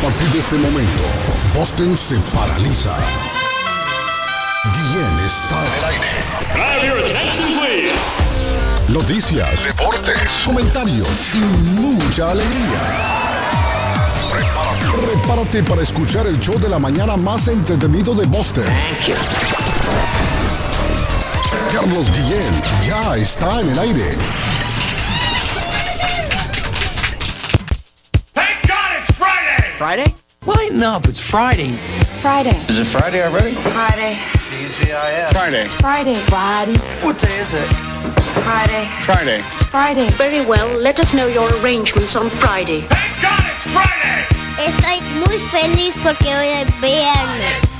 A partir de este momento, Boston se paraliza. Guillén está en el aire. Have your attention, please. Noticias, deportes, comentarios y mucha alegría. Prepárate, prepárate para escuchar el show de la mañana más entretenido de Boston. Carlos Guillén ya está en el aire. Friday. Friday? Lighten up, it's Friday. Friday. Is it Friday already? Friday. CGIS. Friday. It's Friday. Friday. What day is it? Friday. Friday. It's Friday. Very well, let us know your arrangements on Friday. Thank God it's Friday. Estoy muy feliz porque hoy es viernes.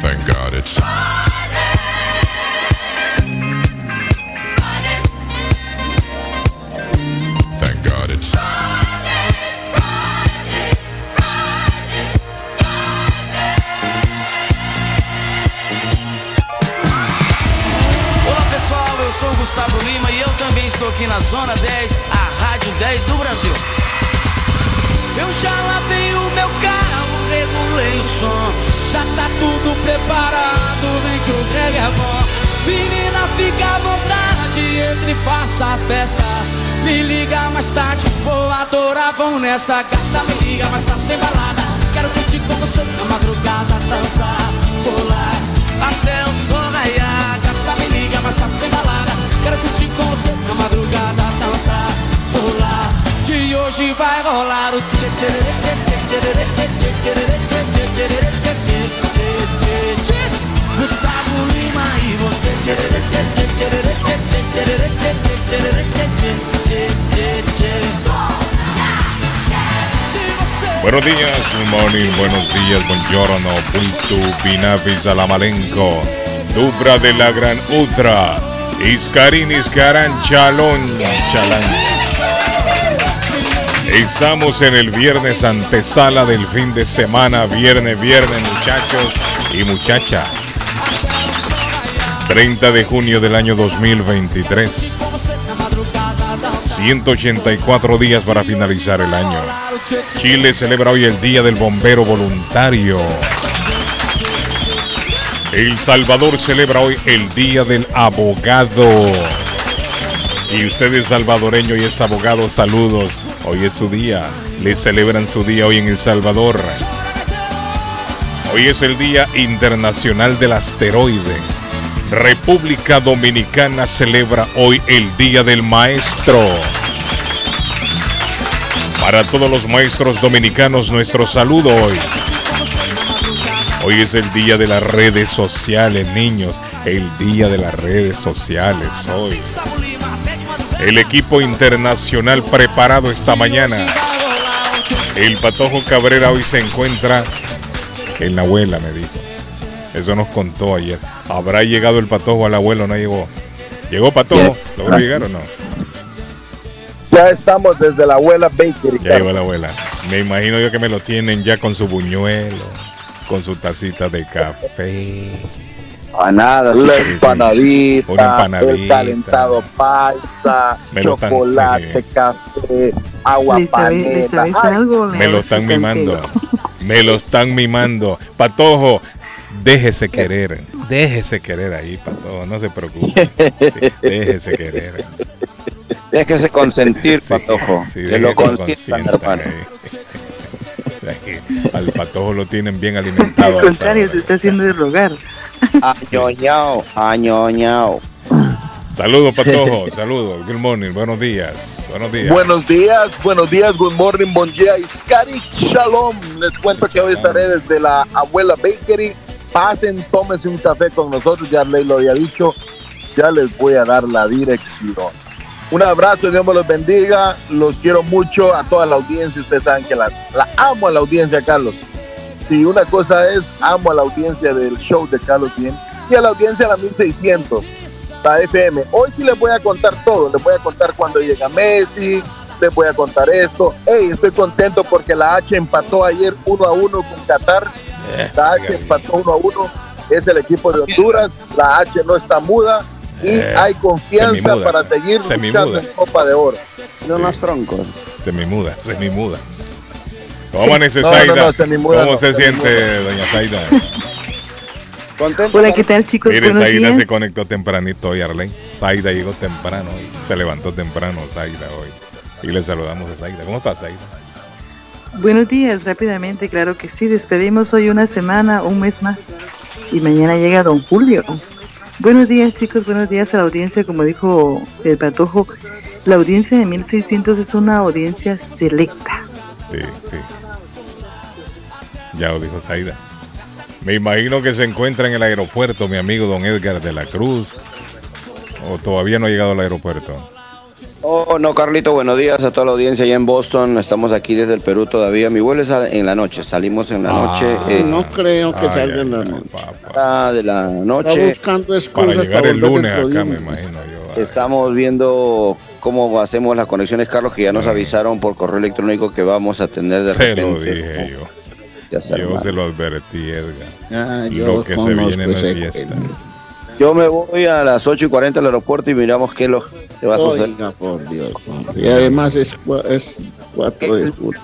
Thank God it's Thank sou Gustavo Lima e eu também estou aqui na Zona 10, a Rádio 10 do Brasil. Eu já lavei o meu carro, regulei o som, já tá tudo preparado, vem que o Greg é bom. Menina, fica à vontade, entre e faça a festa. Me liga mais tarde, vou adorar, vamos nessa gata. Me liga mais tarde, tem balada. Quero curtir com você na madrugada, dançar, pular até o sol raiar. Gata, me liga mais tarde. Quero curtir com você na madrugada, dançar, pular. Que hoje vai rolar o Gustavo Lima e você tchê tchê tchê Buenos días, good morning, buenos días, buongiorno, punto, pinavis alamalenco, dubra de la gran ultra, iscarín, iscarán, chalón, chalán. Estamos en el viernes antesala del fin de semana, viernes, viernes, muchachos y muchacha. 30 de junio del año 2023. 184 días para finalizar el año. Chile celebra hoy el Día del Bombero Voluntario. El Salvador celebra hoy el Día del Abogado. Si usted es salvadoreño y es abogado, saludos. Hoy es su día. Le celebran su día hoy en El Salvador. Hoy es el Día Internacional del Asteroide. República Dominicana celebra hoy el Día del Maestro. Para todos los maestros dominicanos, nuestro saludo hoy. Hoy es el día de las redes sociales, niños. El día de las redes sociales hoy. El equipo internacional preparado esta mañana. El Patojo Cabrera hoy se encuentra en la abuela, me dijo. Eso nos contó ayer. ¿Habrá llegado el Patojo al abuelo no llegó? ¿Llegó Patojo? ¿Logró llegar o no? Ya estamos desde la abuela Bakery. Ya llegó la abuela. Me imagino yo que me lo tienen ya con su buñuelo, con su tacita de café. A nada, la sí, sí. empanadita, Una empanadita. el calentado paisa, Me chocolate, café, agua panela. Ay, Me lo están mimando. Me lo están mimando. Patojo, déjese querer. Déjese querer ahí, Patojo. No se preocupe. Sí, déjese querer. Déjese consentir, patojo. Sí, que lo consientan hermano. ahí. Al patojo lo tienen bien alimentado. Al contrario, se está haciendo de rogar. Añoñao, añoñao. Saludos, Patojo. Saludos. Good morning. Buenos días. Buenos días. Buenos días, buenos días, good morning, bon día, Iskari Shalom. Les cuento que hoy estaré desde la abuela Bakery. Pasen, tómense un café con nosotros, ya Ley lo había dicho. Ya les voy a dar la dirección. Un abrazo, Dios me los bendiga. Los quiero mucho a toda la audiencia. Ustedes saben que la, la amo a la audiencia, Carlos. Si una cosa es, amo a la audiencia del show de Carlos Bien y a la audiencia de la 1600, la FM. Hoy sí les voy a contar todo. Les voy a contar cuando llega Messi, les voy a contar esto. Hey, estoy contento porque la H empató ayer uno a uno con Qatar. La H empató uno a uno. Es el equipo de Honduras. La H no está muda y Eh, hay confianza semimuda. para seguir Semimuda. luchando en Copa de Oro. De unos troncos. Se me muda, se me muda. ¿Cómo amanece, No, no, Zaida? no, muda, ¿Cómo no, se siente, doña Zaida? Contento. Hola, ¿qué tal, chicos? Mire, Buenos Zaida días. se conectó tempranito hoy, Arlene. Zaida llegó temprano hoy. Se levantó temprano, Zaida, hoy. Y le saludamos a Zaida. ¿Cómo está, Zaida? Buenos días, rápidamente, claro que sí. Despedimos hoy una semana, un mes más. Y mañana llega don Julio. Buenos días, chicos. Buenos días a la audiencia. Como dijo el patojo, la audiencia de 1600 es una audiencia selecta. Sí, sí. Ya lo dijo Zaida. Me imagino que se encuentra en el aeropuerto mi amigo don Edgar de la Cruz. O todavía no ha llegado al aeropuerto. Oh, no, Carlito, buenos días a toda la audiencia allá en Boston. Estamos aquí desde el Perú todavía. Mi vuelo es en la noche. Salimos en la noche. Ah, eh, No creo que Ay, salga en la noche. ah, de la Está noche. buscando Para excusas llegar para el volver lunes acá, me imagino yo. Ay, Estamos viendo cómo hacemos las conexiones, Carlos, que ya nos avisaron por correo electrónico que vamos a tener de Se repente. lo dije yo. Ya Yo se lo advertí, Edgar. Ah, yo Lo que se viene fiesta. Yo me voy a las 8 y 40 al aeropuerto y miramos qué es lo que va a por Dios. Y además es, es 4 de julio.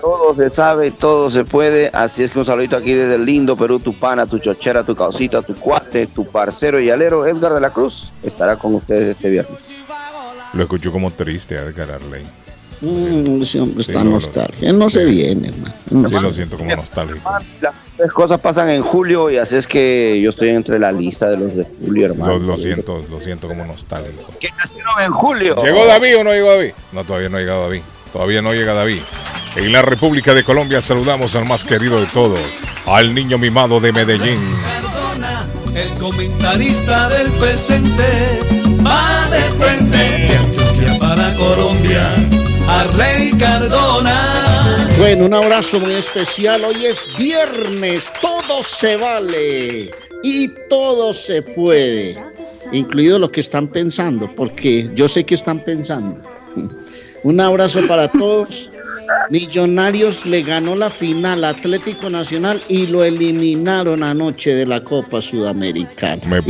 Todo se sabe, todo se puede. Así es que un saludito aquí desde el lindo Perú, tu pana, tu chochera, tu causita, tu cuate, tu parcero y alero, Edgar de la Cruz, estará con ustedes este viernes. Lo escucho como triste, Edgar Arley. Mm, ese hombre Sí, está no, no. nostalgia. Él no se viene, hermano. No Sí, lo siento como nostálgico. Tres cosas pasan en julio y así es que yo estoy entre la lista de los de julio, hermano. Lo, lo siento, lo siento como nostálgico. Que nacieron en julio. ¿Llegó David o no llegó David? No, todavía no ha llegado David. Todavía no llega David. En la República de Colombia saludamos al más querido de todos, al niño mimado de Medellín. Cardona, el comentarista del presente, va de frente de Antioquia para Colombia. Arley Cardona. Bueno, un abrazo muy especial. Hoy es viernes, todo se vale y todo se puede, incluido lo que están pensando, porque yo sé que están pensando. Un abrazo para todos. Millonarios le ganó la final a Atlético Nacional y lo eliminaron anoche de la Copa Sudamericana. Me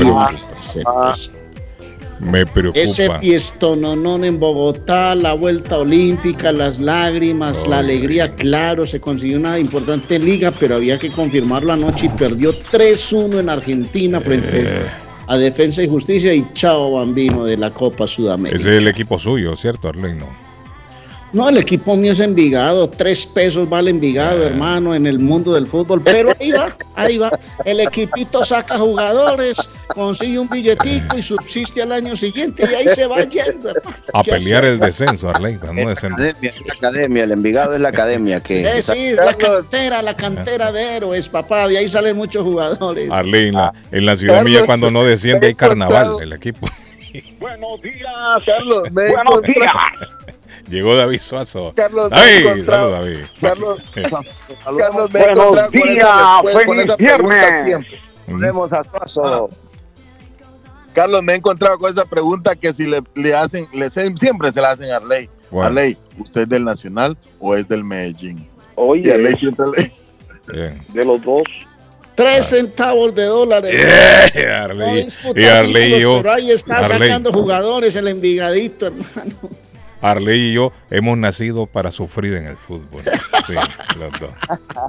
preocupa. Me Ese preocupa. fiestononón en Bogotá, la vuelta olímpica, las lágrimas, la alegría, claro, se consiguió una importante liga, pero había que confirmarlo anoche y perdió 3-1 en Argentina frente Eh. a Defensa y Justicia y chao bambino de la Copa Sudamérica. Ese es el equipo suyo, ¿cierto, Arley? No. El equipo mío es Envigado, tres pesos vale Envigado, Eh. hermano, en el mundo del fútbol, pero ahí va, ahí va. El equipito saca jugadores, consigue un billetico y subsiste al año siguiente y ahí se va yendo, hermano. A ¿Qué pelear hacer? el descenso, Arley, no La descender. academia, la academia, el Envigado es la academia que Es decir, la cantera, la cantera de héroes, papá, de ahí salen muchos jugadores. Arley, en la, en la ciudad Carlos, mía cuando no desciende hay carnaval el equipo. Buenos días, Carlos. Buenos encontrado- Llegó David Suazo. Carlos, David, encontrado- saludos, David. Carlos, Carlos, me he Buenos encontrado con días, con feliz esa viernes. siempre. Volvemos a Suazo. Carlos, me he encontrado con esa pregunta que si le, le hacen, le siempre se la hacen a Arley. Bueno. Arley, ¿usted es del Nacional o es del Medellín? Y Oye, Arley siempre le... Bien. de los dos. Tres centavos de dólares. No Arley, disputa y Arley y yo, pero ahí está Arley. sacando jugadores el envigadito, hermano. Arley y yo hemos nacido para sufrir en el fútbol. Sí, los dos.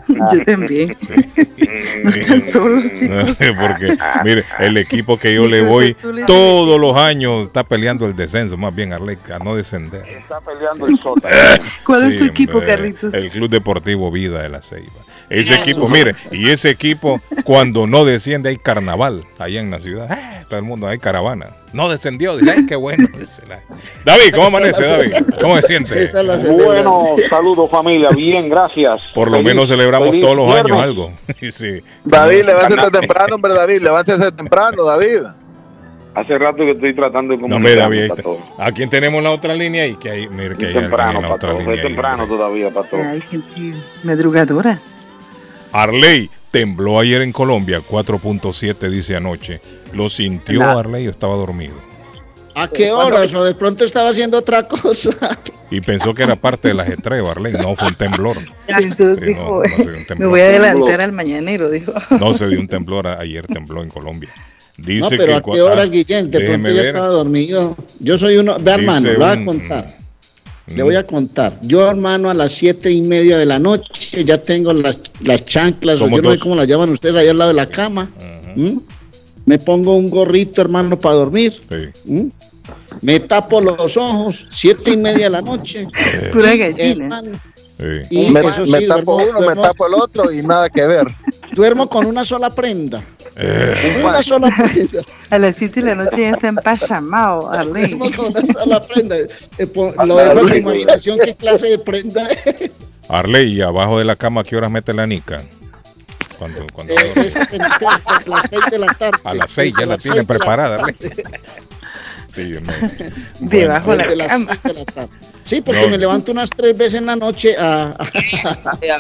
Yo también. No están solos, chicos. Porque, mire, el equipo que yo le voy todos los años está peleando el descenso, más bien Arley, a no descender. Está peleando el sótano. ¿Cuál es tu equipo, hombre, Carlitos? El Club Deportivo Vida de la Ceiba. Ese equipo, mire, y ese equipo, cuando no desciende, hay carnaval allá en la ciudad. Ah, todo el mundo, hay caravana. No descendió, dice, ay, qué bueno. David, ¿cómo amanece, David? ¿Cómo se siente? Bueno, saludos familia, bien, gracias. Por lo Feliz- menos celebramos feliz todos los años algo. Sí. David, levántese temprano, hombre, David, levántese temprano, David. Hace rato que estoy tratando de No, comunicarme, David, ahí Pastor. está. ¿a quién tenemos en la otra línea ahí? Que hay, mire, que hay alguien temprano, en la otra línea. Es ahí, temprano mire. todavía, Pastor. Hay gente madrugadora. Arley tembló ayer en Colombia, 4.7 dice anoche. ¿Lo sintió Nada. Arley o estaba dormido? ¿A qué horas? O de pronto estaba haciendo otra cosa. Y pensó que era parte del ajetreo, Arley. No, fue un temblor. Entonces Sí, dijo, no, no se dio un me temblor. voy a adelantar al mañanero, dijo. No se dio un temblor, ayer tembló en Colombia. Dice No, pero que ¿a qué horas, ah, Guillén? De pronto ya estaba dormido. Yo soy uno. Ve, hermano, lo voy a contar. Le voy a contar. Yo, hermano, a las siete y media de la noche ya tengo las, las chanclas, o yo no sé cómo las llaman ustedes ahí al lado de la cama. ¿Mm? Me pongo un gorrito, hermano, para dormir. ¿Mm? Me tapo los ojos, siete y media de la noche. Hermano, Sí. y me, eso me tapo duermo- uno, me tapo el otro y nada que ver. Duermo con una sola prenda. Eh, Una sola prenda. A las 7 de la noche ya está empachamado, Arlene. Duermo con una sola prenda. Eh, po- Lo dejo a su imaginación qué clase de prenda es. Arley, ¿y abajo de la cama a qué horas mete la nica? Cuando, cuando- Eh, es a las seis de la tarde. a las 6 ya la tienen la preparada. Arley. Sí, me- Debajo de la las cama. de la tarde. Sí, porque No. me levanto unas tres veces en la noche a-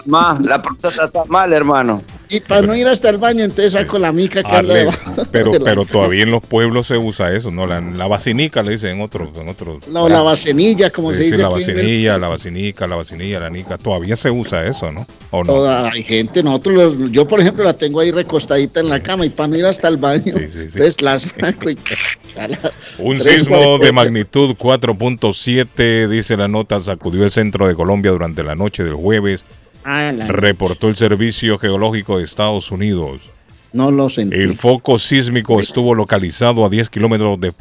Más, la próstata está mal, hermano. y para no ir hasta el baño, entonces saco la mica que anda debajo. pero, de la- pero todavía en los pueblos se usa eso, ¿no? La, la vacinica le dicen en otros. En otros No, la vacenilla, como Sí, se sí, dice la el- vacinilla, la vacinica, la vacinilla, la nica. Todavía se usa eso, ¿no? ¿O no? Toda, hay gente, nosotros, los- yo por ejemplo la tengo ahí recostadita en la cama y para no ir hasta el baño, entonces la saco y a la- Un sismo de magnitud 4.7, dice la nota, sacudió el centro de Colombia durante la noche del jueves. Ah, Reportó el Servicio Geológico de Estados Unidos. No lo sentí. El foco sísmico estuvo localizado a 10 kilómetros de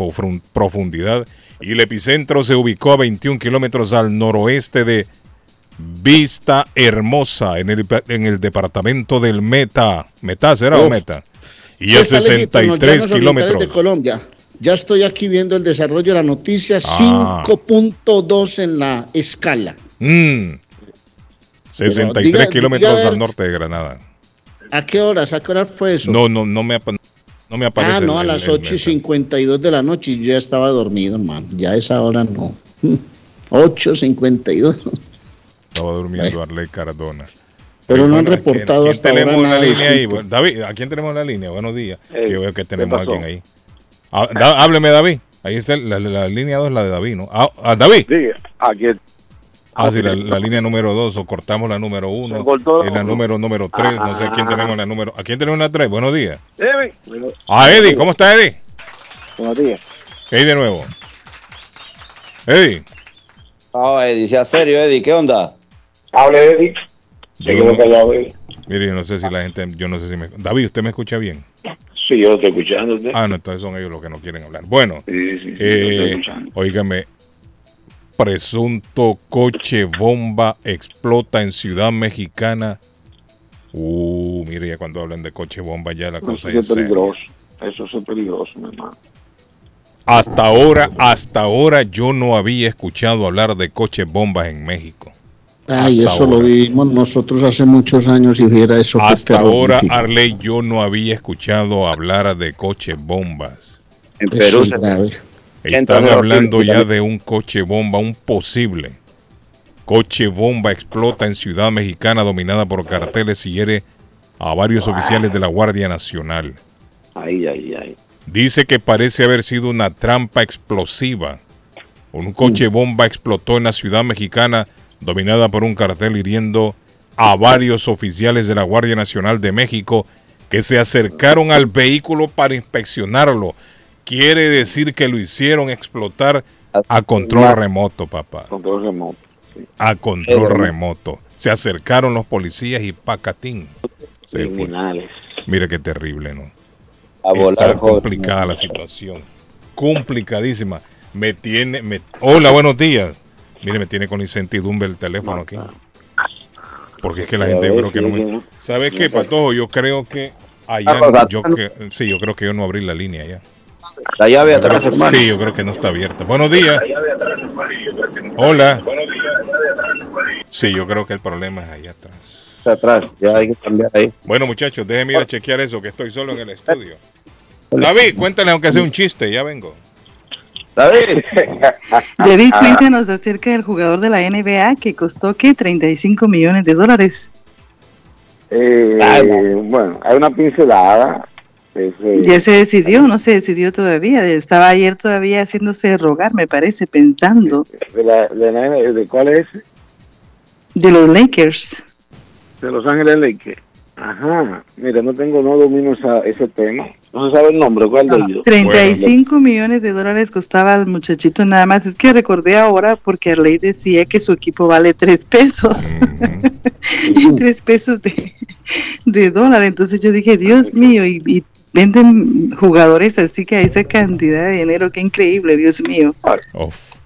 profundidad y el epicentro se ubicó a 21 kilómetros al noroeste de Vista Hermosa, en el, en el departamento del Meta. ¿Meta será o. Meta? Y a está legítimo, 63 llanos orientales kilómetros. de Colombia. Ya estoy aquí viendo el desarrollo de la noticia, Ah. 5.2 en la escala. Mm. 63 diga- kilómetros diga a ver- al norte de Granada. ¿A qué horas? ¿A qué hora fue eso? No, no, no me, no me aparece. ah, no, a el- las el- 8 y 52 de la noche y yo ya estaba dormido, hermano. Ya a esa hora no. 8.52. Estaba durmiendo Arley Cardona. Pero no han bueno, ¿a quién- reportado a quién hasta ahora tenemos nada la línea ahí? David, ¿a quién tenemos la línea? Buenos días. Yo veo que ¿qué tenemos a alguien ahí. Ah, da- hábleme, David. Ahí está la, la línea 2, la de David, ¿no? Ah, ah, David. Sí, aquí Ah, sí, la, la línea número 2, o cortamos la número 1. Se cortó. Es la número número 3, no sé quién tenemos la número. ¿A quién tenemos la 3? Buenos días. Eddie. Ah, Eddie, ¿cómo está Eddie? Buenos días. ¿Qué hay de nuevo? Eddie. Oh, Eddie, sea serio, Eddie, ¿qué onda? Hable, Eddie. Se Yo quedó no- callado, Eddie. Mire, yo no sé si la gente, yo no sé si me... David, ¿usted me escucha bien? Sí, yo estoy escuchando. usted. Ah, no, entonces son ellos los que no quieren hablar. Bueno, Sí, sí, eh, óigame, presunto coche bomba explota en Ciudad Mexicana. Uh, mire, ya cuando hablan de coche bomba ya la cosa Eso es peligroso. Eso es peligroso, mi hermano. Hasta ahora, hasta ahora yo no había escuchado hablar de coches bombas en México. Ay, Hasta eso lo vivimos nosotros hace muchos años y viera eso. Hasta ahora. Arley, yo no había escuchado hablar de coches bombas. En Eso Perú es se grave. Están hablando ya de un coche bomba, un posible coche bomba explota en Ciudad Mexicana dominada por carteles y hiere a varios oficiales de la Guardia Nacional. Ahí, ahí, ahí. Dice que parece haber sido una trampa explosiva. Un coche bomba explotó en la Ciudad Mexicana dominada por un cartel hiriendo a varios oficiales de la Guardia Nacional de México que se acercaron al vehículo para inspeccionarlo. Quiere decir que lo hicieron explotar a control remoto, papá. Control remoto. sí. A control remoto. Se acercaron los policías y pacatín. Criminales. Mire qué terrible, ¿no? a volar, Está complicada la situación. Complicadísima. Me tiene. Me... Hola, buenos días. Mire, me tiene con incertidumbre el teléfono aquí. Porque es que la gente yo creo que no me. ¿Sabes qué, Patojo? Yo creo que allá. Yo que... Sí, yo creo que yo no abrí la línea ya. La llave atrás, hermano. Sí, yo creo que no está abierta. Buenos días. Hola. Sí, yo creo que el problema es allá atrás. Está atrás, ya hay que cambiar ahí. Bueno, muchachos, déjenme ir a chequear eso, que estoy solo en el estudio. David, cuéntale aunque sea un chiste, ya vengo. David, David, cuéntanos acerca del jugador de la NBA que costó, ¿qué? 35 millones de dólares. Eh, Ah, bueno, hay una pincelada. Eh, Ya se decidió, no se decidió todavía. Estaba ayer todavía haciéndose rogar, me parece, pensando. de, la, de, la- ¿de cuál es? De los Lakers. De Los Ángeles Lakers. Ajá. Mira, no tengo, no domino esa, ese tema. No se sabe el nombre, ¿cuál de ellos? 35 millones de dólares costaba al muchachito nada más. Es que recordé ahora porque Arley decía que su equipo vale 3 pesos. y 3 pesos de, de dólar. Entonces yo dije, Dios mío, y, y venden jugadores así que a esa cantidad de dinero, qué increíble, Dios mío. Uf.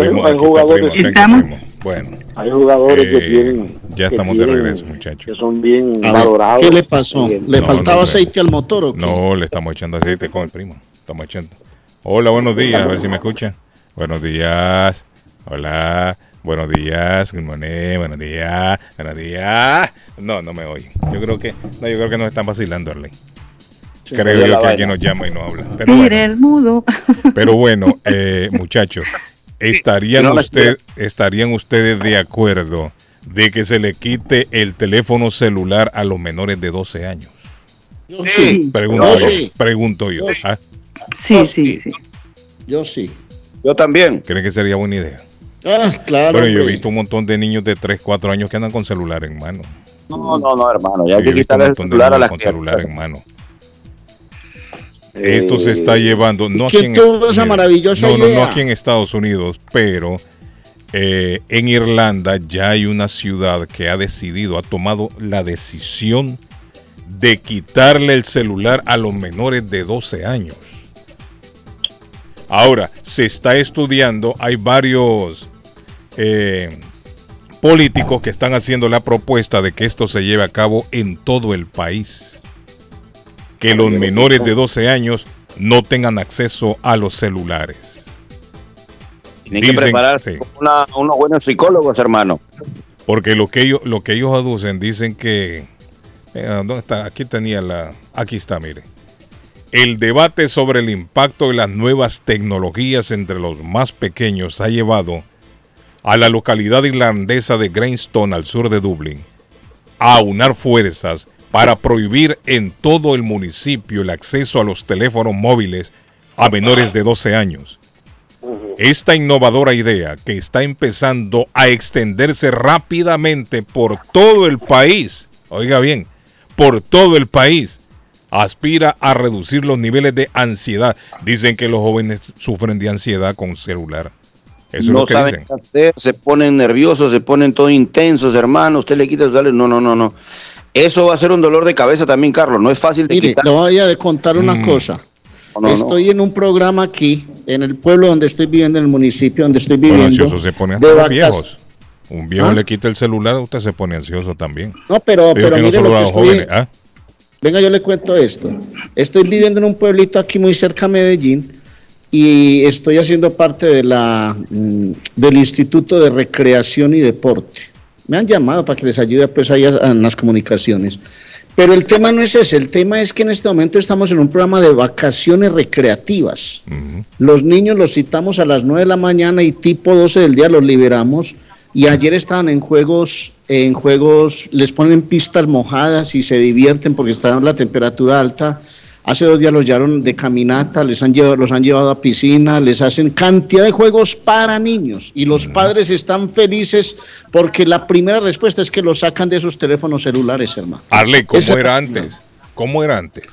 Primo, hay jugadores- primo, Estamos-. Bueno, Hay jugadores que Eh, tienen. ya que estamos de regreso, muchachos. Que son bien ver, valorados. ¿Qué le pasó? Bien. ¿Le No, faltaba no, aceite al motor o qué? no le estamos echando aceite con el primo. Estamos echando. Hola, buenos días. A ver si me escuchan. Buenos días. Hola. Buenos días. Good morning, Buenos días. Buenos días. No, no me oyen. Yo creo que, no, yo creo que nos están vacilando, Arley. Creo yo que alguien nos llama y no habla. Pero Mira bueno, el mudo. pero bueno eh, muchachos, ¿estarían, no la usted, ¿estarían ustedes de acuerdo de que se le quite el teléfono celular a los menores de 12 años? Yo sí, Pregunto yo yo. sí, Pregunto yo. ¿ah? Sí, sí, sí. yo sí. Yo también. ¿Creen que sería buena idea? Ah, claro. Bueno, yo he hombre. visto un montón de niños de 3, 4 años que andan con celular en mano. No, no, no, hermano. Ya hay Yo he que quitarle el celular a niños las con celular en mano. Eh, Esto se está llevando, no aquí ¿Quién en tuvo esa mire, maravillosa no, no, no aquí en Estados Unidos, pero eh, en Irlanda ya hay una ciudad que ha decidido, ha tomado la decisión de quitarle el celular a los menores de 12 años. Ahora, se está estudiando, hay varios eh, políticos que están haciendo la propuesta de que esto se lleve a cabo en todo el país. Que los menores de 12 años no tengan acceso a los celulares. Tienen que prepararse sí. una- unos buenos psicólogos, hermano. Porque lo que ellos, lo que ellos aducen, dicen que. eh, ¿Dónde está? Aquí tenía la. Aquí está, mire. El debate sobre el impacto de las nuevas tecnologías entre los más pequeños ha llevado a la localidad irlandesa de Greystones, al sur de Dublín, a unar fuerzas para prohibir en todo el municipio el acceso a los teléfonos móviles a menores de 12 años. Esta innovadora idea que está empezando a extenderse rápidamente por todo el país, oiga bien, por todo el país, aspira a reducir los niveles de ansiedad. Dicen que los jóvenes sufren de ansiedad con celular. Eso es no lo que saben dicen. qué hacer, se ponen nerviosos, se ponen todo intensos, hermano. Usted le quita el celular. No, no, no, no. Eso va a ser un dolor de cabeza también, Carlos. No es fácil de Mire, quitar. le voy a contar una Mm. cosa. No, no, no. estoy en un programa aquí, en el pueblo donde estoy viviendo, en el municipio donde estoy viviendo. ansioso se pone de los viejos. Un viejo ¿Ah? le quita el celular, usted se pone ansioso también. No, pero, Digo pero que no mire solo lo a que los estoy... jóvenes. ¿ah? Venga, yo le cuento esto. Estoy viviendo en un pueblito aquí muy cerca a Medellín y estoy haciendo parte de la, mm, del Instituto de Recreación y Deporte. Me han llamado para que les ayude pues ahí a- en las comunicaciones. Pero el tema no es ese, el tema es que en este momento estamos en un programa de vacaciones recreativas. Los niños los citamos a las 9 de la mañana y tipo 12 del día los liberamos. Y ayer estaban en juegos, en juegos, les ponen pistas mojadas y se divierten porque está la temperatura alta. Hace dos días los llevaron de caminata, les han llevado, los han llevado a piscina, les hacen cantidad de juegos para niños. Y los padres están felices porque la primera respuesta es que los sacan de esos teléfonos celulares, hermano. Arley, ¿cómo Esa- era antes? ¿Cómo era antes?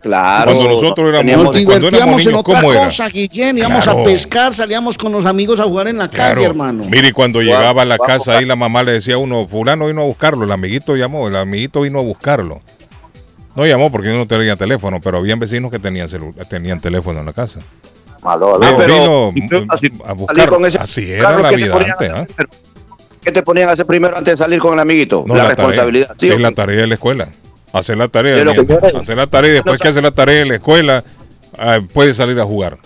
Claro. Cuando nosotros éramos- teníamos- Nos divertíamos en otra ¿cómo era? cosa, Guillén. Íbamos Claro. a pescar, salíamos con los amigos a jugar en la Claro. calle, hermano. Mire, y cuando llegaba a la casa guau. ahí la mamá le decía a uno, fulano vino a buscarlo, el amiguito llamó, el amiguito vino a buscarlo. No llamó porque no tenía teléfono, pero habían vecinos que tenían tenían teléfono en la casa. Aló. Ah, pero- vino y tú- así- a con ese Así era la ¿qué te vida antes, primero? ¿Qué te ponían a hacer primero antes de salir con el amiguito? No, la, tarea. responsabilidad. ¿sí es la tarea de la escuela. Hacer la tarea. Mira, señores, hacer la tarea y después no que hace la tarea en la escuela, ah, puede salir a jugar.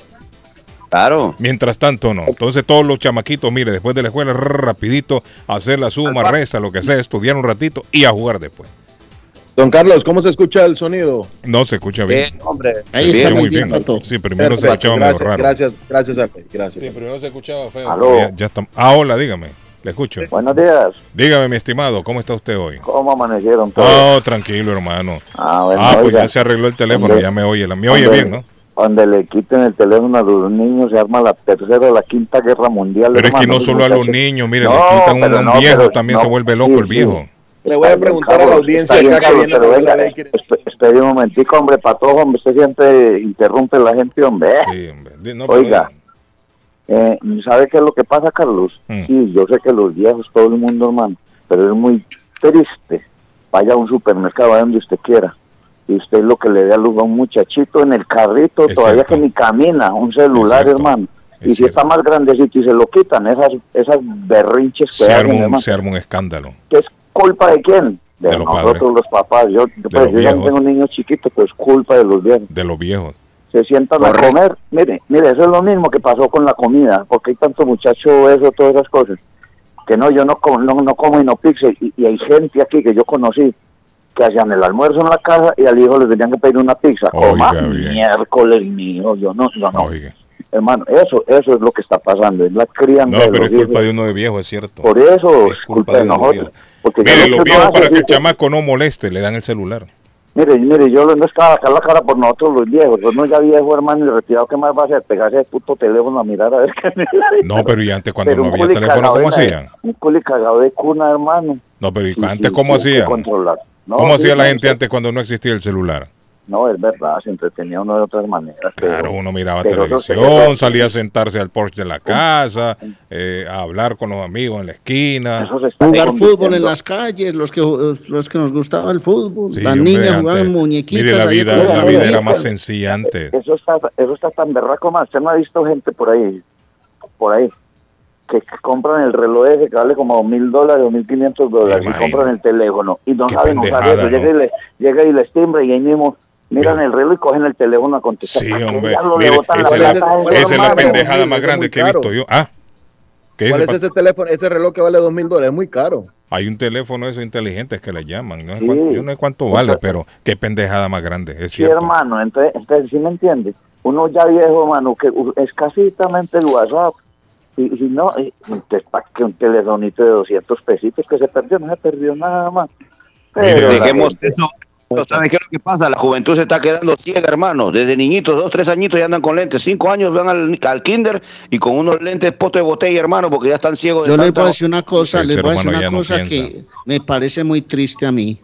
Claro. Mientras tanto, no. Entonces, todos los chamaquitos, mire, después de la escuela, rapidito, hacer la suma, resta, lo que sea, estudiar un ratito y a jugar después. Don Carlos, ¿cómo se escucha el sonido? No se escucha bien. Bien, hombre. Ahí está muy bien, Pato. Sí, primero se escuchaba medio gracias, raro. gracias, gracias, gracias. Sí, primero se escuchaba feo. Aló. Ya, ya está. Ah, hola, dígame. Le escucho. Buenos días. Dígame, mi estimado, ¿cómo está usted hoy? ¿Cómo amanecieron todos? Oh, tranquilo, hermano. ah, bueno, Ah, pues oiga, ya se arregló el teléfono, ya me oye. Me oye bien, ¿no? Donde le quiten el teléfono a los niños se arma la tercera o la quinta guerra mundial. Pero es que no solo a los niños, mire, No, le quitan un, no, viejo, pero también no, se vuelve loco sí, el sí. Le voy a preguntar a la audiencia bien, acá que pero venga, un momentico, hombre, Patojo, hombre, usted siempre interrumpe a la gente, hombre. Sí, hombre. No, Oiga, eh, ¿sabe qué es lo que pasa, Carlos? Mm. Sí, yo sé que los viejos, todo el mundo, hermano, pero es muy triste. Vaya a un supermercado, vaya donde usted quiera. Y usted lo que le dé a luz a un muchachito en el carrito, Es todavía cierto. que ni camina, un celular, hermano. Es Y si cierto. está más grandecito y se lo quitan, esas, esas berrinches que se, hacen, arma un, se arma un escándalo. ¿Qué es culpa de quién? De, De los nosotros padres. los papás. Yo, pues, los yo ya viejos. tengo niños chiquitos, pues culpa de los viejos. De los viejos. Se sientan a comer. Mire, mire, eso es lo mismo que pasó con la comida, porque hay tanto muchacho eso, todas esas cosas. Que no, yo no como, no, no como y no pizza. Y, y hay gente aquí que yo conocí que hacían el almuerzo en la casa y al hijo les tenían que pedir una pizza. Oiga, Coma bien. miércoles mío, yo no, yo no. Oiga. Hermano, eso, eso es lo que está pasando, es la crianza No, de pero los es culpa hijos. de uno de viejo, es cierto. Por eso Es culpa culpa de de nosotros. Porque Mire, lo los que viejos uno para que el chamaco no moleste, le dan el celular. Mire, mire, yo no estaba acá la cara por nosotros los viejos. Uno ya viejo, hermano, y retirado, ¿qué más va a hacer? Pegarse el puto teléfono a mirar a ver qué No, pero y antes cuando Pero no había teléfono, ¿cómo hacían? Un culi cagado de cuna, hermano. No, pero ¿y Sí, antes sí, cómo hacían? controlar. No, ¿Cómo sí, hacía la no, gente antes cuando no existía el celular? No, es verdad, se entretenía uno de otras maneras. pero- Claro, uno miraba se- televisión, salía a sentarse al porche de la casa, eh, a hablar con los amigos en la esquina. Jugar fútbol en las calles, los que los que nos gustaba el fútbol, Sí, las hombre, niñas antes- jugaban muñequitas. Mire, la vida, la era más sencilla antes. Eso está, eso está tan berraco más. Usted no ha visto gente por ahí, por ahí, que compran el reloj ese que vale como mil dólares o mil quinientos dólares y compran el teléfono y no Qué saben usar pendejada, eso. ¿no? Llega, y le, llega y les timbra y ahí mismo miran el reloj y cogen el teléfono a contestar. Sí, ¿Para qué hombre. Mire, esa es la esa es la pendejada más grande que he visto yo. Ah, ¿qué ¿Cuál es ese teléfono, ese reloj que vale dos mil dólares? Es muy caro. Hay un teléfono esos inteligentes que le llaman. No sé Sí. cuánto, yo no sé cuánto vale, pero qué pendejada más grande. Es Sí, cierto. hermano, entonces, entonces sí me entiende. Uno ya viejo, hermano, que escasitamente el WhatsApp. Y, y no, y, entonces, ¿para qué un telefonito de 200 pesitos que se perdió? No se perdió nada más. Pero Dejemos eso. ¿No ¿Saben qué es lo que pasa? La juventud se está quedando ciega, hermano. Desde niñitos, dos, tres añitos ya andan con lentes. Cinco años van al, al kinder y con unos lentes pote de botella, hermano, porque ya están ciegos de Yo les voy a decir una cosa, El les voy a decir una no cosa piensa. que me parece muy triste a mí.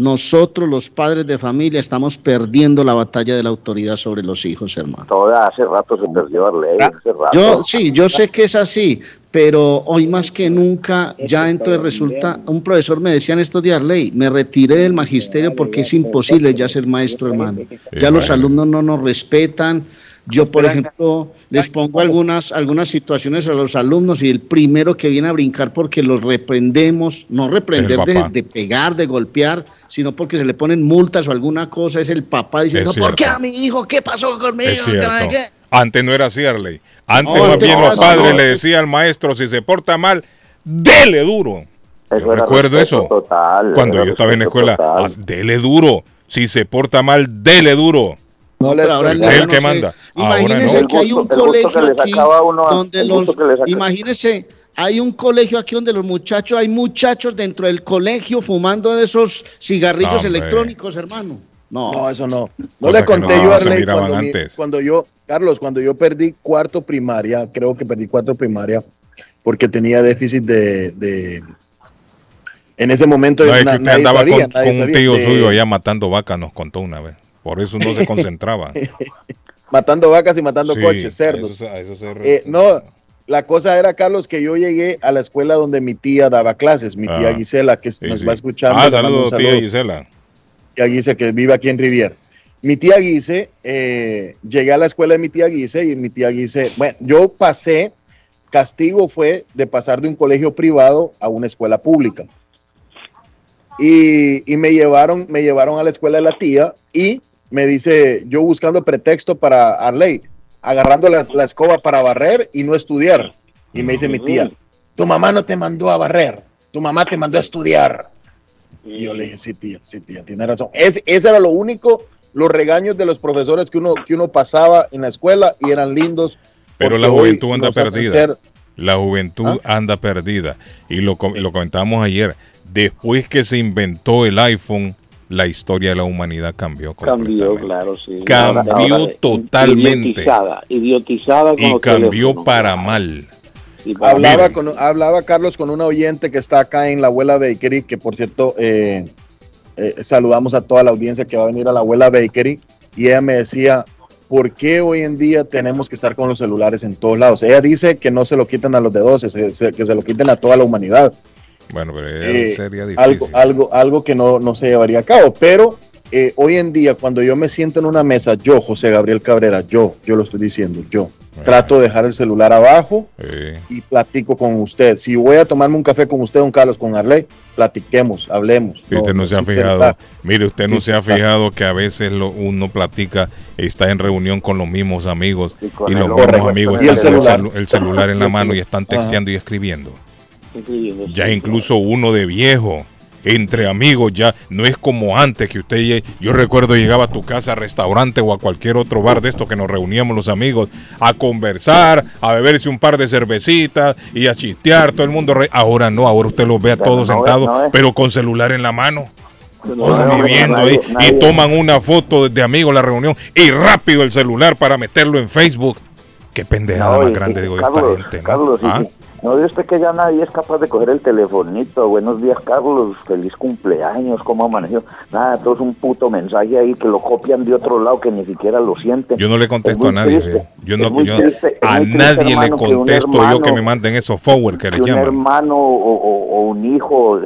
Nosotros, los padres de familia, estamos perdiendo la batalla de la autoridad sobre los hijos, hermano. Toda hace rato se perdió Arley, hace rato. Yo sí, yo sé que es así, pero hoy más que nunca, ya entonces resulta, un profesor me decía en estos días, Ley, me retiré del magisterio porque es imposible ya ser maestro, hermano. Ya los alumnos no nos respetan. Yo, por ejemplo, les pongo algunas, algunas situaciones a los alumnos y el primero que viene a brincar porque los reprendemos, no reprender de, pegar, de golpear, sino porque se le ponen multas o alguna cosa, es el papá diciendo, ¿por qué a mi hijo? ¿Qué pasó conmigo? Es Que no sé cierto. qué". Antes no era así, Arley. Antes No, más antes bien no los así, padres no. le decían al maestro, si se porta mal, dele duro. Eso recuerdo eso. total, Cuando yo estaba en la escuela, total. ah, dele duro. Si se porta mal, dele duro. No ahora el Es niño el no que sé. manda. Imagínese no. que hay un gusto- colegio aquí uno donde los imagínese hay un colegio aquí donde los muchachos hay muchachos dentro del colegio fumando de esos cigarrillos electrónicos, hermano. No, No, eso no. No le conté no yo a Arley cuando, mi- cuando yo, Carlos, cuando yo perdí cuarto primaria, creo que perdí cuarto primaria, porque tenía déficit de... de- en ese momento No, es que na- usted nadie andaba sabía, con, nadie con un tío de- suyo allá matando vacas, nos contó una vez. Por eso no se concentraba. matando vacas y matando Sí, coches, cerdos. eso- eso se- Eh, no, la cosa era, Carlos, que yo llegué a la escuela donde mi tía daba clases, mi tía Ah, Gisela, que sí, nos sí. va escuchando. Ah, saludos, tía saludo. Gisela. tía Guise que vive aquí en Rivier. Mi tía Guise, eh, llegué a la escuela de mi tía Guise y mi tía Guise, bueno, yo pasé, castigo fue de pasar de un colegio privado a una escuela pública. Y, y me llevaron, me llevaron a la escuela de la tía y me dice, yo buscando pretexto para Arley, agarrando la, la escoba para barrer y no estudiar. Y me dice mi tía, tu mamá no te mandó a barrer, tu mamá te mandó a estudiar. Y yo le dije, sí, tía, sí, tía, tiene razón. Es, ese era lo único, los regaños de los profesores que uno, que uno pasaba en la escuela y eran lindos. Pero la juventud anda hacen perdida. ser- La juventud ¿Ah? anda perdida. Y lo, lo comentamos ayer. Después que se inventó el iPhone, la historia de la humanidad cambió. Cambió, completamente. claro, sí. Cambió Ahora- totalmente. Idiotizada, idiotizada con Y cambió teléfonos. para mal. Y para- Hablaba, Miren. con, hablaba Carlos con una oyente que está acá en la abuela Bakery, que por cierto, eh, eh, saludamos a toda la audiencia que va a venir a la abuela Bakery y ella me decía, ¿por qué hoy en día tenemos que estar con los celulares en todos lados? Ella dice que no se lo quiten a los de 12, se- se- que se lo quiten a toda la humanidad. Bueno, pero Eh, sería difícil. algo, algo, algo que no, no se llevaría a cabo. Pero eh, hoy en día, cuando yo me siento en una mesa, yo, José Gabriel Cabrera, yo, yo lo estoy diciendo, yo, trato de dejar el celular abajo y platico con usted. Si voy a tomarme un café con usted, don Carlos, con Arley, platiquemos, hablemos. Usted no se ha fijado, mire, usted no se ha fijado que a veces lo- uno platica, está en reunión con los mismos amigos y los mismos amigos Y el están con celular. celu- el celular en la mano y están Ajá. texteando y escribiendo. Ya incluso uno de viejo, entre amigos, ya no es como antes que usted, yo recuerdo llegaba a tu casa, restaurante o a cualquier otro bar de esto que nos reuníamos los amigos a conversar, a beberse un par de cervecitas y a chistear, todo el mundo. re- ahora no, ahora usted los ve a todos no sentados, no es. pero con celular en la mano. No, hombre, viendo nadie- ahí, nadie- y toman una foto de amigos la reunión y rápido el celular para meterlo en Facebook. Qué pendejada más grande digo Carlos, esta gente. ¿Ah? ¿No ve usted que ya nadie es capaz de coger el telefonito? Buenos días, Carlos, feliz cumpleaños, ¿cómo amaneció? Nada, todo es un puto mensaje ahí que lo copian de otro lado que ni siquiera lo sienten. Yo no le contesto Es a nadie. triste. Yo no, yo triste, a nadie le hermano, un contesto yo hermano- que me manden esos forward que le que un llaman. hermano o, o- o un hijo,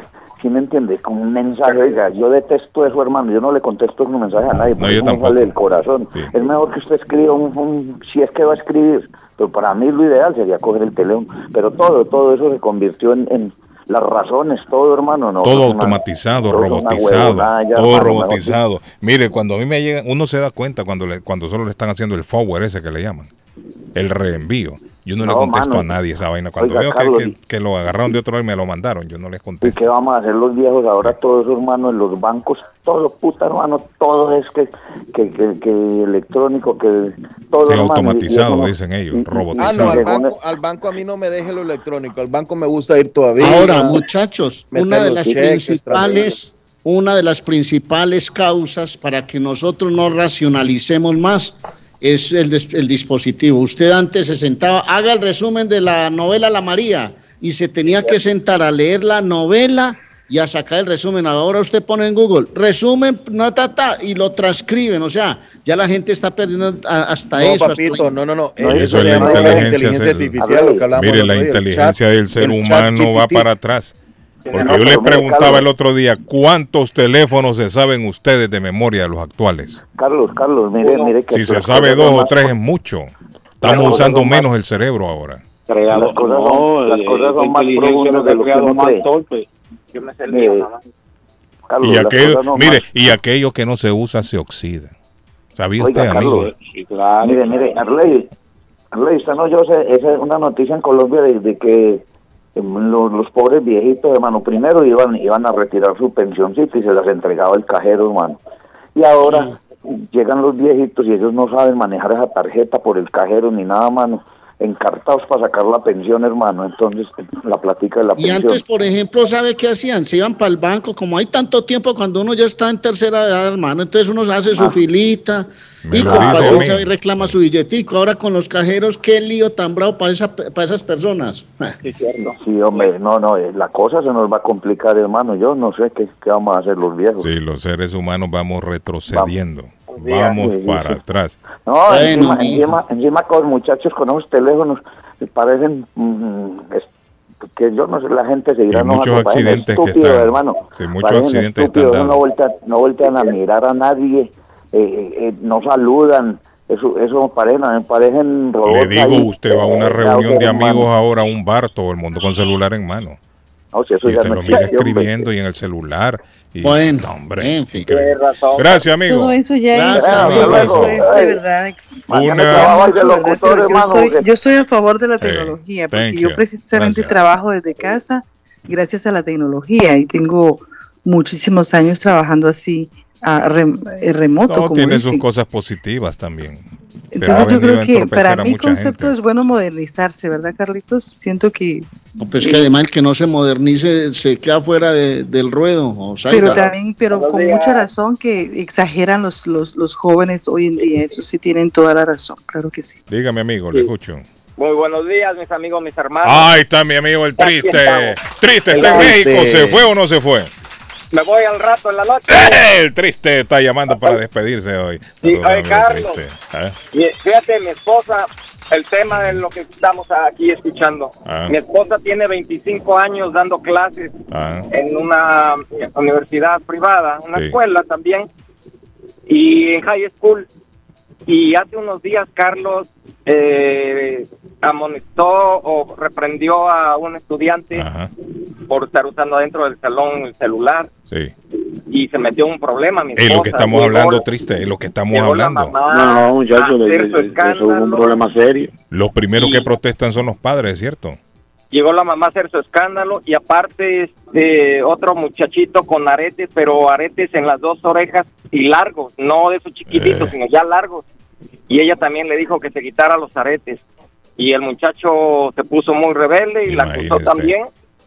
¿sí me entiendes? Con un mensaje, oiga, yo detesto eso, hermano, yo no le contesto un mensaje a nadie, No, porque yo me tampoco. sale del corazón. Es mejor que usted escriba un, un- si es que va a escribir, pero para mí lo ideal sería coger el teléfono, pero todo, todo eso se convirtió en, en las razones, todo, hermano, no. todo automatizado, una robotizado, ya, todo hermano, mejor robotizado. Mire, cuando a mí me llega, uno se da cuenta cuando le, cuando solo le están haciendo el forward ese que le llaman, el reenvío. Yo no, le contesto mano. a nadie esa vaina. Cuando Oiga, veo que- Carlos, que, que lo agarraron de otro lado y me lo mandaron, yo no les ¿Y contesto. qué vamos a hacer los viejos ahora? Todos esos hermanos en los bancos, todo puta hermano, todo es que, que, que, que electrónico, que todo Sí, y- y automatizado, dicen ellos, y- y- Ah, no, al banco, al banco a mí no me deje lo electrónico, al banco me gusta ir todavía. Ahora, muchachos, una de los las principales, una de las principales causas para que nosotros no racionalicemos más es el, des- el dispositivo. Usted antes se sentaba, haga el resumen de la novela La María y se tenía que sentar a leer la novela y a sacar el resumen. Ahora usted pone en Google, resumen, no, ta, ta, y lo transcriben. O sea, ya la gente está perdiendo hasta No, eso. hasta papito, la- no, no, no. No, Eso eso es se la inteligencia artificial, lo que hablamos Mire, la inteligencia chat- del ser el humano va para atrás. Porque No, yo les preguntaba Carlos. el otro día, ¿cuántos teléfonos se saben ustedes de memoria de los actuales? Carlos, Carlos, mire, mire que Si se sabe dos o tres es mucho. Estamos usando más- menos el cerebro ahora. Las cosas son, las cosas son más profundas de lo que uno cree. Mire, Carlos, Y aquello, mire, más- y aquello que no se usa se oxida. ¿Sabía Oiga, usted, amigo? Carlos, mire, mire, Arley, Arley, usted no, yo sé, esa es una noticia en Colombia de, de que los, los pobres viejitos, hermano, primero iban, iban a retirar su pensioncita y se las entregaba el cajero, hermano. Y ahora llegan los viejitos y ellos no saben manejar esa tarjeta por el cajero ni nada, mano. Encartados para sacar la pensión, hermano. Entonces, la platica de la Y pensión. antes, por ejemplo, ¿sabe qué hacían? Se iban para el banco, como hay tanto tiempo cuando uno ya está en tercera edad, hermano, entonces uno hace su Ah. filita Me y con paciencia y reclama su billetico. Ahora con los cajeros, qué lío tan bravo para esa, para esas personas. Sí, hombre, no, no, eh, la cosa se nos va a complicar, hermano. Yo no sé qué, qué vamos a hacer los viejos. Sí, los seres humanos vamos retrocediendo. Días. Vamos para sí. atrás. No, Bueno, encima, encima, encima con los muchachos con esos teléfonos que parecen mm, es- que yo no sé, la gente se irá Y muchos accidentes que están- hermano. sí, muchos Parecen accidentes estúpidos, están no voltean, no voltean a mirar a nadie, eh, eh, eh, no saludan, eso, eso parecen, parecen robots. Le digo, ahí, usted va a una eh, reunión de amigos ahora, a un bar, todo el mundo con celular en mano. No, si eso Y ya usted no lo mira existe, hombre. escribiendo y en el celular. Y, Bueno, no, hombre, en fin. increíble. Gracias, amigo. Todo eso ya Gracias, es, amigo. eso es de verdad. Yo, estoy, porque- yo estoy a favor de la Hey, tecnología, porque thank yo you. precisamente Gracias. trabajo desde casa gracias a la tecnología y tengo muchísimos años trabajando así a rem- eh, remoto. No, como tiene sus cosas positivas también. Pero Entonces yo creo que para mucha concepto gente. es bueno modernizarse, ¿verdad, Carlitos? Siento que... No, Pues que además el que no se modernice se queda fuera de- del ruedo. O sea, Pero ya- también, pero con mucha razón que exageran los, los, los jóvenes hoy en día, eso sí tienen toda la razón, claro que sí. Dígame, amigo, le escucho. Muy buenos días, mis amigos, mis hermanos. Ahí está mi amigo el triste. Triste, está en Triste. México. ¿Se fue o no se fue? Me voy al rato en la noche. El triste está llamando para despedirse hoy. Sí, oye, Carlos. ¿Ah? Y fíjate, mi esposa, el tema de lo que estamos aquí escuchando. Ah. Mi esposa tiene 25 años dando clases Ah, en una universidad privada, una Sí. escuela también, y en high school. Y hace unos días Carlos eh, amonestó o reprendió a un estudiante ajá, por estar usando dentro del salón el celular sí. y se metió en un problema. Mi Es lo que estamos Llegó hablando, la- triste, es lo que estamos hablando. mamá No, muchachos, eso es un problema serio. Los primeros Y- que protestan son los padres, ¿cierto? Llegó la mamá a hacer su escándalo y aparte este otro muchachito con aretes, pero aretes en las dos orejas y largos, no de esos chiquititos, Eh. sino ya largos. Y ella también le dijo que se quitara los aretes. Y el muchacho se puso muy rebelde y la acusó también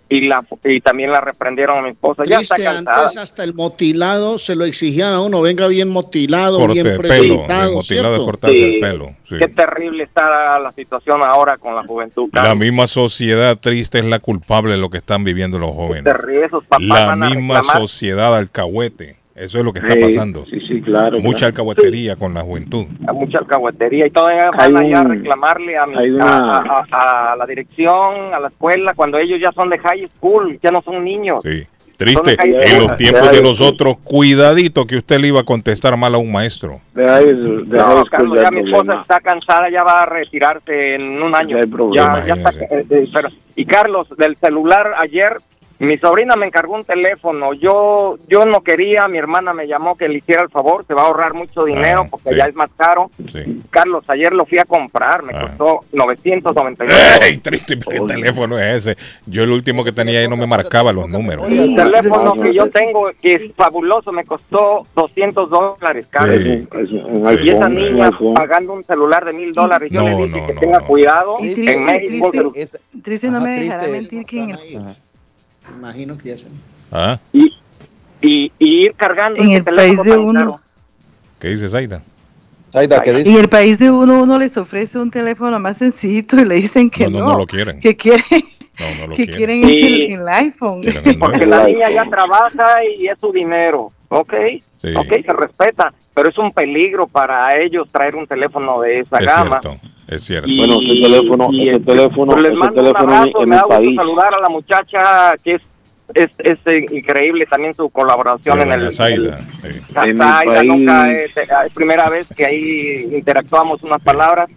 y la y también la reprendieron a mi esposa. Ya está cansada. antes hasta el motilado se lo exigían a uno, venga bien motilado, Corte bien presentado, motilado cortarse Sí. el pelo. sí. Qué terrible está la situación ahora con la juventud. La misma sociedad triste es la culpable de lo que están viviendo los jóvenes. Terrible, esos papás La misma sociedad alcahuete. Eso es lo que está Sí, pasando. Sí, sí, claro. Mucha alcahuetería con la juventud. mucha alcahuetería y todavía van allá a un- reclamarle a, mi- a- una- a- a- a la dirección, a la escuela, cuando ellos ya son de high school, ya no son niños. Sí. Triste, de en los tiempos de nosotros, cuidadito que usted le iba a contestar mal a un maestro. Eso, deja No, Carlos, ya mi esposa está cansada, ya va a retirarse en un año. Problema, Ya- ya está- eh, eh, pero- y Carlos, del celular ayer, mi sobrina me encargó un teléfono. Yo yo no quería, mi hermana me llamó que le hiciera el favor, se va a ahorrar mucho dinero Ah, porque sí. ya es más caro. Sí. Carlos, ayer lo fui a comprar, me Ah. costó 999. ¡Ey, triste! ¿Qué teléfono es ese? Yo el último que tenía ahí no me marcaba los números. El teléfono que yo tengo, que es fabuloso, me costó 200 dólares, Carlos. Sí. Y esa niña pagando un celular de mil dólares, yo No, le dije no, que no, tenga no. cuidado en México. triste. que- Es- Triste, no Ajá, me dejará mentir que en el, Ajá. Imagino que ya se... ¿Ah? y, y, y ir cargando En ese el teléfono país de uno. caro. ¿Qué dice Zaida? Zaida, ¿qué dice? en el país de uno, uno les ofrece un teléfono más sencillito y le dicen que No, no, no, no lo quieren. que quieren, No, no lo que quieren. quieren el, el iPhone. El Porque la niña ya trabaja y es su dinero, ¿ok? Sí. Ok, se respeta, pero es un peligro para ellos traer un teléfono de esa Es gama. cierto, es cierto. Y- Bueno, ese teléfono- y, ese teléfono- pues les ese mando teléfono un abrazo, en me mi da gusto país. saludar a la muchacha que es es, es eh, increíble también su colaboración en el, Zaida, sí. el- En nunca es, es primera vez que ahí interactuamos unas palabras.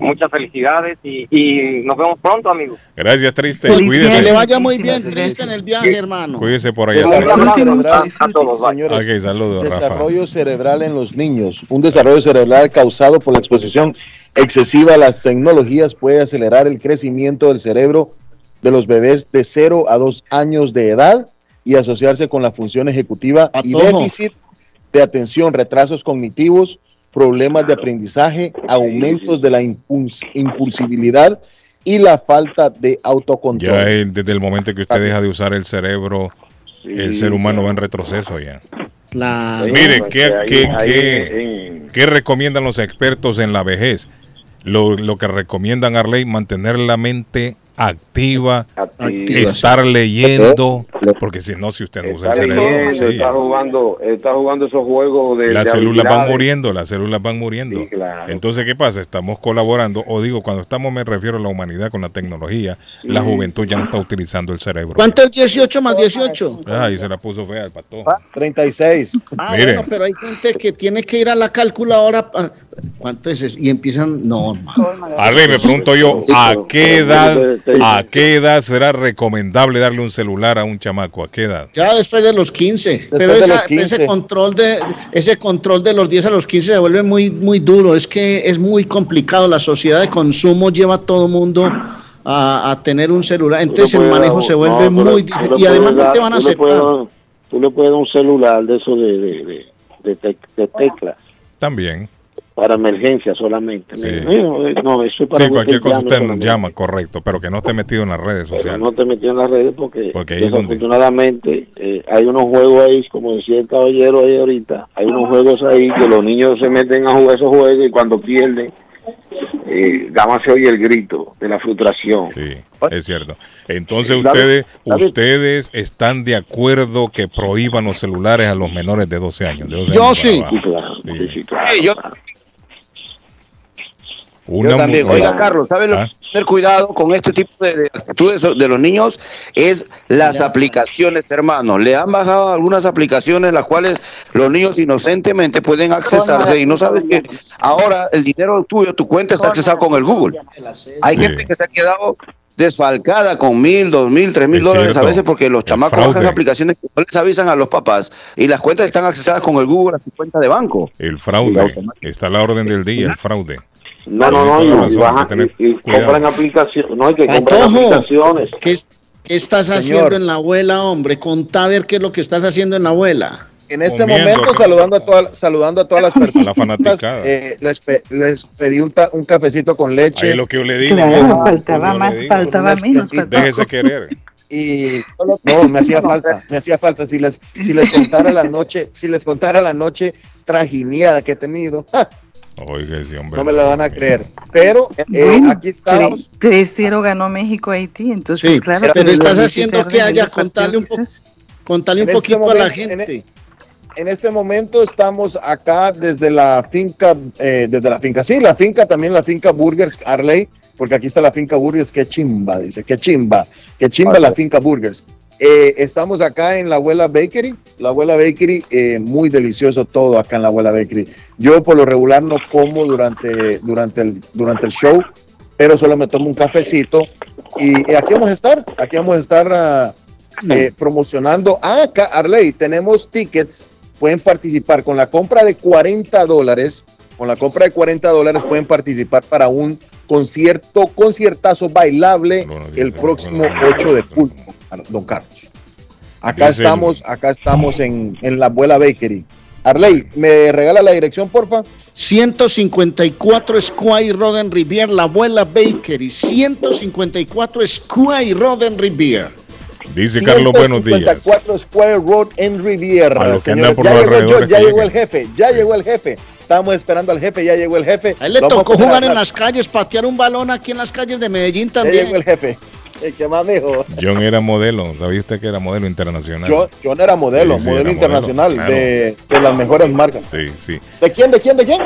Muchas felicidades y, y nos vemos pronto, amigos. Gracias, triste. Feliz Que le Cuídese. vaya muy bien, triste en el viaje, hermano. Cuídese por allá. Desarrollo a- a todos, señores. Saludos, Rafa. Desarrollo cerebral en los niños. Un desarrollo cerebral causado por la exposición excesiva a las tecnologías puede acelerar el crecimiento del cerebro de los bebés de 0 a 2 años de edad y asociarse con la función ejecutiva y déficit de atención, retrasos cognitivos, problemas de aprendizaje, aumentos de la impuls- impulsibilidad y la falta de autocontrol. Ya el- desde el momento que usted deja de usar el cerebro, el ser humano va en retroceso ya. La- Mire, ¿qué, Ahí- qué- ahí qué- en- qué recomiendan los expertos en la vejez? Lo, lo que recomiendan, Arley, mantener la mente activa, activa. estar leyendo, porque si no, si usted no usa Está el cerebro, leyendo, sí. está jugando, está jugando esos juegos de las de células van muriendo, las células van muriendo. Sí, claro. Entonces, ¿qué pasa? Estamos colaborando, o digo, cuando estamos me refiero a la humanidad con la tecnología, la juventud ya no está utilizando el cerebro. ¿Cuánto es 18 más 18? Ay, se la puso fea el pato. 36. Ah, Mire. bueno, pero hay gente que tiene que ir a la calculadora. ¿Cuánto es eso? Y empiezan, no, hermano. Arley, me pregunto yo, ¿a qué edad, a qué edad será recomendable darle un celular a un chamaco? ¿A qué edad? Ya después de los 15. pero esa- los 15. ese control de ese control de los 10 a los 15 se vuelve muy muy duro. Es que es muy complicado. La sociedad de consumo lleva a todo mundo a, a tener un celular. Entonces el manejo dar- se vuelve no, muy difícil. Y además no te van a tú le puedes aceptar. dar- Tú le puedes dar un celular de eso de, de, de, de, tec- de teclas También. Para emergencia solamente. Sí. No, no, eso es para Sí, cualquier cosa usted llama, correcto, pero que no esté metido en las redes Pero sociales. no te metió en las redes porque, Porque donde- desafortunadamente eh, hay unos juegos ahí, como decía el caballero ahí ahorita, hay unos juegos ahí que los niños se meten a jugar esos juegos y cuando pierden eh, se oye el grito de la frustración. Sí, es cierto. Entonces ustedes, David. ustedes están de acuerdo que prohíban los celulares a los menores de 12 años. de 12 Yo años sí. Sí. Sí, yo, Una yo también. Oiga, Carlos, ¿sabes lo que Ah. hay que tener cuidado con este tipo de, de actitudes de los niños? Es las aplicaciones, hermano. Le han bajado algunas aplicaciones las cuales los niños inocentemente pueden accesarse y no sabes que ahora el dinero tuyo, tu cuenta está accesada con el Google. Hay Sí. gente que se ha quedado desfalcada con mil, dos mil, tres mil Es dólares a veces porque los chamacos bajan aplicaciones que no les avisan a los papás y las cuentas están accesadas con el Google a su cuenta de banco. El fraude. Está a la orden del día, el fraude. No, no, no, y, razón, bajan- tener y- y compran aplicaciones, no, hay que comprar aplicaciones. ¿qué, qué estás Señor. haciendo en la abuela, hombre? Contá a ver qué es lo que estás haciendo en la abuela. En este Comiendo, momento, ¿no? saludando a, toda- saludando a todas las personas, la fanaticada. eh, les, pe- les pedí un, ta- un cafecito con Ahí leche es lo que yo le digo. Claro, que faltaba yo más, digo. faltaba menos. Déjese querer. y no, me hacía falta, me hacía falta. Si les, si les contara la noche, si les contara la noche trajiniada que he tenido, ¡ja! Oiga, ese hombre. no me lo van a creer. Pero eh, aquí estamos. 3-0 ganó México a Haití, entonces Sí, claro. pero estás haciendo que haya, contale un poco. Contale un este poquito a la momento, en gente. En este momento estamos acá desde la finca, eh, desde la finca, sí, la finca, también la finca Burgers Arley, porque aquí está la finca Burgers, qué chimba, dice, qué chimba, qué chimba la finca Burgers. Eh, estamos acá en la abuela Bakery, la abuela Bakery, eh, muy delicioso todo acá en la abuela Bakery. Yo por lo regular no como durante, durante, el, durante el show, pero solo me tomo un cafecito. Y, eh, aquí vamos a estar, aquí vamos a estar ah, eh, promocionando. Ah, acá, Arley, tenemos tickets, pueden participar con la compra de 40 dólares, con la compra de 40 dólares pueden participar para un concierto, conciertazo bailable el próximo 8 de julio, don Carlos. Acá Dice estamos, acá estamos en, en la abuela Bakery. Arley, ¿me regala la dirección, porfa? 154 Square Road en Riviera, la abuela Bakery. 154 Square Road en Riviera. Dice Carlos, buenos días. 154 Square Road en Riviera. A los que señores. andan por ya los llegó alrededores ya llegó el jefe, ya llegó el jefe. Estábamos esperando al jefe, ya llegó el jefe. A él le Lo tocó jugar en las calles, patear un balón aquí en las calles de Medellín Ya también. llegó el jefe. El que más dijo. John era modelo. ¿Sabía usted que era modelo internacional? Yo, no era modelo, Sí, sí, modelo era internacional modelo, de, de las mejores marcas. Sí, sí. ¿De quién, de quién, de quién?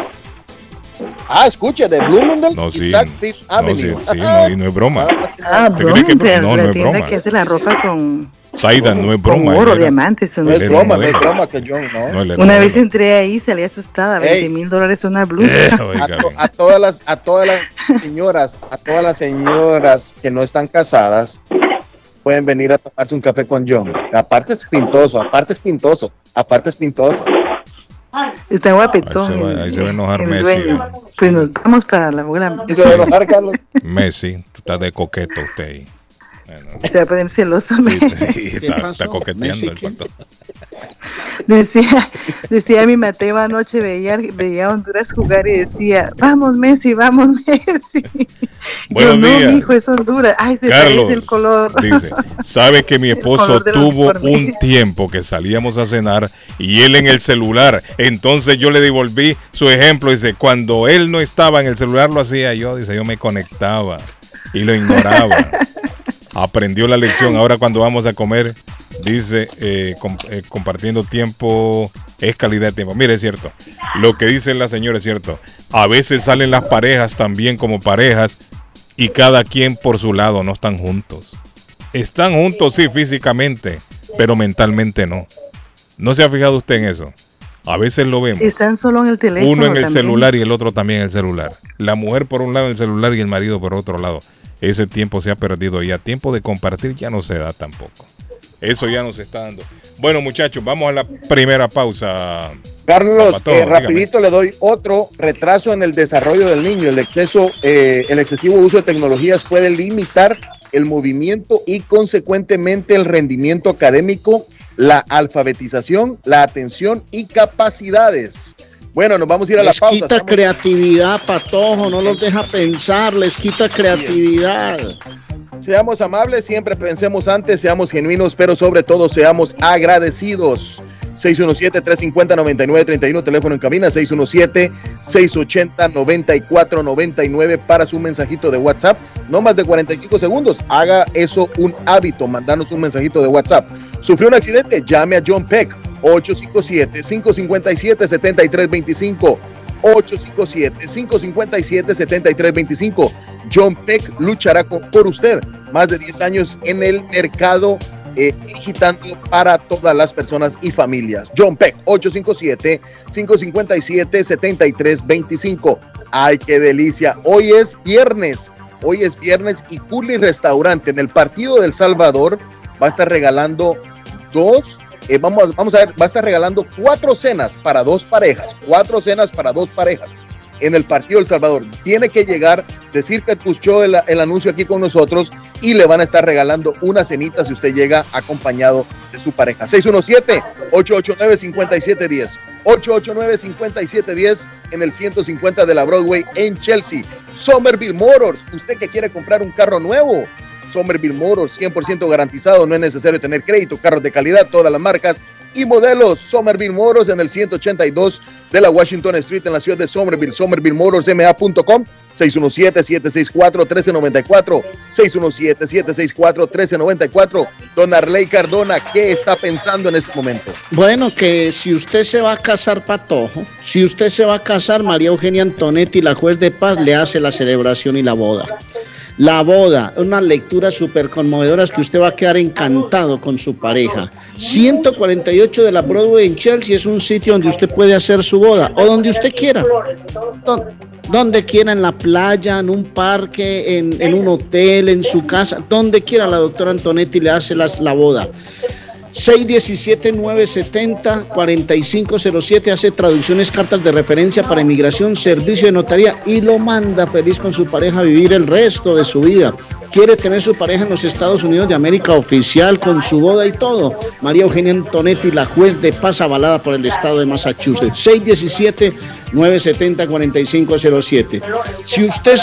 Ah, escuche, de Bloomingdale's No, y sí. Saks Fifth No, Avenue. sí, sí, no, y no es broma. Ah, ¿Usted cree que es Bloomingdale's, no, la no es tienda broma. que hace la ropa con, Saida, no es con broma. oro, él era- diamantes. No no es broma, no es broma que yo no. Una modelo. vez entré ahí, salí asustada, 20 Ey. mil dólares una blusa. Eh, a, to- a todas las a todas las señoras a todas las señoras que no están casadas pueden venir a tomarse un café con John aparte es pintoso aparte es pintoso aparte es pintoso Está guapetón. Ahí se va- ahí se va a enojar el Messi, dueño. Pues nos vamos para la y se va a enojar Carlos Messi, tú estás de coqueto usted ahí. Se va a poner celoso. Sí, sí, ¿Qué está, está coqueteando ¿Messi el qué? Decía, decía mi Mateo anoche, veía, veía a Honduras jugar y decía, vamos Messi, vamos Messi. Yo Buenos no, días. mi hijo, es Honduras. Ay, se Carlos, parece el color. Dice, sabe que mi esposo tuvo un tiempo que salíamos a cenar y él en el celular. Entonces yo le devolví su ejemplo. Dice, cuando él no estaba en el celular lo hacía yo. Dice, yo me conectaba y lo ignoraba. Aprendió la lección. Ahora cuando vamos a comer, dice, eh, eh, compartiendo tiempo es calidad de tiempo. Mire, es cierto. Lo que dice la señora es cierto. A veces salen las parejas también como parejas y cada quien por su lado no están juntos. Están juntos, sí, físicamente, pero mentalmente no. ¿No se ha fijado usted en eso? A veces lo vemos. Están solo en el teléfono. Uno en el también. celular y el otro también en el celular. La mujer por un lado en el celular y el marido por otro lado. Ese tiempo se ha perdido ya. Tiempo de compartir ya no se da tampoco. Eso ya no se está dando. Bueno, muchachos, vamos a la primera pausa. Carlos, eh, dígame. rapidito le doy otro retraso en el desarrollo del niño. El exceso, eh, el excesivo uso de tecnologías puede limitar el movimiento y consecuentemente el rendimiento académico, la alfabetización, la atención y capacidades. Bueno, nos vamos a ir a la Les pausa. quita Estamos- creatividad, patojo, no los deja pensar, les quita creatividad. Seamos amables, siempre pensemos antes, seamos genuinos, pero sobre todo seamos agradecidos. 617-350-9931, teléfono en cabina 617-680-9499 para su mensajito de WhatsApp. No más de 45 segundos. Haga eso un hábito, mandarnos un mensajito de WhatsApp. ¿Sufrió un accidente? Llame a John Peck 857-557-7325. 857-557-7325. John Peck luchará con- por usted. Más de 10 años en el mercado eh, para todas las personas y familias. John Peck, 857-557-7325. Ay, qué delicia. Hoy es viernes. Hoy es viernes y Curly Restaurante en el partido del Salvador va a estar regalando dos, eh, vamos, vamos a ver, va a estar regalando cuatro cenas para dos parejas, cuatro cenas para dos parejas en el partido del Salvador. Tiene que llegar, decir que escuchó el, el anuncio aquí con nosotros y le van a estar regalando una cenita si usted llega acompañado de su pareja. 617-889-5710. 889-5710 en el 150 de la Broadway en Chelsea. Somerville Motors, usted que quiere comprar un carro nuevo. Somerville Motors, 100% garantizado, no es necesario tener crédito, carros de calidad, todas las marcas y modelos. Somerville Motors en el 182 de la Washington Street en la ciudad de Somerville. Somerville Motors, ma.com, 617-764-1394, 617-764-1394. Don Arley Cardona, ¿qué está pensando en este momento? Bueno, que si usted se va a casar patojo, si usted se va a casar, María Eugenia Antonetti, la juez de paz, le hace la celebración y la boda. La boda, unas lecturas súper conmovedoras que usted va a quedar encantado con su pareja. 148 de la Broadway en Chelsea es un sitio donde usted puede hacer su boda o donde usted quiera. Don- donde quiera, en la playa, en un parque, en, en un hotel, en su casa, donde quiera la doctora Antonetti le hace las, la boda. 617-970-4507 hace traducciones, cartas de referencia para inmigración, servicio de notaría y lo manda feliz con su pareja a vivir el resto de su vida. Quiere tener su pareja en los Estados Unidos de América oficial con su boda y todo. María Eugenia Antonetti, la juez de paz avalada por el estado de Massachusetts. 617-970-4507. Si usted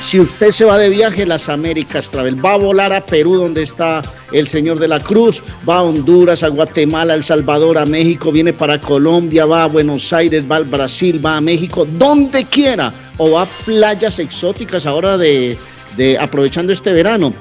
si usted se va de viaje, las Américas Travel. Va a volar a Perú, donde está el Señor de la Cruz, va a Honduras, a Guatemala, a El Salvador, a México, viene para Colombia, va a Buenos Aires, va al Brasil, va a México, donde quiera, o va a playas exóticas ahora de, de aprovechando este verano.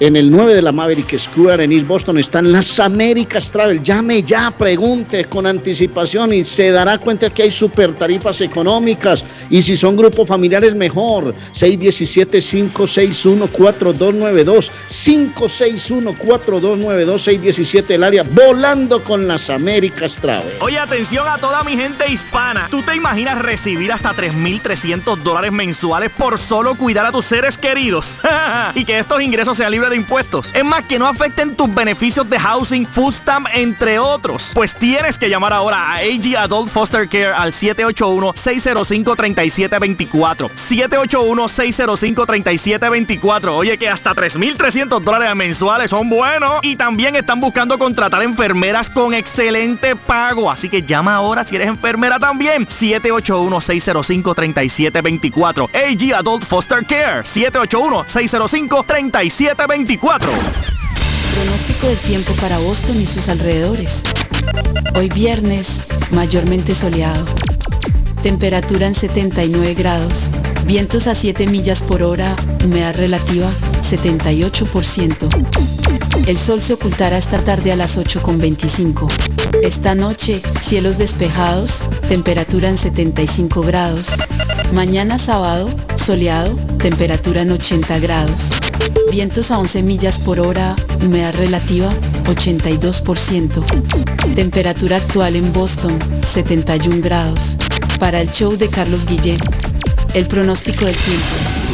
En el 9 de la Maverick Square en East Boston están las Américas Travel. Llame ya, pregunte con anticipación y se dará cuenta que hay super tarifas económicas. Y si son grupos familiares, mejor. 617-561-4292. 561-4292. 617 el área. Volando con las Américas Travel. Oye, atención a toda mi gente hispana. ¿Tú te imaginas recibir hasta 3.300 dólares mensuales por solo cuidar a tus seres queridos? y que estos ingresos sean libres de impuestos. Es más, que no afecten tus beneficios de housing, food stamp, entre otros. Pues tienes que llamar ahora a AG Adult Foster Care al 781-605-3724. 781-605-3724. Oye, que hasta 3.300 dólares mensuales son buenos. Y también están buscando contratar enfermeras con excelente pago. Así que llama ahora si eres enfermera también. 781-605-3724. AG Adult Foster Care. 781-605-3724. Pronóstico del tiempo para Boston y sus alrededores. Hoy viernes, mayormente soleado. Temperatura en 79 grados. Vientos a 7 millas por hora. Humedad relativa 78%. El sol se ocultará esta tarde a las 8.25. Esta noche, cielos despejados, temperatura en 75 grados. Mañana sábado, soleado, temperatura en 80 grados. Vientos a 11 millas por hora, humedad relativa 82%. Temperatura actual en Boston 71 grados. Para el show de Carlos Guillén, el pronóstico del tiempo.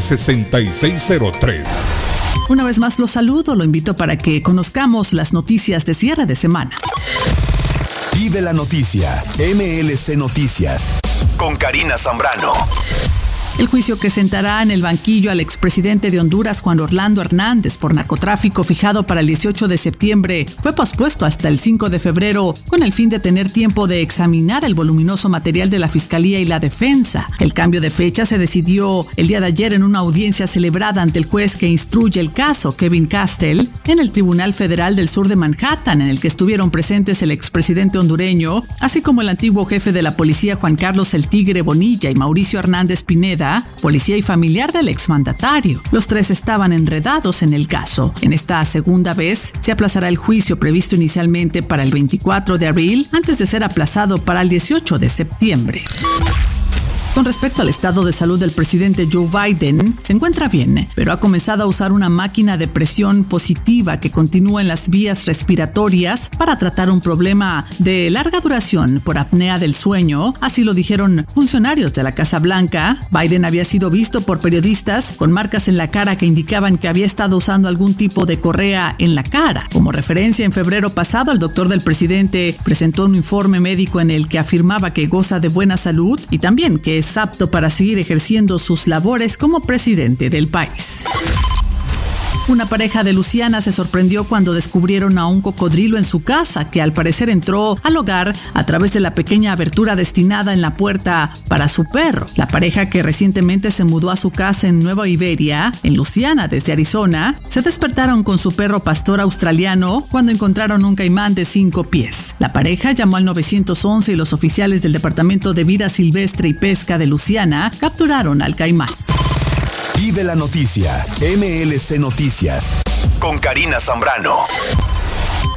6603 Una vez más los saludo, lo invito para que conozcamos las noticias de cierre de semana. Vive la noticia, MLC Noticias, con Karina Zambrano. El juicio que sentará en el banquillo al expresidente de Honduras, Juan Orlando Hernández, por narcotráfico fijado para el 18 de septiembre, fue pospuesto hasta el 5 de febrero, con el fin de tener tiempo de examinar el voluminoso material de la Fiscalía y la defensa. El cambio de fecha se decidió el día de ayer en una audiencia celebrada ante el juez que instruye el caso, Kevin Castell, en el Tribunal Federal del Sur de Manhattan, en el que estuvieron presentes el expresidente hondureño, así como el antiguo jefe de la policía Juan Carlos El Tigre Bonilla y Mauricio Hernández Pineda, policía y familiar del exmandatario. Los tres estaban enredados en el caso. En esta segunda vez se aplazará el juicio previsto inicialmente para el 24 de abril antes de ser aplazado para el 18 de septiembre. Respecto al estado de salud del presidente Joe Biden, se encuentra bien, pero ha comenzado a usar una máquina de presión positiva que continúa en las vías respiratorias para tratar un problema de larga duración por apnea del sueño, así lo dijeron funcionarios de la Casa Blanca. Biden había sido visto por periodistas con marcas en la cara que indicaban que había estado usando algún tipo de correa en la cara. Como referencia, en febrero pasado, el doctor del presidente presentó un informe médico en el que afirmaba que goza de buena salud y también que es apto para seguir ejerciendo sus labores como presidente del país. Una pareja de Luciana se sorprendió cuando descubrieron a un cocodrilo en su casa que al parecer entró al hogar a través de la pequeña abertura destinada en la puerta para su perro. La pareja que recientemente se mudó a su casa en Nueva Iberia, en Luciana desde Arizona, se despertaron con su perro pastor australiano cuando encontraron un caimán de cinco pies. La pareja llamó al 911 y los oficiales del Departamento de Vida Silvestre y Pesca de Luciana capturaron al caimán. Vive la noticia, MLC Noticias, con Karina Zambrano.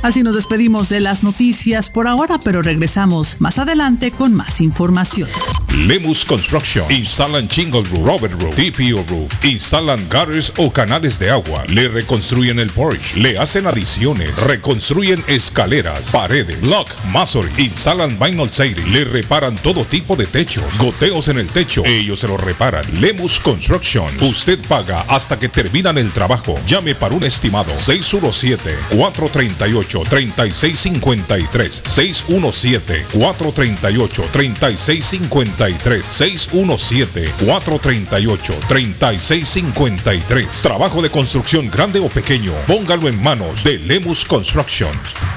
Así nos despedimos de las noticias por ahora, pero regresamos más adelante con más información. Lemus Construction. Instalan Chingle Roof, Robert Roof, TPO Roof. Instalan gutters o canales de agua. Le reconstruyen el porch. Le hacen adiciones. Reconstruyen escaleras, paredes, block, masonry. Instalan vinyl siding. Le reparan todo tipo de techo. Goteos en el techo. Ellos se lo reparan. Lemus Construction. Usted paga hasta que terminan el trabajo. Llame para un estimado. 617 438 3653 617 438 3653 617 438 3653 Trabajo de construcción grande o pequeño, póngalo en manos de Lemus Construction.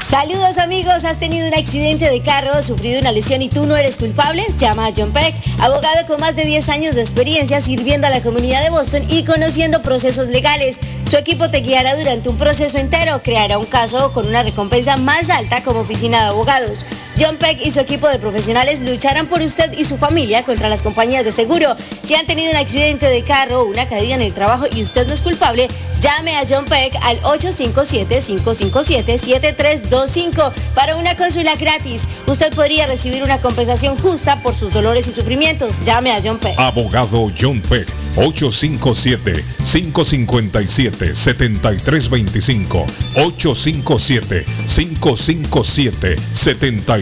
Saludos amigos, ¿has tenido un accidente de carro, sufrido una lesión y tú no eres culpable? Llama a John Peck, abogado con más de 10 años de experiencia sirviendo a la comunidad de Boston y conociendo procesos legales. Su equipo te guiará durante un proceso entero, creará un caso con una recompensa más alta como oficina de abogados. John Peck y su equipo de profesionales lucharán por usted y su familia contra las compañías de seguro. Si han tenido un accidente de carro o una caída en el trabajo y usted no es culpable, llame a John Peck al 857-557-7325 para una consulta gratis. Usted podría recibir una compensación justa por sus dolores y sufrimientos. Llame a John Peck. Abogado John Peck, 857-557-7325. 857-557-7325.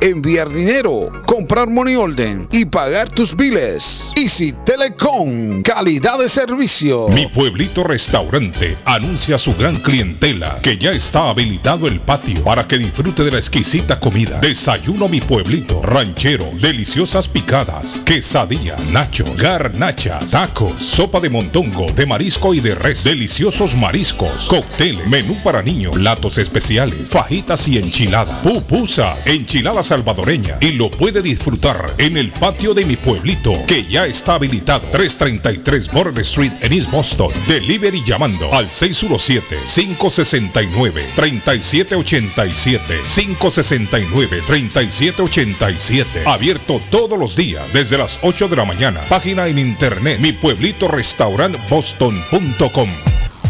enviar dinero, comprar money order y pagar tus biles. Easy Telecom, calidad de servicio. Mi pueblito restaurante anuncia a su gran clientela que ya está habilitado el patio para que disfrute de la exquisita comida. Desayuno mi pueblito, ranchero, deliciosas picadas, quesadillas, nacho, garnachas, tacos, sopa de montongo, de marisco y de res, deliciosos mariscos, cócteles, menú para niños, platos especiales, fajitas y enchiladas, pupusas, enchilada salvadoreña y lo puede disfrutar en el patio de mi pueblito que ya está habilitado 333 Border Street en East Boston. Delivery llamando al 617-569-3787. 569-3787. Abierto todos los días desde las 8 de la mañana. Página en internet mi pueblito restaurant boston.com.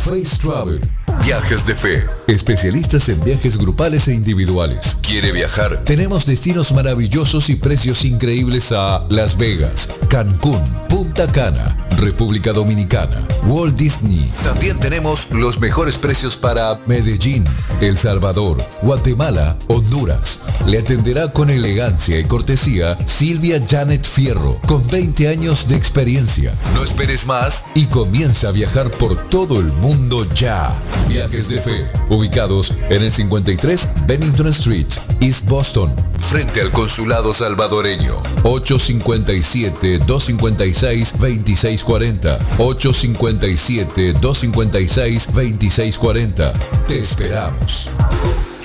Face Travel. Viajes de fe. Especialistas en viajes grupales e individuales. ¿Quiere viajar? Tenemos destinos maravillosos y precios increíbles a Las Vegas, Cancún, Punta Cana, República Dominicana, Walt Disney. También tenemos los mejores precios para Medellín, El Salvador, Guatemala, Honduras. Le atenderá con elegancia y cortesía Silvia Janet Fierro, con 20 años de experiencia. No esperes más y comienza a viajar por todo el mundo ya. Viajes de Fe, ubicados en el 53 Bennington Street, East Boston, frente al Consulado Salvadoreño. 857-256-2640. 857-256-2640. Te esperamos.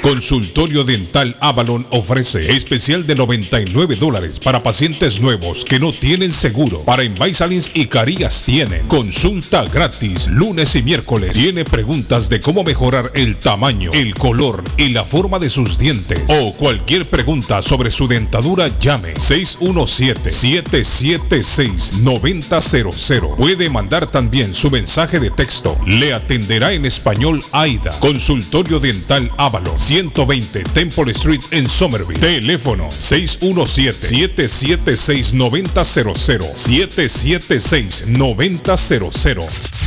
Consultorio Dental Avalon ofrece especial de 99 dólares para pacientes nuevos que no tienen seguro. Para Invisalins y Carías tienen consulta gratis lunes y miércoles. Tiene preguntas de cómo mejorar el tamaño, el color y la forma de sus dientes. O cualquier pregunta sobre su dentadura, llame 617-776-9000. Puede mandar también su mensaje de texto. Le atenderá en español AIDA. Consultorio Dental Avalon. 120 Temple Street en Somerville. Teléfono 617-776-9000. 776-9000.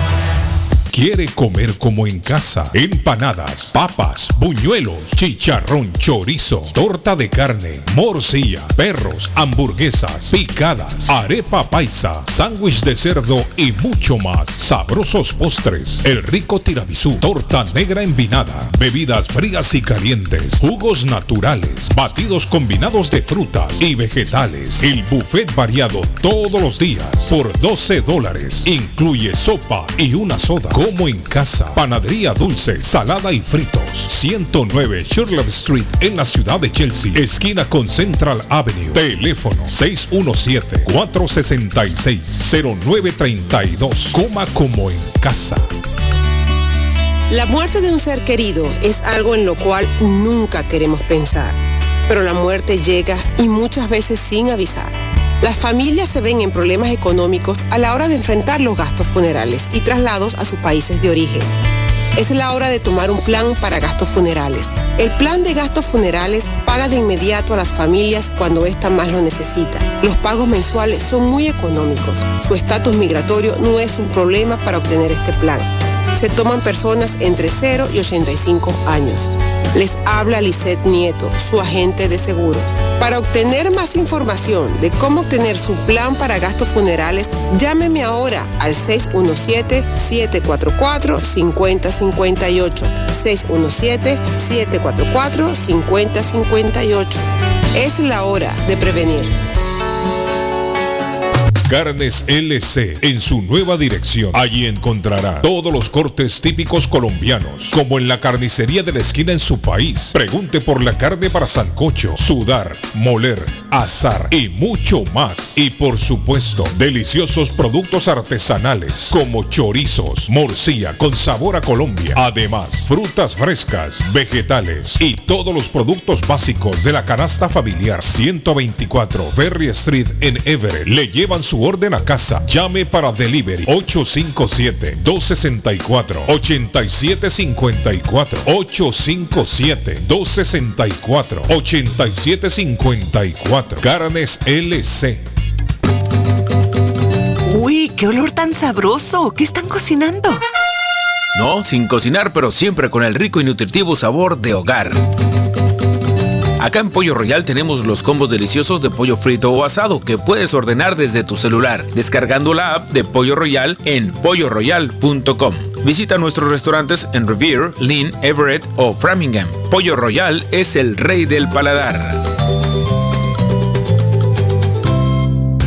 ¿Quiere comer como en casa? Empanadas, papas, buñuelos, chicharrón, chorizo, torta de carne, morcilla, perros, hamburguesas, picadas, arepa paisa, sándwich de cerdo y mucho más. Sabrosos postres, el rico tiramisú, torta negra envinada, bebidas frías y calientes, jugos naturales, batidos combinados de frutas y vegetales. El buffet variado todos los días por 12 dólares. Incluye sopa y una soda como en casa. Panadería dulce, salada y fritos. 109 Sherlock Street en la ciudad de Chelsea, esquina con Central Avenue. Teléfono 617-466-0932. Coma como en casa. La muerte de un ser querido es algo en lo cual nunca queremos pensar, pero la muerte llega y muchas veces sin avisar. Las familias se ven en problemas económicos a la hora de enfrentar los gastos funerales y traslados a sus países de origen. Es la hora de tomar un plan para gastos funerales. El plan de gastos funerales paga de inmediato a las familias cuando ésta más lo necesita. Los pagos mensuales son muy económicos. Su estatus migratorio no es un problema para obtener este plan. Se toman personas entre 0 y 85 años. Les habla Lisette Nieto, su agente de seguros. Para obtener más información de cómo obtener su plan para gastos funerales, llámeme ahora al 617-744-5058. 617-744-5058. Es la hora de prevenir. Carnes LC en su nueva dirección. Allí encontrará todos los cortes típicos colombianos, como en la carnicería de la esquina en su país. Pregunte por la carne para sancocho, sudar, moler, asar y mucho más. Y por supuesto, deliciosos productos artesanales como chorizos, morcilla con sabor a Colombia. Además, frutas frescas, vegetales y todos los productos básicos de la canasta familiar 124 Ferry Street en Everett. Le llevan su orden a casa. Llame para delivery 857-264-8754. 857-264-8754. Carnes LC. Uy, qué olor tan sabroso. ¿Qué están cocinando? No, sin cocinar, pero siempre con el rico y nutritivo sabor de hogar. Acá en Pollo Royal tenemos los combos deliciosos de pollo frito o asado que puedes ordenar desde tu celular, descargando la app de Pollo Royal en polloroyal.com. Visita nuestros restaurantes en Revere, Lynn, Everett o Framingham. Pollo Royal es el rey del paladar.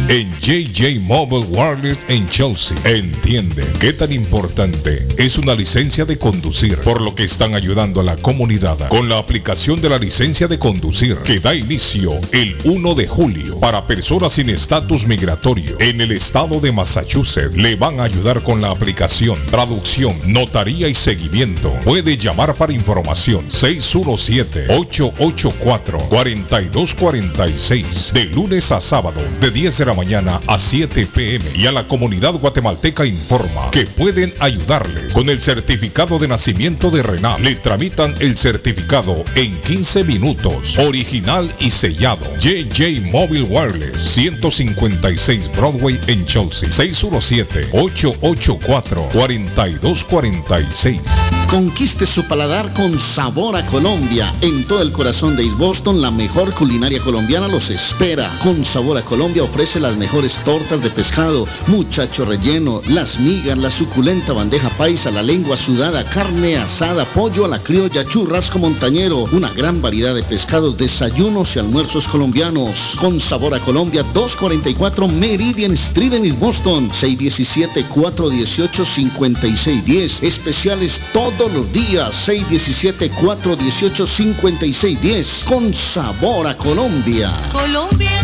En JJ Mobile Wireless en Chelsea entienden qué tan importante es una licencia de conducir, por lo que están ayudando a la comunidad con la aplicación de la licencia de conducir que da inicio el 1 de julio para personas sin estatus migratorio en el estado de Massachusetts. Le van a ayudar con la aplicación, traducción, notaría y seguimiento. Puede llamar para información 617-884-4246 de lunes a sábado de 10 de la mañana a 7 pm y a la comunidad guatemalteca informa que pueden ayudarles con el certificado de nacimiento de Renal. Le tramitan el certificado en 15 minutos, original y sellado. JJ Mobile Wireless 156 Broadway en Chelsea 617-884-4246. Conquiste su paladar con sabor a Colombia. En todo el corazón de East Boston, la mejor culinaria colombiana los espera. Con sabor a Colombia ofrece las mejores tortas de pescado, muchacho relleno, las migas, la suculenta bandeja paisa, la lengua sudada, carne asada, pollo a la criolla, churrasco montañero, una gran variedad de pescados, desayunos y almuerzos colombianos. Con sabor a Colombia, 244 Meridian Street en East Boston, 617-418-5610. Especiales todos los días, 617-418-5610. Con sabor a Colombia. Colombia,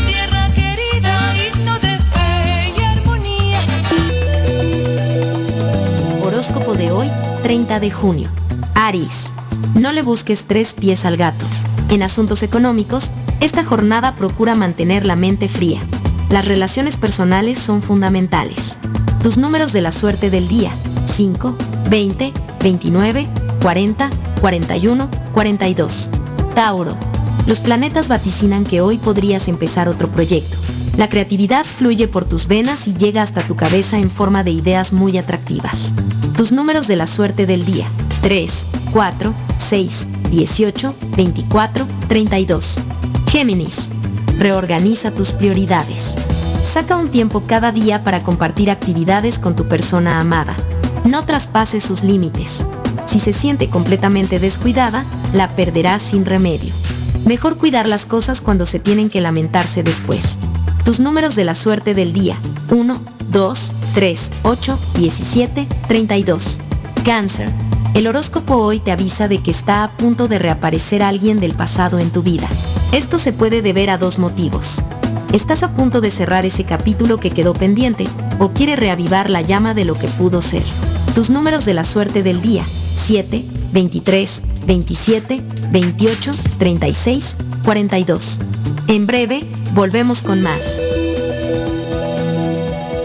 Horóscopo de hoy, 30 de junio. Aries. No le busques tres pies al gato. En asuntos económicos, esta jornada procura mantener la mente fría. Las relaciones personales son fundamentales. Tus números de la suerte del día. 5, 20, 29, 40, 41, 42. Tauro. Los planetas vaticinan que hoy podrías empezar otro proyecto. La creatividad fluye por tus venas y llega hasta tu cabeza en forma de ideas muy atractivas. Tus números de la suerte del día. 3, 4, 6, 18, 24, 32. Géminis. Reorganiza tus prioridades. Saca un tiempo cada día para compartir actividades con tu persona amada. No traspases sus límites. Si se siente completamente descuidada, la perderás sin remedio. Mejor cuidar las cosas cuando se tienen que lamentarse después. Tus números de la suerte del día. 1, 2, 3, 8, 17, 32. Cáncer. El horóscopo hoy te avisa de que está a punto de reaparecer alguien del pasado en tu vida. Esto se puede deber a dos motivos. Estás a punto de cerrar ese capítulo que quedó pendiente o quiere reavivar la llama de lo que pudo ser. Tus números de la suerte del día. 7, 23, 27, 28, 36, 42. En breve, volvemos con más.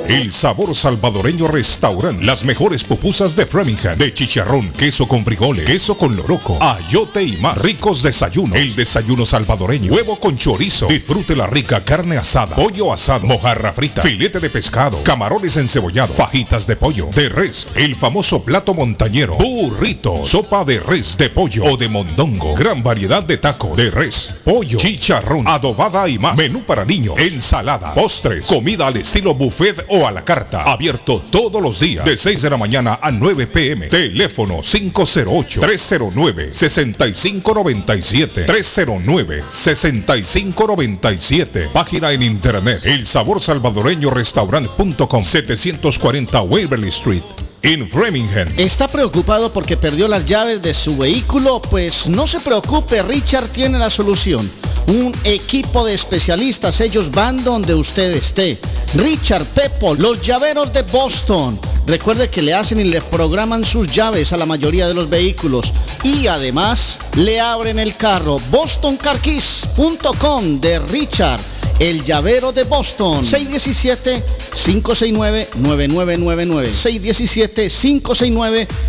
El sabor salvadoreño restaurant. Las mejores pupusas de Framingham. De chicharrón, queso con frijoles, queso con loroco, ayote y más. Ricos desayunos. El desayuno salvadoreño. Huevo con chorizo. Disfrute la rica carne asada. Pollo asado. Mojarra frita. Filete de pescado. Camarones encebollados. Fajitas de pollo. De res. El famoso plato montañero. Burrito. Sopa de res, de pollo o de mondongo. Gran variedad de taco. De res. Pollo. Chicharrón. Adobada y más. Menú para niños. Ensalada. Postres. Comida al estilo buffet a la carta. Abierto todos los días de 6 de la mañana a 9 pm. Teléfono 508-309-6597. 309-6597. Página en internet. El sabor salvadoreño restaurant.com 740 Waverly Street. En Framingham. ¿Está preocupado porque perdió las llaves de su vehículo? Pues no se preocupe, Richard tiene la solución. Un equipo de especialistas, ellos van donde usted esté. Richard Pepo, los llaveros de Boston. Recuerde que le hacen y le programan sus llaves a la mayoría de los vehículos. Y además le abren el carro. BostonCarKeys.com de Richard. El llavero de Boston. 617-569-9999.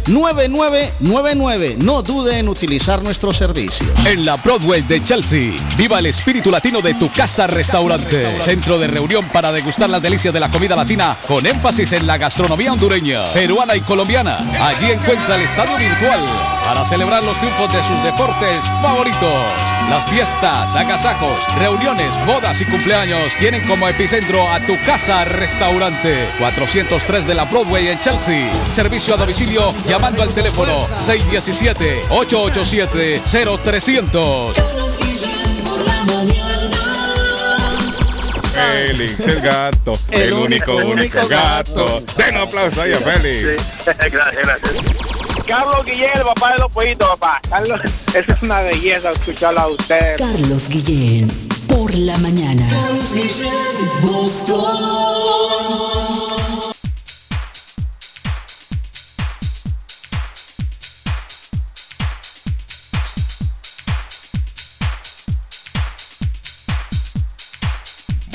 617-569-9999. No dude en utilizar nuestro servicio. En la Broadway de Chelsea, viva el espíritu latino de tu casa restaurante. Centro de reunión para degustar las delicias de la comida latina con énfasis en la gastronomía hondureña, peruana y colombiana. Allí encuentra el estadio virtual para celebrar los triunfos de sus deportes favoritos. Las fiestas, agasajos, reuniones, bodas y cumpleaños tienen como epicentro a tu casa restaurante 403 de la Broadway en Chelsea. Servicio a domicilio llamando al teléfono 617-887-0300. Félix, el gato, el, único, único, gato. Den un aplauso ahí a Félix. gracias, gracias. Carlos Guillén, el papá de los pollitos, papá. Carlos, eso es una belleza escucharlo a usted. Carlos Guillén, la mañana. Boston.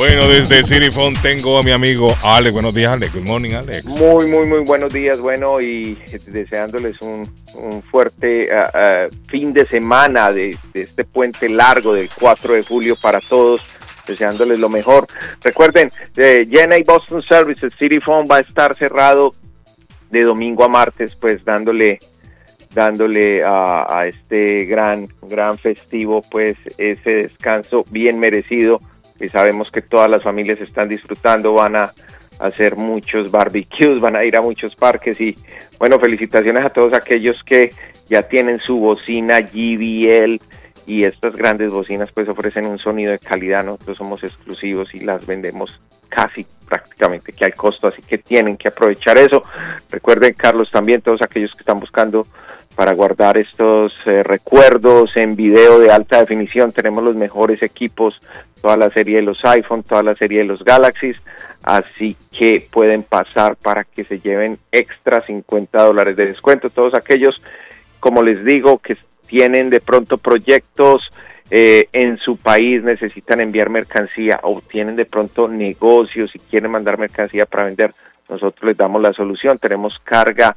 Bueno, desde Cirifón tengo a mi amigo Alex. Buenos días, Alex. Good morning, Alex. Muy, muy, muy buenos días. Bueno, y deseándoles un, fuerte ah, ah, fin de semana de, este puente largo del 4 de julio para todos. Deseándoles lo mejor. Recuerden, eh, y Boston Services, City Phone va a estar cerrado de domingo a martes, pues dándole dándole a, a este gran gran festivo pues ese descanso bien merecido y sabemos que todas las familias están disfrutando, van a hacer muchos barbecues, van a ir a muchos parques y bueno, felicitaciones a todos aquellos que ya tienen su bocina JBL y estas grandes bocinas pues ofrecen un sonido de calidad, nosotros somos exclusivos y las vendemos casi prácticamente que al costo, así que tienen que aprovechar eso. Recuerden Carlos también todos aquellos que están buscando para guardar estos eh, recuerdos en video de alta definición. Tenemos los mejores equipos, toda la serie de los iPhone, toda la serie de los Galaxies, así que pueden pasar para que se lleven extra 50 dólares de descuento. Todos aquellos, como les digo, que tienen de pronto proyectos eh, en su país, necesitan enviar mercancía o tienen de pronto negocios y quieren mandar mercancía para vender, nosotros les damos la solución. Tenemos carga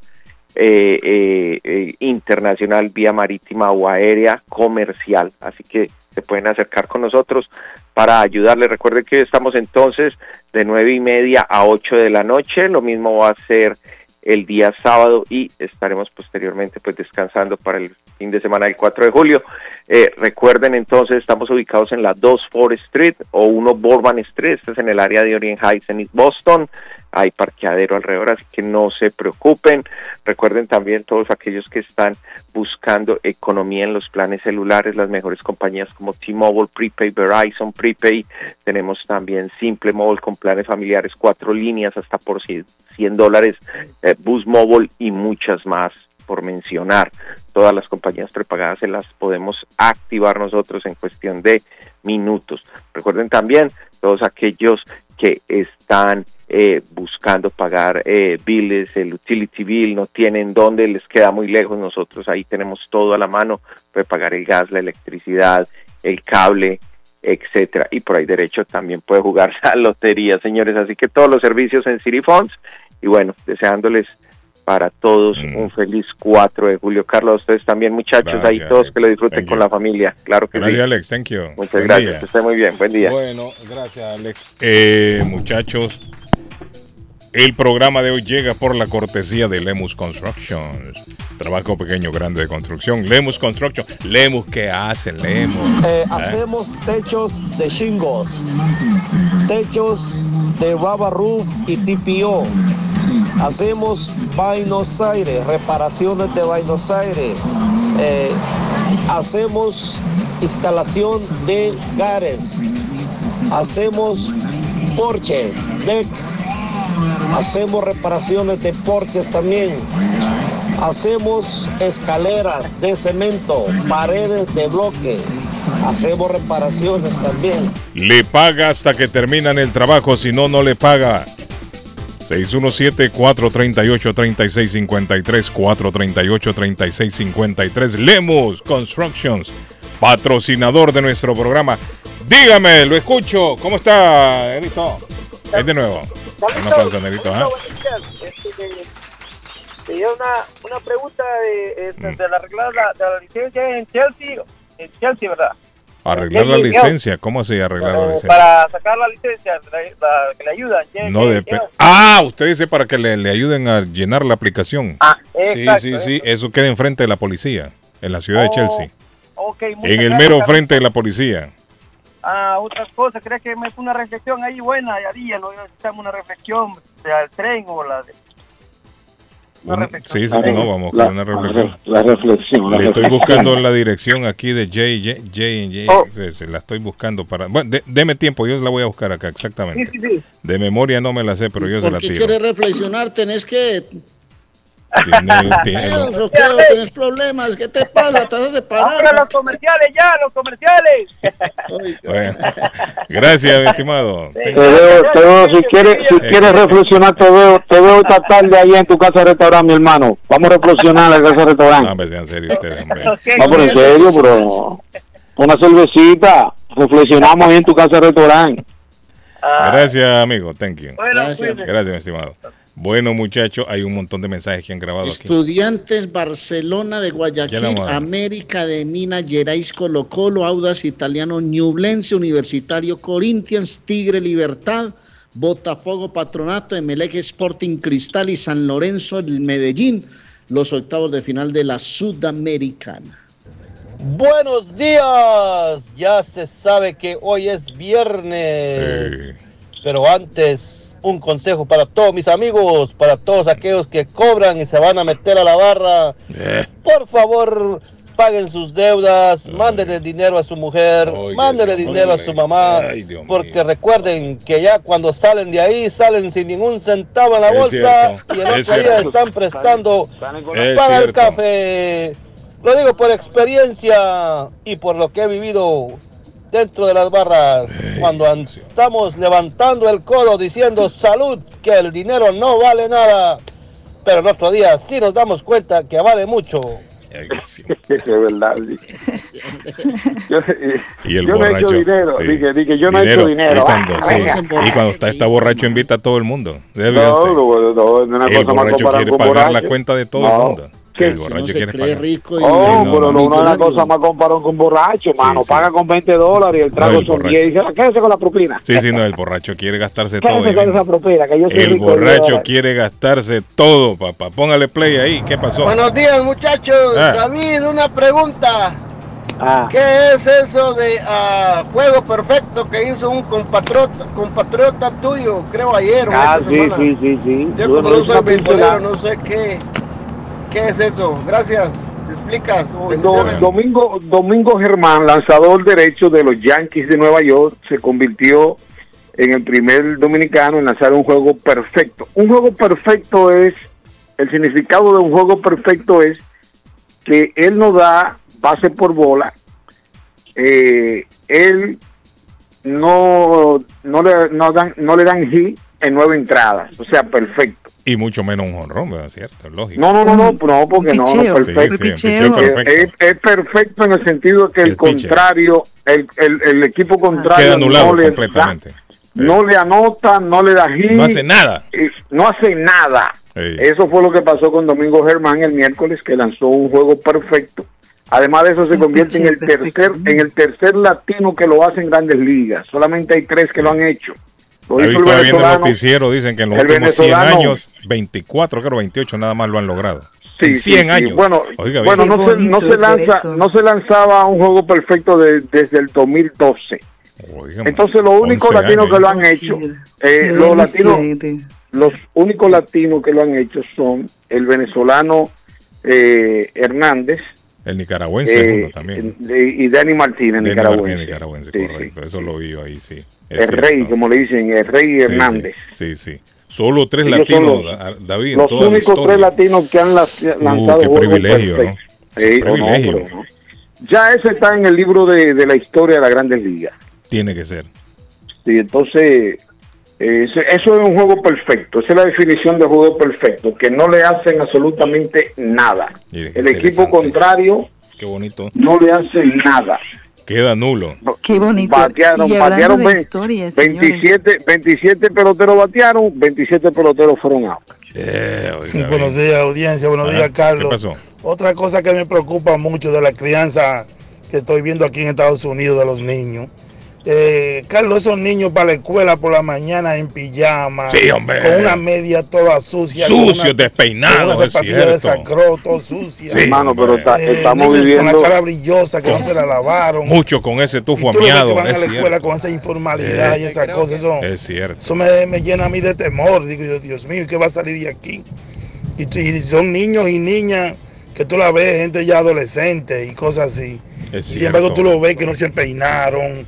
eh, eh, eh, internacional, vía marítima o aérea comercial. Así que se pueden acercar con nosotros para ayudarles. Recuerden que estamos entonces de nueve y media a 8 de la noche. Lo mismo va a ser el día sábado y estaremos posteriormente pues descansando para el fin de semana del 4 de julio. Eh, recuerden entonces, estamos ubicados en la 2 Forest Street o 1 Bourbon Street, este es en el área de Orient Heights en Boston. Hay parqueadero alrededor, así que no se preocupen. Recuerden también todos aquellos que están buscando economía en los planes celulares, las mejores compañías como T-Mobile, Prepaid, Verizon, Prepaid. Tenemos también Simple Mobile con planes familiares, cuatro líneas hasta por 100 dólares, eh, Boost Mobile y muchas más por mencionar. Todas las compañías prepagadas se las podemos activar nosotros en cuestión de minutos. Recuerden también todos aquellos que están eh, buscando pagar eh, billes, el utility bill, no tienen dónde, les queda muy lejos, nosotros ahí tenemos todo a la mano, puede pagar el gas, la electricidad, el cable, etcétera, y por ahí derecho también puede jugar la lotería, señores, así que todos los servicios en City Funds, y bueno, deseándoles para todos un feliz 4 de julio. Carlos, a ustedes también, muchachos, Gracias, ahí todos Alex. que lo disfruten Thank con you. la familia, claro que Gracias, sí. Alex. Thank you. Muchas Buen gracias, día. que esté muy bien, buen día. Bueno, gracias, Alex. Eh, muchachos, el programa de hoy llega por la cortesía de Lemus Construction. Trabajo pequeño, grande de construcción. Lemus Construction. Lemus, ¿qué hace Lemus? Eh, ¿Eh? hacemos techos de shingles, techos de rubber roof y TPO. Hacemos Buenos Aires, reparaciones de Buenos Aires. Eh, hacemos instalación de gares. Hacemos porches, deck. Hacemos reparaciones de porches también. Hacemos escaleras de cemento, paredes de bloque. Hacemos reparaciones también. Le paga hasta que terminan el trabajo, si no, no le paga. 617-438-3653, 438-3653. Lemus Constructions, patrocinador de nuestro programa. Dígame, lo escucho. ¿Cómo está, Nerito? Es de nuevo. Un aplauso, Nerito. ¿ah? Este, Tenía una, una pregunta de, este, de la arreglada de la, de la licencia en Chelsea, en Chelsea, ¿verdad? Arreglar la licencia, ¿cómo así arreglar la licencia? para sacar la licencia, la, la- que le ayudan. No. Ah, usted dice para que le, le ayuden a llenar la aplicación. Ah, sí, exacto, sí, sí. Eso queda enfrente de la policía, en la ciudad de Oh, Chelsea. Ok, muchas En el gracias, mero frente de la policía. Ah, otra cosa, ¿crees que me fue una reflexión ahí buena? Ya día, no necesitamos una reflexión del tren o la de... Una- sí, sí, no, vamos La- con una reflexión. La reflexión. la Le estoy buscando la dirección aquí de J, J, J, J, Oh. se la estoy buscando para... Bueno, de- deme tiempo, yo la voy a buscar acá, exactamente. Sí, sí, sí. De memoria no me la sé, pero yo se ¿Por la tiro. quieres reflexionar? ¿Tenés que Tiene- tiene- ¿Tenés problemas? ¿Qué te pasa? ¿Te vas a reparar? ¡Ahora los comerciales ya, los comerciales! Bueno, gracias, mi estimado. Te veo, te veo, si quieres, si quieres reflexionar, te veo, te veo esta tarde ahí en tu casa de restaurante, mi hermano. Vamos a reflexionar en la casa de restaurante. No, hombre, sean serios ustedes, hombre. Pero en serio, bro. Una cervecita, reflexionamos ahí en tu casa de restaurante. Gracias, amigo. Thank you. Bueno, Gracias. Gracias, mi estimado. Bueno, muchachos, hay un montón de mensajes que han grabado aquí. Estudiantes Barcelona de Ya Guayaquil. América de Minas Gerais, Colo Colo, Audas Italiano, Ñublense, Universitario Corinthians, Tigre Libertad, Botafogo Patronato, Emelec Sporting Cristal y San Lorenzo, el Medellín, los octavos de final de la Sudamericana. Buenos días. Ya se sabe que hoy es viernes. Pero antes, un consejo para todos mis amigos, para todos aquellos que cobran y se van a meter a la barra. Por favor, paguen sus deudas, mándenle dinero a su mujer, mándenle dinero a su mamá, porque recuerden que ya cuando salen de ahí salen sin ningún centavo en la Es bolsa cierto, y el es otro día están prestando Es para el café. Lo digo por experiencia y por lo que he vivido dentro de las barras cuando an- estamos levantando el codo diciendo salud, que el dinero no vale nada. Pero el otro día sí nos damos cuenta que vale mucho. Es verdad. Yo, Y el yo no he borracho. hecho dinero. sí. Dije, dije, yo no he hecho dinero. echando, Ah, sí. Y cuando está, está borracho, invita a todo el mundo. Debe No, no, no, una el cosa borracho quiere pagar la borracho. cuenta de todo No. el mundo. ¿Qué? El Si borracho no se quiere cree pagar. rico Oh, pero no, no es una cosa más comparado con borracho, mano. sí. Paga con 20 dólares y el trago No, el son borracho. 10. Y dice, quédese con la propina. Sí, sí, no, el borracho quiere gastarse todo. Quédese con esa propina, que yo soy El rico. borracho quiere gastarse todo, papá. Póngale play ahí. ¿Qué pasó? Buenos días, muchachos. Ah. David, una pregunta. Ah. ¿Qué es eso de ah, juego perfecto que hizo un compatriota, compatriota tuyo, creo ayer Ah, esta sí, semana? sí, sí, sí. Yo como no soy beisbolero, no sé qué, qué es eso. Gracias. Si explicas. Do-. Domingo, Domingo Germán, lanzador derecho de los Yankees de Nueva York, se convirtió en el primer dominicano en lanzar un juego perfecto. Un juego perfecto es, el significado de un juego perfecto es que él no da base por bola, eh, él no, no, le, no, dan, no le dan hit en nueve entradas, o sea, perfecto. Y mucho menos un jonrón, ¿verdad? ¿Cierto? Es lógico. No, no, no, no, no, porque no, no, picheo. perfecto. Sí, sí, un picheo perfecto. Es, es perfecto en el sentido que el, contrario, el, el, el equipo contrario Queda anulado no le, completamente. da- no le anota, no le da hit. No hace nada. No hace nada. Sí. Eso fue lo que pasó con Domingo Germán el miércoles, que lanzó un juego perfecto. Además de eso, se convierte en el tercer en el tercer latino que lo hace en Grandes Ligas. Solamente hay tres que lo han hecho. Lo Ahí hizo el viendo el noticiero, dicen que en los el últimos 100 venezolano- años, 24, creo 28 nada más lo han logrado. Sí, en sí, 100 sí. años. Bueno, Oiga, bueno no, se, no, se lanza, no se lanzaba un juego perfecto de- desde el 2012. Entonces, los únicos 11 latinos años. que lo han hecho, eh, los latinos, los únicos latinos que lo han hecho son el venezolano eh, Hernández El nicaragüense eh, uno también. y Dani Martínez, Denny nicaragüense. Martínez, nicaragüense, correcto. Eso lo vi ahí, sí. Es El cierto. rey, como le dicen, el rey Sí, Hernández. Sí, sí. Solo tres Ellos latinos, los- Da- David, Los toda la únicos historia. tres latinos que han la- lanzado qué juegos privilegio. ¿no? Sí, Qué no, no, privilegio. pero no. Ya ese está en el libro de, de la historia de las grandes ligas. Tiene que ser. Sí, entonces, eso es un juego perfecto. Esa es la definición de juego perfecto, que no le hacen absolutamente nada. Mire, El equipo contrario Qué bonito. no le hace nada. Queda nulo. Qué bonito. Batearon, batearon historia, señores. 27, 27 peloteros batearon, 27 peloteros fueron out. Buenos días, audiencia. Buenos Ajá. días, Carlos. ¿Qué pasó? Otra cosa que me preocupa mucho de la crianza que estoy viendo aquí en Estados Unidos de los niños. Eh, Carlos, esos niños para la escuela por la mañana en pijama, Sí, hombre. con una media toda sucia, Sucios, despeinados, con una es zapatilla de cierto. sacro, todo sucia. Sí, Hermano, pero está- Eh, estamos viviendo- con la cara brillosa que no se la lavaron. Mucho con ese tufo Y que amiado, van a es la escuela cierto. con esa informalidad Eh, y esas cosas. Eso, Es cierto. eso me, me llena a mí de temor. Digo yo, Dios mío, ¿qué va a salir de aquí? Y, y son niños y niñas que tú la ves, gente ya adolescente y cosas así. Es Sin embargo, cierto. tú lo ves que no se peinaron,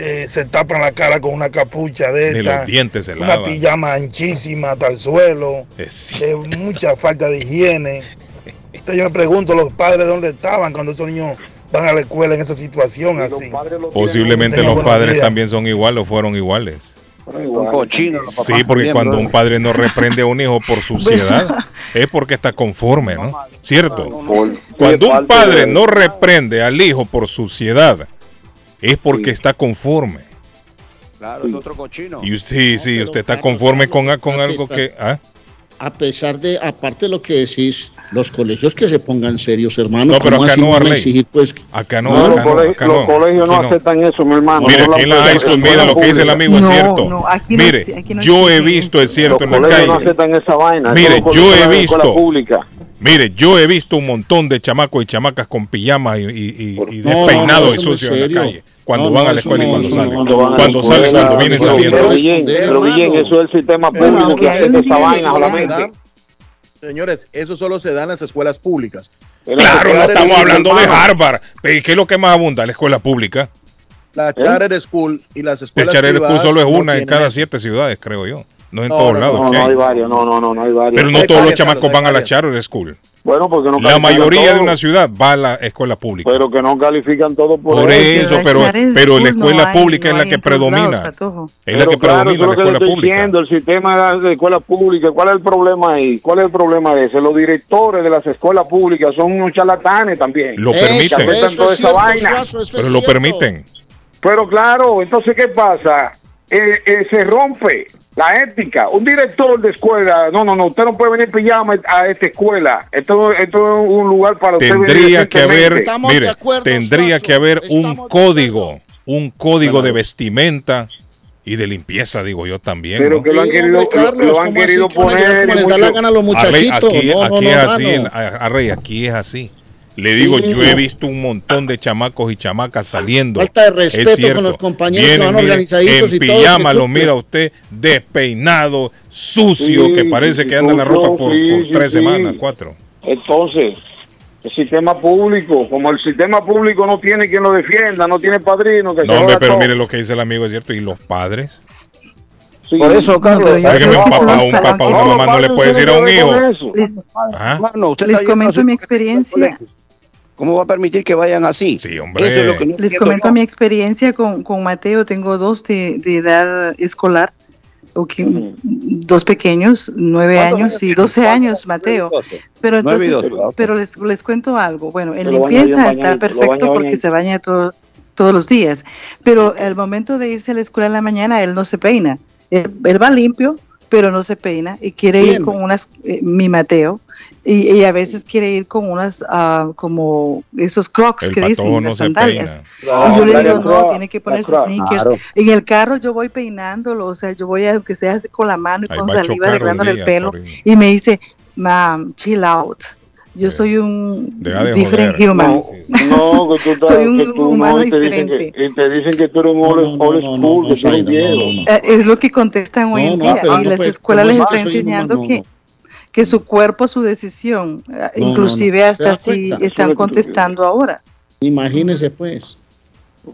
eh, se tapan la cara con una capucha de Ni esta, los dientes se una lavan. pijama anchísima hasta el suelo, Es eh, mucha falta de higiene. Entonces yo me pregunto, los padres dónde estaban cuando esos niños van a la escuela en esa situación así. Posiblemente los padres días. también son iguales o fueron iguales. Un cochino. Sí, porque cuando un padre no reprende a un hijo por suciedad, es porque está conforme, ¿no? ¿Cierto? Cuando un padre no reprende al hijo por suciedad, es porque está conforme. Claro, es otro cochino. Y usted, sí, sí, usted está conforme con, con algo que... ¿ah? A pesar de, aparte de lo que decís, los colegios que se pongan serios, hermano. No, pero ¿cómo acá así no, van a Arley. exigir, pues, Acá no, No, los acá no, colegios- acá los no, colegios no aquí no. aceptan eso, mi hermano. Mire, aquí en la high school, escuela lo que dice el amigo es cierto. no, aquí no Mire, aquí no yo he visto, es cierto, Los en la colegios no calle. aceptan esa vaina. Mire, yo he visto, mire, yo he visto un montón de chamacos y chamacas con pijamas y, y, y- despeinados no, y sucios en la calle. Cuando No, van no, a la escuela y cuando salen. no, cuando salen, cuando vienen saliendo. pero Guillén, eso es el sistema público que hace esa vaina solamente. Señores, eso solo se da en las escuelas públicas. Claro, no estamos hablando de Harvard. ¿Y ¿Qué es lo que más abunda? La escuela pública. La Charter School y las El escuelas Charter School solo es no una en cada siete ciudades, creo yo. No en No, todos no, lados. No, ¿qué no hay? varios, no, no, no, no hay varios. Pero no Hay todos los chamacos Carlos, van a la. Charter School. Bueno, porque no La mayoría de una ciudad va a la escuela pública. Pero que no califican todo por, Por eso, pero, pero la escuela no hay- pública no es la que lados, predomina. Es la que claro, predomina la es lo que le escuela estoy pública. diciendo, el sistema de escuela pública, ¿cuál es el problema ahí? ¿Cuál es el problema de eso? Los directores de las escuelas públicas son unos charlatanes también. Lo permiten. toda esa vaina. Pero lo permiten. Pero claro, entonces, ¿qué pasa? Eh, eh, se rompe la ética. Un director de escuela, no, no, no, usted no puede venir en pijama a esta escuela. Esto, esto es un lugar para usted venir Tendría que haber, mire, tendría que haber un código, un código de vestimenta y de limpieza, digo yo también. Pero ¿no? que lo han querido, lo- lo, han querido poner. como les da la gana a los muchachitos? aquí, No, no, aquí no, es así, a- Arley, aquí es así. Le digo, Sí, yo he visto un montón de chamacos y chamacas saliendo. Falta de Es respeto cierto. con los compañeros que Vienen, van mire, organizaditos En y todo, pijama que lo mira usted despeinado, sucio, Sí, que parece sí, que anda en la sí, ropa por, sí, por sí, tres sí. semanas, cuatro. Entonces, el sistema público, como el sistema público no tiene quien lo defienda, no tiene padrino, que No, hombre, pero todo. mire lo que dice el amigo, es cierto. ¿Y los padres? Por eso, Carlos, que un papá, un papá, una mamá no le puede decir a un hijo. Ajá. Les yendo comento a mi experiencia. ¿Cómo va a permitir que vayan así? Sí, hombre. Eso es lo que no Les comento mi experiencia con, con Mateo. Tengo dos de, de edad escolar, o que- dos pequeños, nueve años y doce años, Mateo. Pero entonces, ok. pero les, les cuento algo. Bueno, en limpieza está perfecto porque se baña todo- todos los días. Pero al momento de irse a la escuela en la mañana, él no se peina. Él, él va limpio, pero no se peina y quiere ir con unas, eh, mi Mateo, y, y a veces quiere ir con unas, ah, como esos crocs El que dicen, no las sandalias. y yo le digo, no, tiene que ponerse sneakers. Claro. En el carro yo voy peinándolo, o sea, yo voy, a, aunque sea así con la mano y Ahí con saliva arreglándole el pelo. Y me dice, mam, chill out. Yo soy un de different joder. human. No, que tú estás, Soy un que tú humano no, y te dicen diferente. que, y te dicen que tú eres un old, old school, que tú eres viejo. Es lo que contestan hoy No, en día. y no las puede- escuelas ¿cómo les es están enseñando humano, que, no. Que su cuerpo, su decisión. eh, No, Inclusive no. ¿Se hasta si están contestando ahora. Imagínese pues.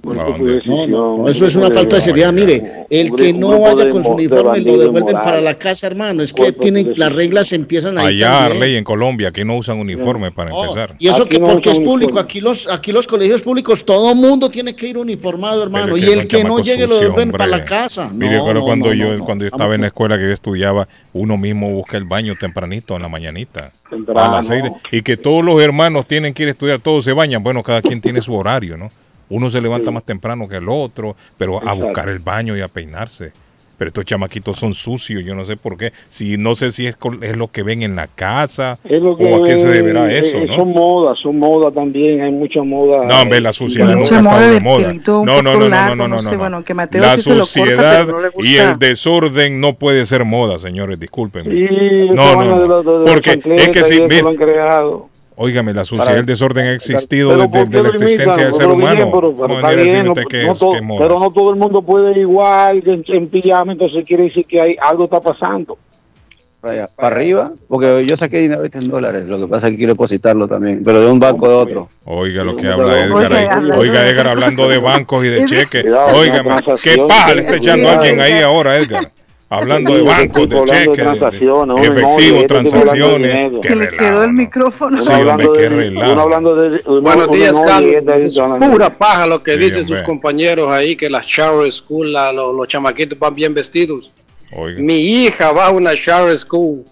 Pues, No, no, no, eso es una falta de seriedad. Mire, el que no vaya con su uniforme lo devuelven para la casa, hermano. Es que tienen las reglas empiezan ahí Allá. Arley, en Colombia, aquí no usan uniforme para empezar. Y eso que porque es público, aquí los aquí los colegios públicos, todo mundo tiene que ir uniformado, hermano. Y que el que no llegue lo devuelven para la casa. Mire, No, pero no, cuando yo cuando estaba en la escuela que yo estudiaba, uno mismo busca el baño tempranito en la mañanita. A las seis de- y que todos los hermanos tienen que ir a estudiar, todos se bañan. Bueno, cada quien tiene su horario, ¿no? Uno se levanta más temprano que el otro, pero a buscar el baño y a peinarse. Pero estos chamaquitos son sucios, yo no sé por qué. Si no sé si es, es lo que ven en la casa Es lo que, o a qué se deberá eh, eso, eh, ¿no? Son modas, son modas también, hay mucha moda. No, hombre, la suciedad Mucha nunca ha moda de moda. No, no, no, no, largo, no, no, no no, sé, no. bueno, que Mateo La sí corta, suciedad y el desorden no puede ser moda, señores, discúlpenme. Sí, no, no, Porque es que si, y óigame, la suciedad y el desorden ha existido Pero desde ¿por qué de la existencia del ser humano. pero- pero ¿Cómo está venir a decirme bien, usted no- todo- el mundo puede ir igual en, en pijama, entonces quiere decir que hay algo está pasando. Para arriba, porque yo saqué dinero en dólares, lo que pasa es que quiero depositarlo también, pero de un banco de otro. Oiga lo que habla Edgar Oiga, ahí. Oiga, Edgar hablando de bancos y de cheques. Oiga, qué paja le está echando alguien ahí ahora, Edgar. Hablando de Sí, bancos, de hablando de cheques, de- transacciones, de efectivo, este de transacciones. Qué Se le. Quedó el micrófono. Sí, hombre, hablando qué de- relajo. de- Buenos días, Carlos. Es pura paja lo que Sí, dicen hombre. sus compañeros ahí, que las shower school, la- lo- los chamaquitos van bien vestidos. Oiga. Mi hija va a una shower school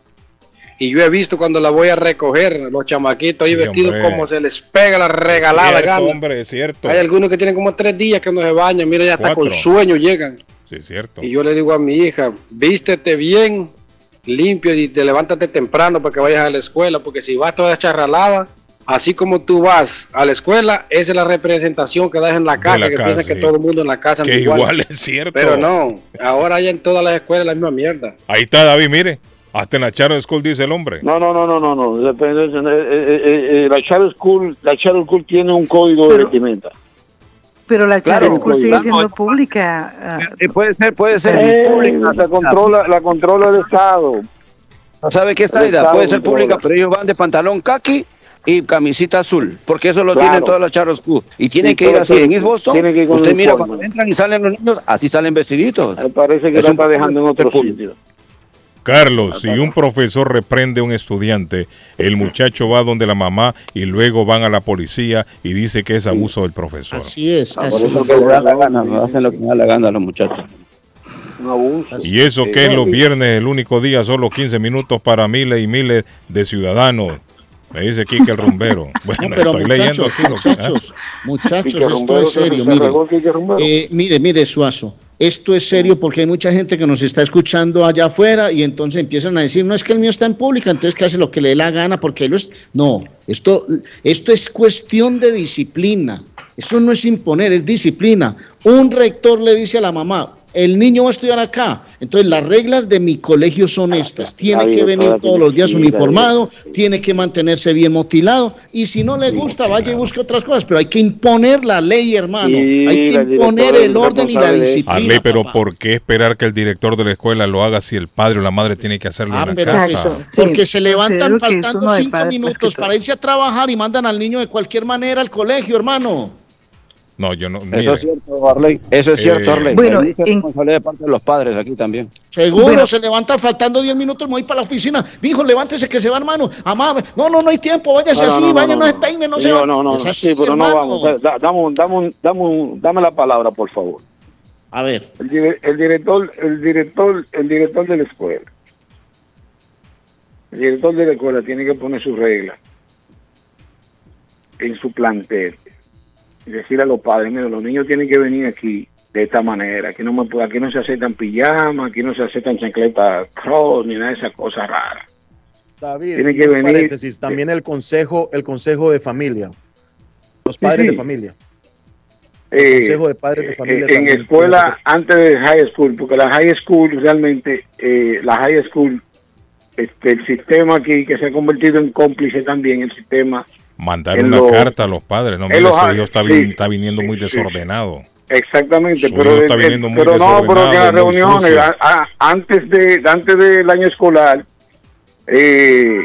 y yo he visto cuando la voy a recoger, los chamaquitos ahí Sí, vestidos hombre. como se les pega la regalada Cierto, gana. hombre, es cierto. Hay algunos que tienen como tres días que no se bañan, mira, ya hasta con sueño llegan. Sí, es cierto. Y yo le digo a mi hija, vístete bien, limpio y te levántate temprano para que vayas a la escuela, porque si vas toda charralada, así como tú vas a la escuela, esa es la representación que das en la casa, la que piensan que sí. todo el mundo en la casa Que igual es cierto. Pero no, ahora hay en todas las escuelas la misma mierda. Ahí está David, mire. Hasta en la Charter School dice el hombre. No, no, no, no, no, no. Eh, eh, eh, eh, la Charter School, la Charter School tiene un código de vestimenta. Pero la Claro, Charter School sigue siendo pública. ah, puede ser, puede Eh, la controla, la controla el Estado. ¿No sabe qué, El Saida? Puede ser pública, pero ellos van de pantalón kaki y camisita azul, porque eso lo Claro. tienen todas las charros School. Y tienen Sí, que ir así. sí, En East Boston, tienen que ir con usted mira, cuando entran y salen los niños, así salen vestiditos. Me parece que Es la un está dejando en otro público. sitio. Carlos, si un profesor reprende a un estudiante, el muchacho va donde la mamá y luego van a la policía y dice que es abuso del profesor. Así es, Por así eso que le da la gana, no hacen lo que le da la gana a los muchachos. Y eso que es los viernes, el único día, solo 15 minutos para miles y miles de ciudadanos. Me dice Kike el rumbero. Bueno, No, pero estoy leyendo muchachos, aquí lo que- muchachos, muchachos, Quique esto es serio, se mire. Eh, mire, mire, Suazo, esto es serio porque hay mucha gente que nos está escuchando allá afuera y entonces empiezan a decir, no es que el mío está en pública, entonces que hace lo que le dé la gana porque él es... No, esto, esto es cuestión de disciplina, eso no es imponer, es disciplina. Un rector le dice a la mamá, el niño va a estudiar acá, entonces las reglas de mi colegio son estas, tiene que venir todos los días uniformado, tiene que mantenerse bien motilado y si no le gusta vaya y busque otras cosas, pero hay que imponer la ley, hermano, Sí, hay que imponer el orden y la disciplina. Arley, pero papá. ¿por qué esperar que el director de la escuela lo haga si el padre o la madre tiene que hacerlo Ah, en la pero casa? eso, porque se levantan faltando cinco minutos para irse a trabajar y mandan al niño de cualquier manera al colegio, hermano. No, yo no. Eso mire, es cierto, Arley. Eso es Eh, cierto, Arley. Bueno, Hay mucha en- responsabilidad de parte de los padres aquí también. Seguro Bueno. se levantan faltando 10 minutos, me voy para la oficina. Hijo, levántese que se va, hermano. Amá, no, no, no hay tiempo, váyase No, así, no, vaya, no, no, se no. peine, no se va. No, no, no, así, sí, pero no vamos. Da- da- Dame, un- dame, un- dame, un- dame la palabra, por favor. A ver, El, el director, el director, el director de la escuela. El director de la escuela tiene que poner sus reglas en su plantel y decirle a los padres, mira, los niños tienen que venir aquí de esta manera, aquí no me aquí no se aceptan pijamas, aquí no se aceptan chancletas cross ni nada de esas cosas raras. David, Tiene y que un venir- paréntesis, también el consejo, el consejo de familia. Los padres sí. de familia. Eh, consejo de padres de familia eh, en también escuela antes de high school, porque la high school realmente, eh, la high school, este, el sistema aquí que se ha convertido en cómplice también, el sistema, mandar una los- carta a los padres. No, mire, su hijo está, sí. vi- está viniendo muy Sí, desordenado. exactamente, Su pero, está el- viniendo muy pero no, pero que las reuniones, sucio. a- a- antes de antes del año escolar, eh,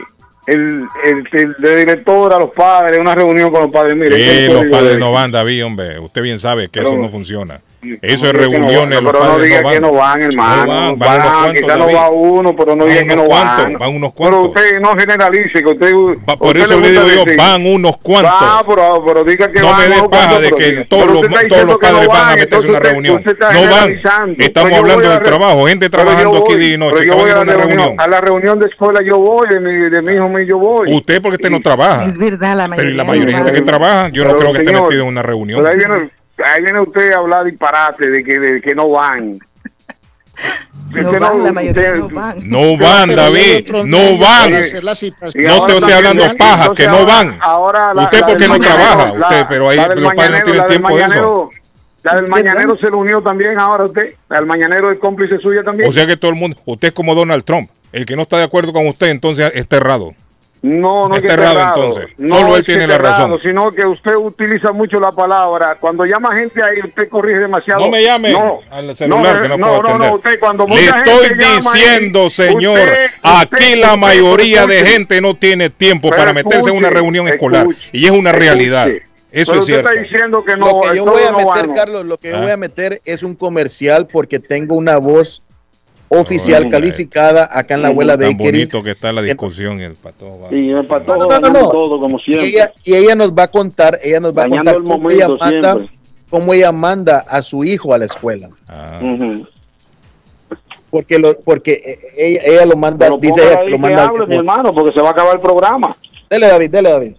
el, el, el de director a los padres, una reunión con los padres, mire, Eh, los padres no van, David, hombre. Usted bien sabe que Pero- eso no funciona. No Eso es no reuniones, los pero no diga no que no van, hermano. No van, van Van, unos cuantos, quizá no va uno, pero no diga que no cuantos, van. van unos Pero cuantos. usted no generalice, que usted... Va- por usted eso le gusta digo yo, van unos cuantos. Va, pero, pero diga que No van me dé paja de pero que todos pero los, todos los no padres van a meterse en una reunión. No van. generalizando. Estamos Pero hablando del trabajo, gente pero trabajando aquí día y noche, pero yo voy a una reunión. A la reunión de escuela yo voy, de mi, de mi hijo mío yo voy. Usted porque usted no trabaja. Es verdad, la Pero mayoría. la mayoría de no gente que trabaja, yo no Pero, creo que esté metido en una reunión. Ahí viene, usted a hablar disparate de que, de que no van. No van, la mayoría no van. No van, David, no van. No te estoy hablando paja, que no van. Usted porque no trabaja, usted, pero ahí los padres no tienen tiempo de eso. La del mañanero se lo unió también ahora usted. La del mañanero es cómplice suya también. O sea que todo el mundo, usted es como Donald Trump. El que no está de acuerdo con usted, entonces está errado. No, no es que Está errado, errado. entonces. No Solo él es que tiene la razón. errado, Sino que usted utiliza mucho la palabra. Cuando llama gente ahí, usted corrige demasiado. No me llame No, al celular que no, no, puedo no, atender. no, usted cuando Le estoy ahí, diciendo, señor, usted- aquí usted- la usted- mayoría de gente no tiene tiempo para meterse en una reunión escolar. escuche, y es una escuche. realidad. Eso Pero es usted cierto. está diciendo que no. lo que yo voy a meter. Carlos, lo que yo Ah. voy a meter es un comercial porque tengo una voz oficial Hombre. calificada acá en la abuela Tan Bakery. bonito que está la discusión. El pato va. Y el No, pato no, no, no, no. todo, como Y siempre. ella, y ella nos va a contar, ella nos va a Dañando contar el cómo ella manda, cómo ella manda a su hijo a la escuela. Ah. Porque lo, porque ella, ella lo manda, Pero dice ella que lo que manda al hable, mi hermano, porque se va a acabar el programa. Dele David, dele David.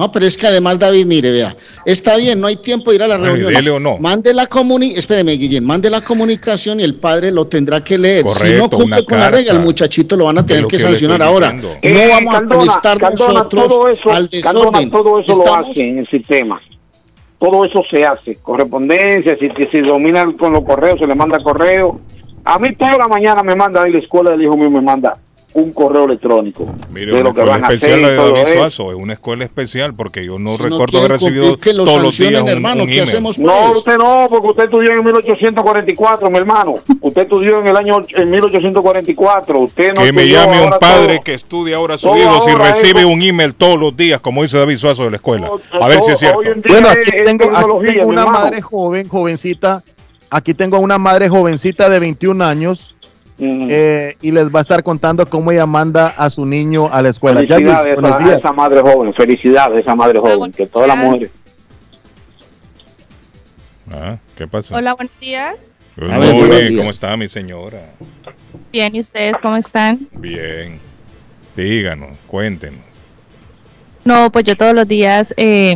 No, pero es que además, David, mire, vea, está bien, no hay tiempo de ir a la Ay, reunión. dele o no. Mande la comunicación, espéreme, Guillén, mande la comunicación y el padre lo tendrá que leer. si no cumple con la regla, el muchachito lo van a tener que, sancionar ahora. No Eh, vamos a prestar nosotros todo eso, al desorden. todo eso lo hace en el sistema. Todo eso se hace. Correspondencia, si, si domina con los correos, se le manda correo. A mí toda la mañana me manda ahí la escuela del hijo mío, me manda un correo electrónico. Mire, de lo que van a hacer de David. Suazo. Es una escuela especial porque yo no Si no recuerdo haber recibido que lo todos los días un, hermano, un ¿qué email. hacemos? No, Pues. usted no, porque usted estudió en 1844, mi hermano. Usted estudió en el año en 1844. Usted no que me llame un padre todo. que estudie ahora a su Todo hijo si recibe es- un email todos los días, como dice David Suazo de la escuela. A ver si es cierto. Bueno, aquí tengo, aquí tengo una madre joven, jovencita. Aquí tengo una madre jovencita de 21 años Mm. eh, y les va a estar contando cómo ella manda a su niño a la escuela. Felicidades buenos a, a días. esa madre joven, felicidades a esa madre joven, que todas las mujeres. Ah, ¿Qué pasó? Hola, buenos días. A buenos días. ¿Cómo está mi señora? Bien, ¿y ustedes cómo están? Bien. Díganos, cuéntenos. No, pues yo todos los días eh,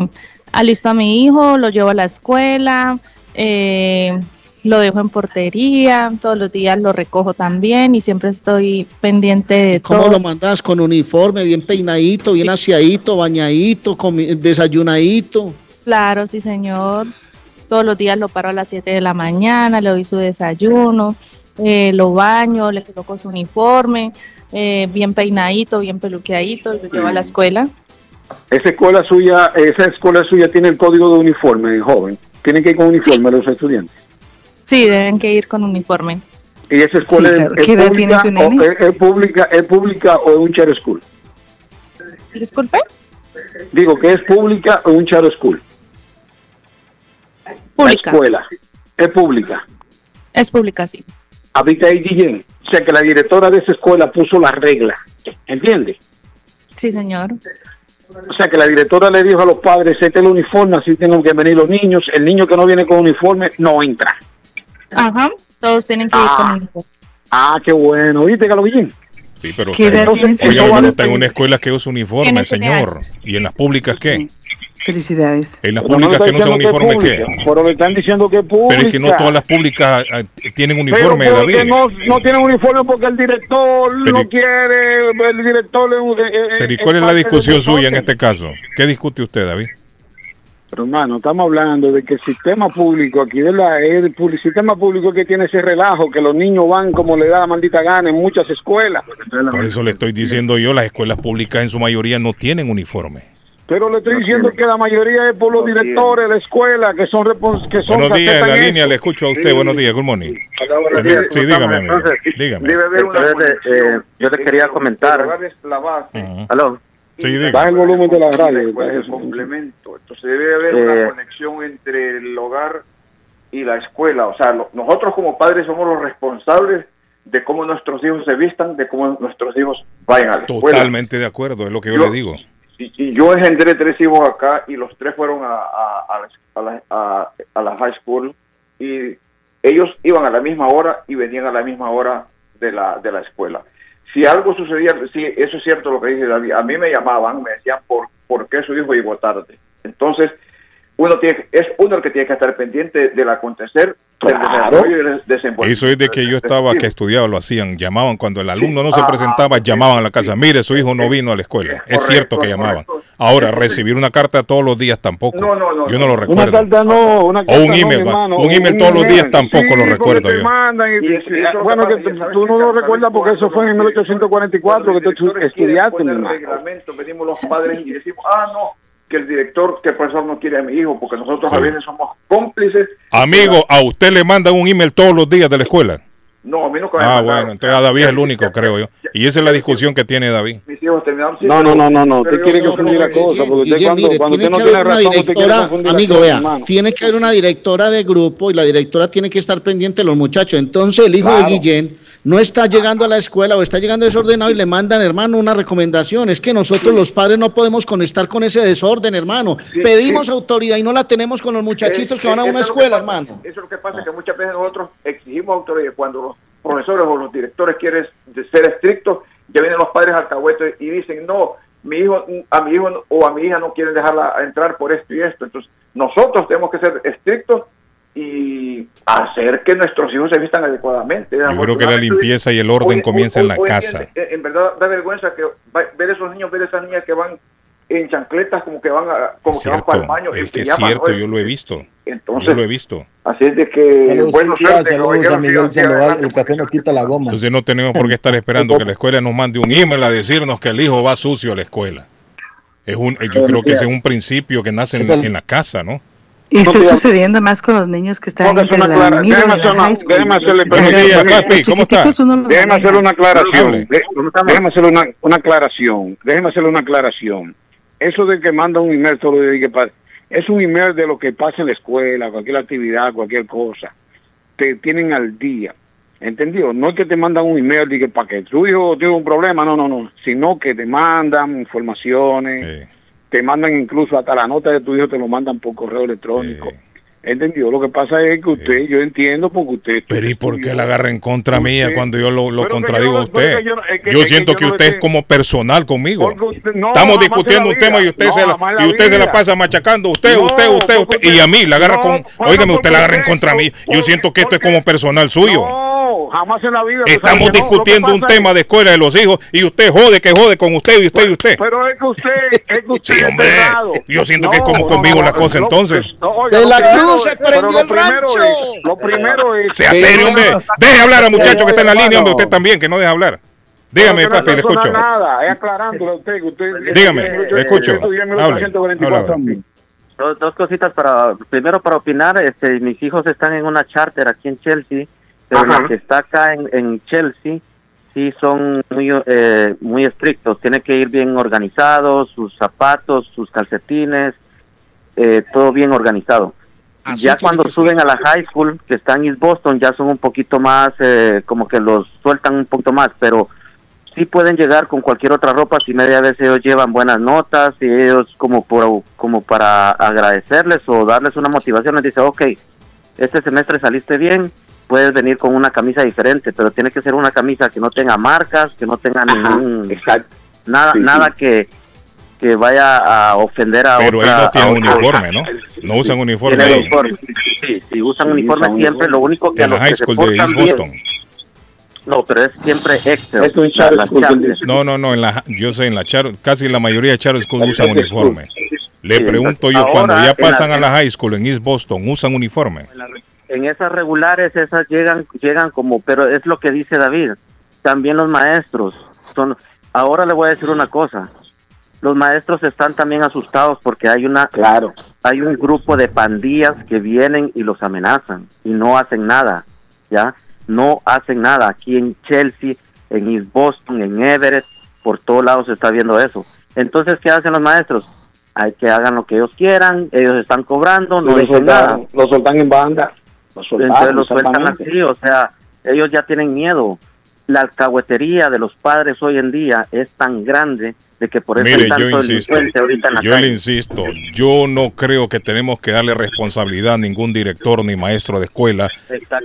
alisto a mi hijo, lo llevo a la escuela, eh, lo dejo en portería, todos los días lo recojo también y siempre estoy pendiente de ¿Cómo todo. lo mandas? Con uniforme, bien peinadito, bien aseadito, bañadito, desayunadito. Claro, sí, señor. Todos los días lo paro a las 7 de la mañana, le doy su desayuno, eh, lo baño, le coloco su uniforme, eh, bien peinadito, bien peluqueadito, lo llevo a la escuela. Esa escuela suya, esa escuela suya tiene el código de uniforme, joven. Tienen que ir con uniforme los estudiantes. Sí, deben que ir con uniforme. Y esa escuela Sí, es- claro. es, ¿Qué edad pública, tiene o, es, es pública, es pública o es un charter school. Disculpe. Digo que es pública o un charter school. Pública. La escuela es pública. Es pública, sí. Habita ahí DJ. O sea que la directora de esa escuela puso las reglas. ¿Entiende? Sí, señor. O sea que la directora le dijo a los padres, este es el uniforme, así tienen que venir los niños. El niño que no viene con uniforme no entra. Ajá. Todos tienen que ir Ah. con uniforme. Ah, qué bueno. ¿Viste, Galoguillín? Sí, pero ¿Qué está, edad tiene su Oiga, hijo? pero está en una escuela que usa uniforme, señor. ¿Y en las públicas qué? Felicidades. En las Pero públicas que no usan uniforme qué? Pero le están diciendo que es pública. Pero es que no todas las públicas ah, tienen uniforme, Pero David. No, no tienen uniforme porque el director Pero- no quiere, el director le... eh, eh, Pero ¿y eh, cuál es la discusión suya en este caso? ¿Qué discute usted, David? Pero hermano, estamos hablando de que el sistema público, aquí de la, el, sistema público que tiene ese relajo, que los niños van como le da la maldita gana en muchas escuelas. Por eso le estoy diciendo yo, las escuelas públicas en su mayoría no tienen uniforme. Pero le estoy diciendo que la mayoría es por los directores de la escuela, que son que son Buenos días, en la línea le escucho a usted. Buenos días, good morning. buenos días, Sí, ¿cómo dígame. Entonces, Dígame. Entonces, eh, yo le quería comentar. la base. Ujú. ¿Aló? Sí. Baja el volumen de la radio. El eso. complemento. Entonces debe haber una conexión entre el hogar y la escuela. O sea, lo- nosotros como padres somos los responsables de cómo nuestros hijos se vistan, de cómo nuestros hijos vayan a la escuela. Totalmente de acuerdo, es lo que yo, Yo- le digo. Y, y yo engendré tres hijos acá y los tres fueron a, a, a, la, a, la, a- a la high school y ellos iban a la misma hora y venían a la misma hora de la, de la escuela. Si algo sucedía, sí, eso es cierto lo que dice David, a mí me llamaban, me decían por, por qué su hijo llegó tarde. Entonces, uno tiene, es uno el que tiene que estar pendiente del acontecer, del Claro. desarrollo y del desenvolvimiento. Eso es de que yo estaba que estudiaba, lo hacían, llamaban cuando el alumno no se presentaba, llamaban a la casa, mire, su hijo no vino a la escuela. Es cierto que llamaban. Ahora, recibir una carta todos los días tampoco. No, no, no. Yo no lo Una recuerdo. carta no, una O carta un no, email, hermano, un email todos los días tampoco Sí, lo recuerdo te yo. mandan y- Y eso- y eso bueno, que tú no lo recuerdas porque eso fue en Cuando 1844 que tú estudiaste, mi hermano. reglamento, venimos los padres y decimos, ah, no, que el director, que el profesor no quiere a mi hijo, porque nosotros a Sí. veces somos cómplices. Amigo, ¿a usted le mandan un email todos los días de la escuela? No, a mí nunca me Ah, bueno, entonces a David es el único, creo yo. Y esa es la discusión que tiene David. Mis hijos terminaron No, no, no, no, no, usted quiere confundir la cosa, porque usted cuando, mire, cuando tiene usted no que tiene razón, usted quiere confundir amigo, vea, tiene que haber una directora de grupo y la directora tiene que estar pendiente de los muchachos. Entonces el hijo de. Guillén no está llegando a la escuela o está llegando desordenado y le mandan, hermano, una recomendación. Es que nosotros los padres no podemos conectar con ese desorden, hermano. Pedimos autoridad y no la tenemos con los muchachitos Es- que van a una escuela, pasa, hermano. Eso es lo que pasa, que muchas veces nosotros exigimos autoridad. Cuando los profesores o los directores quieren ser estrictos, ya vienen los padres alcahuetes y dicen, no, mi hijo, a mi hijo o a mi hija no quieren dejarla entrar por esto y esto. Entonces, nosotros tenemos que ser estrictos y hacer que nuestros hijos se vistan adecuadamente. Yo creo que la limpieza y el orden Hoy- comienza en la hoy- en casa. día, En, en verdad da vergüenza que ver esos niños, ver esas niñas que van en chancletas como que van a, como que van para el baño. en Es que es pijama, cierto, ¿no? yo lo he visto. Entonces- yo lo he visto. Así es de que Saludos, bueno, Cintia, suerte, saludos a caballeros, Miguel sigan- sigan Sandoval. adelante. El café no quita la goma. Entonces no tenemos por qué estar esperando que la escuela nos mande un email a decirnos que el hijo va sucio a la escuela. Es un, yo creo que ese es un principio que nace en, en la casa, ¿no? Y está sucediendo más con los niños que están entre la clara- déjeme hacer una- déjeme hacerle- ¿cómo está? Déjeme hacerle una aclaración. Déjeme hacerle una, una aclaración. Déjeme hacerle una aclaración. Eso de que manda un email solo de que es un email de lo que pasa en la escuela, cualquier actividad, cualquier cosa. Te tienen al día. ¿Entendido? No es que te mandan un email de que para que tu hijo tiene un problema, no, no, no. Sino que te mandan informaciones, te mandan incluso hasta la nota de tu hijo, te lo mandan por correo electrónico. ¿Entendido? Lo que pasa es que usted, yo entiendo porque usted... Pero ¿y por qué la agarra en contra mía cuando yo lo, lo contradigo yo- a usted? yo es que- Yo es que siento yo que usted es como personal conmigo. Porque usted- no, Estamos discutiendo un tema y usted, No, se, la, y usted se la pasa machacando. Usted, No, usted, usted, usted. Y a mí la agarra con... Óigame, usted la agarra en contra mí. Yo siento que esto es como personal suyo. No, jamás en la vida. Estamos no. Discutiendo un es- tema de escuela de los hijos y usted jode que jode con usted y usted y usted. Pero es que usted, es que usted Sí, hombre. Yo siento No, que es como no, conmigo no, la cosa no, entonces. no, oiga, De la Cruz se pero prendió lo el primero rancho. es- Lo primero es... Sea serio, hombre. Deje hablar a muchacho que está en la línea, hombre. Usted también, que no deja hablar. Dígame, papi, no le escucho. nada, es aclarándole a usted que usted... Dígame, le escucho. yo estudié en Hable, 1844 hable. también. Dos, dos cositas para, primero para opinar, este, mis hijos están en una charter aquí en Chelsea, pero Ajá. la que está acá en, en Chelsea sí son muy, eh, muy estrictos, tienen que ir bien organizados, sus zapatos, sus calcetines, eh, todo bien organizado. Así ya cuando suben a la high school, que está en East Boston, ya son un poquito más, eh, como que los sueltan un poquito más, pero sí pueden llegar con cualquier otra ropa si media vez ellos llevan buenas notas y ellos como por, como para agradecerles o darles una motivación les dice ok este semestre saliste bien puedes venir con una camisa diferente pero tiene que ser una camisa que no tenga marcas que no tenga ningún nada Sí, sí. nada que que vaya a ofender a Pero otra ellos no a tienen otra- uniforme, ¿no? No usan uniforme ahí. uniforme. Sí, sí, usan Sí, uniforme usan siempre. uniforme. Lo único que a En la los high que se school de East bien- Boston. No, pero es siempre Excel. Es un la- charters. No, no, no, en la, yo sé, en la char, casi la mayoría de charter school usan uniforme. Le Sí, pregunto yo, cuando ya pasan a la high school en East Boston, ¿usan uniforme? En esas regulares esas llegan llegan como pero es lo que dice David también los maestros son ahora le voy a decir una cosa los maestros están también asustados porque hay una Claro. hay un grupo de pandillas que vienen y los amenazan y no hacen nada ya no hacen nada. Aquí en Chelsea en East Boston en Everett por todos lados se está viendo eso. Entonces qué hacen los maestros hay que hagan lo que ellos quieran ellos están cobrando no lo, dicen nada. soltan en banda. Lo soltaron, entonces lo sueltan así, o sea, ellos ya tienen miedo. La alcahuetería de los padres hoy en día es tan grande de que por eso Mire, hay tanto yo insisto, ahorita en la yo calle. le insisto, yo no creo que tenemos que darle responsabilidad a ningún director ni maestro de escuela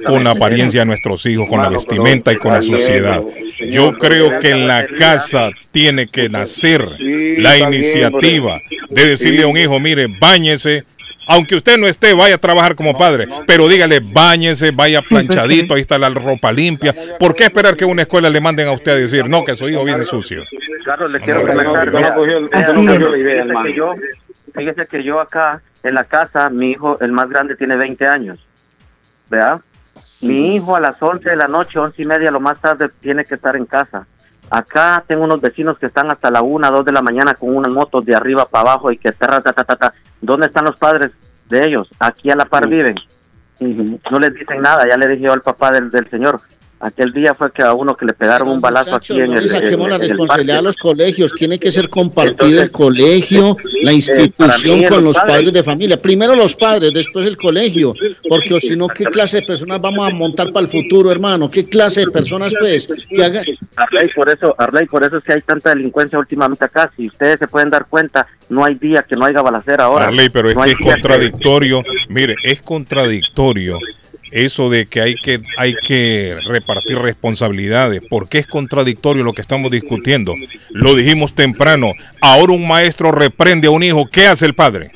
con la apariencia de nuestros hijos, con la vestimenta y con la señor, Yo creo que en la casa tiene que nacer Sí, la iniciativa. De decirle a un hijo, mire, báñese, aunque usted no esté, vaya a trabajar como padre, pero dígale, bañese, vaya planchadito, ahí está la ropa limpia. ¿Por qué esperar que una escuela le manden a usted a decir, no, que su hijo viene sucio? Carlos, le No, quiero comentar. Fíjese que yo acá en la casa, mi hijo, el más grande, tiene 20 años. ¿Verdad? Mi hijo a las 11 de la noche, 11 y media, lo más tarde, tiene que estar en casa. Acá tengo unos vecinos que están hasta la 1, 2 de la mañana con unas motos de arriba para abajo y que ta, ta, ta, ta, ta. ¿Dónde están los padres de ellos? Aquí a la par viven. No les dicen nada, ya le dije yo al papá del, del señor. Aquel día fue que a uno que le pegaron un balazo aquí en no el, saquemos en- la en responsabilidad a los colegios. Tiene que ser compartido el colegio, la institución con los padres. padres de familia. Primero los padres, después el colegio. Porque o si no, ¿qué clase de personas vamos a montar para el futuro, hermano? ¿Qué clase de personas, pues? Que. Arley, por eso, Arley, por eso es que hay tanta delincuencia últimamente acá. Si ustedes se pueden dar cuenta, no hay día que no haya balacera ahora. Arley, pero es No que es que- contradictorio. Mire, es contradictorio eso de que hay que hay que repartir responsabilidades. ¿Por qué es contradictorio lo que estamos discutiendo? Lo dijimos temprano. Ahora un maestro reprende a un hijo. ¿Qué hace el padre?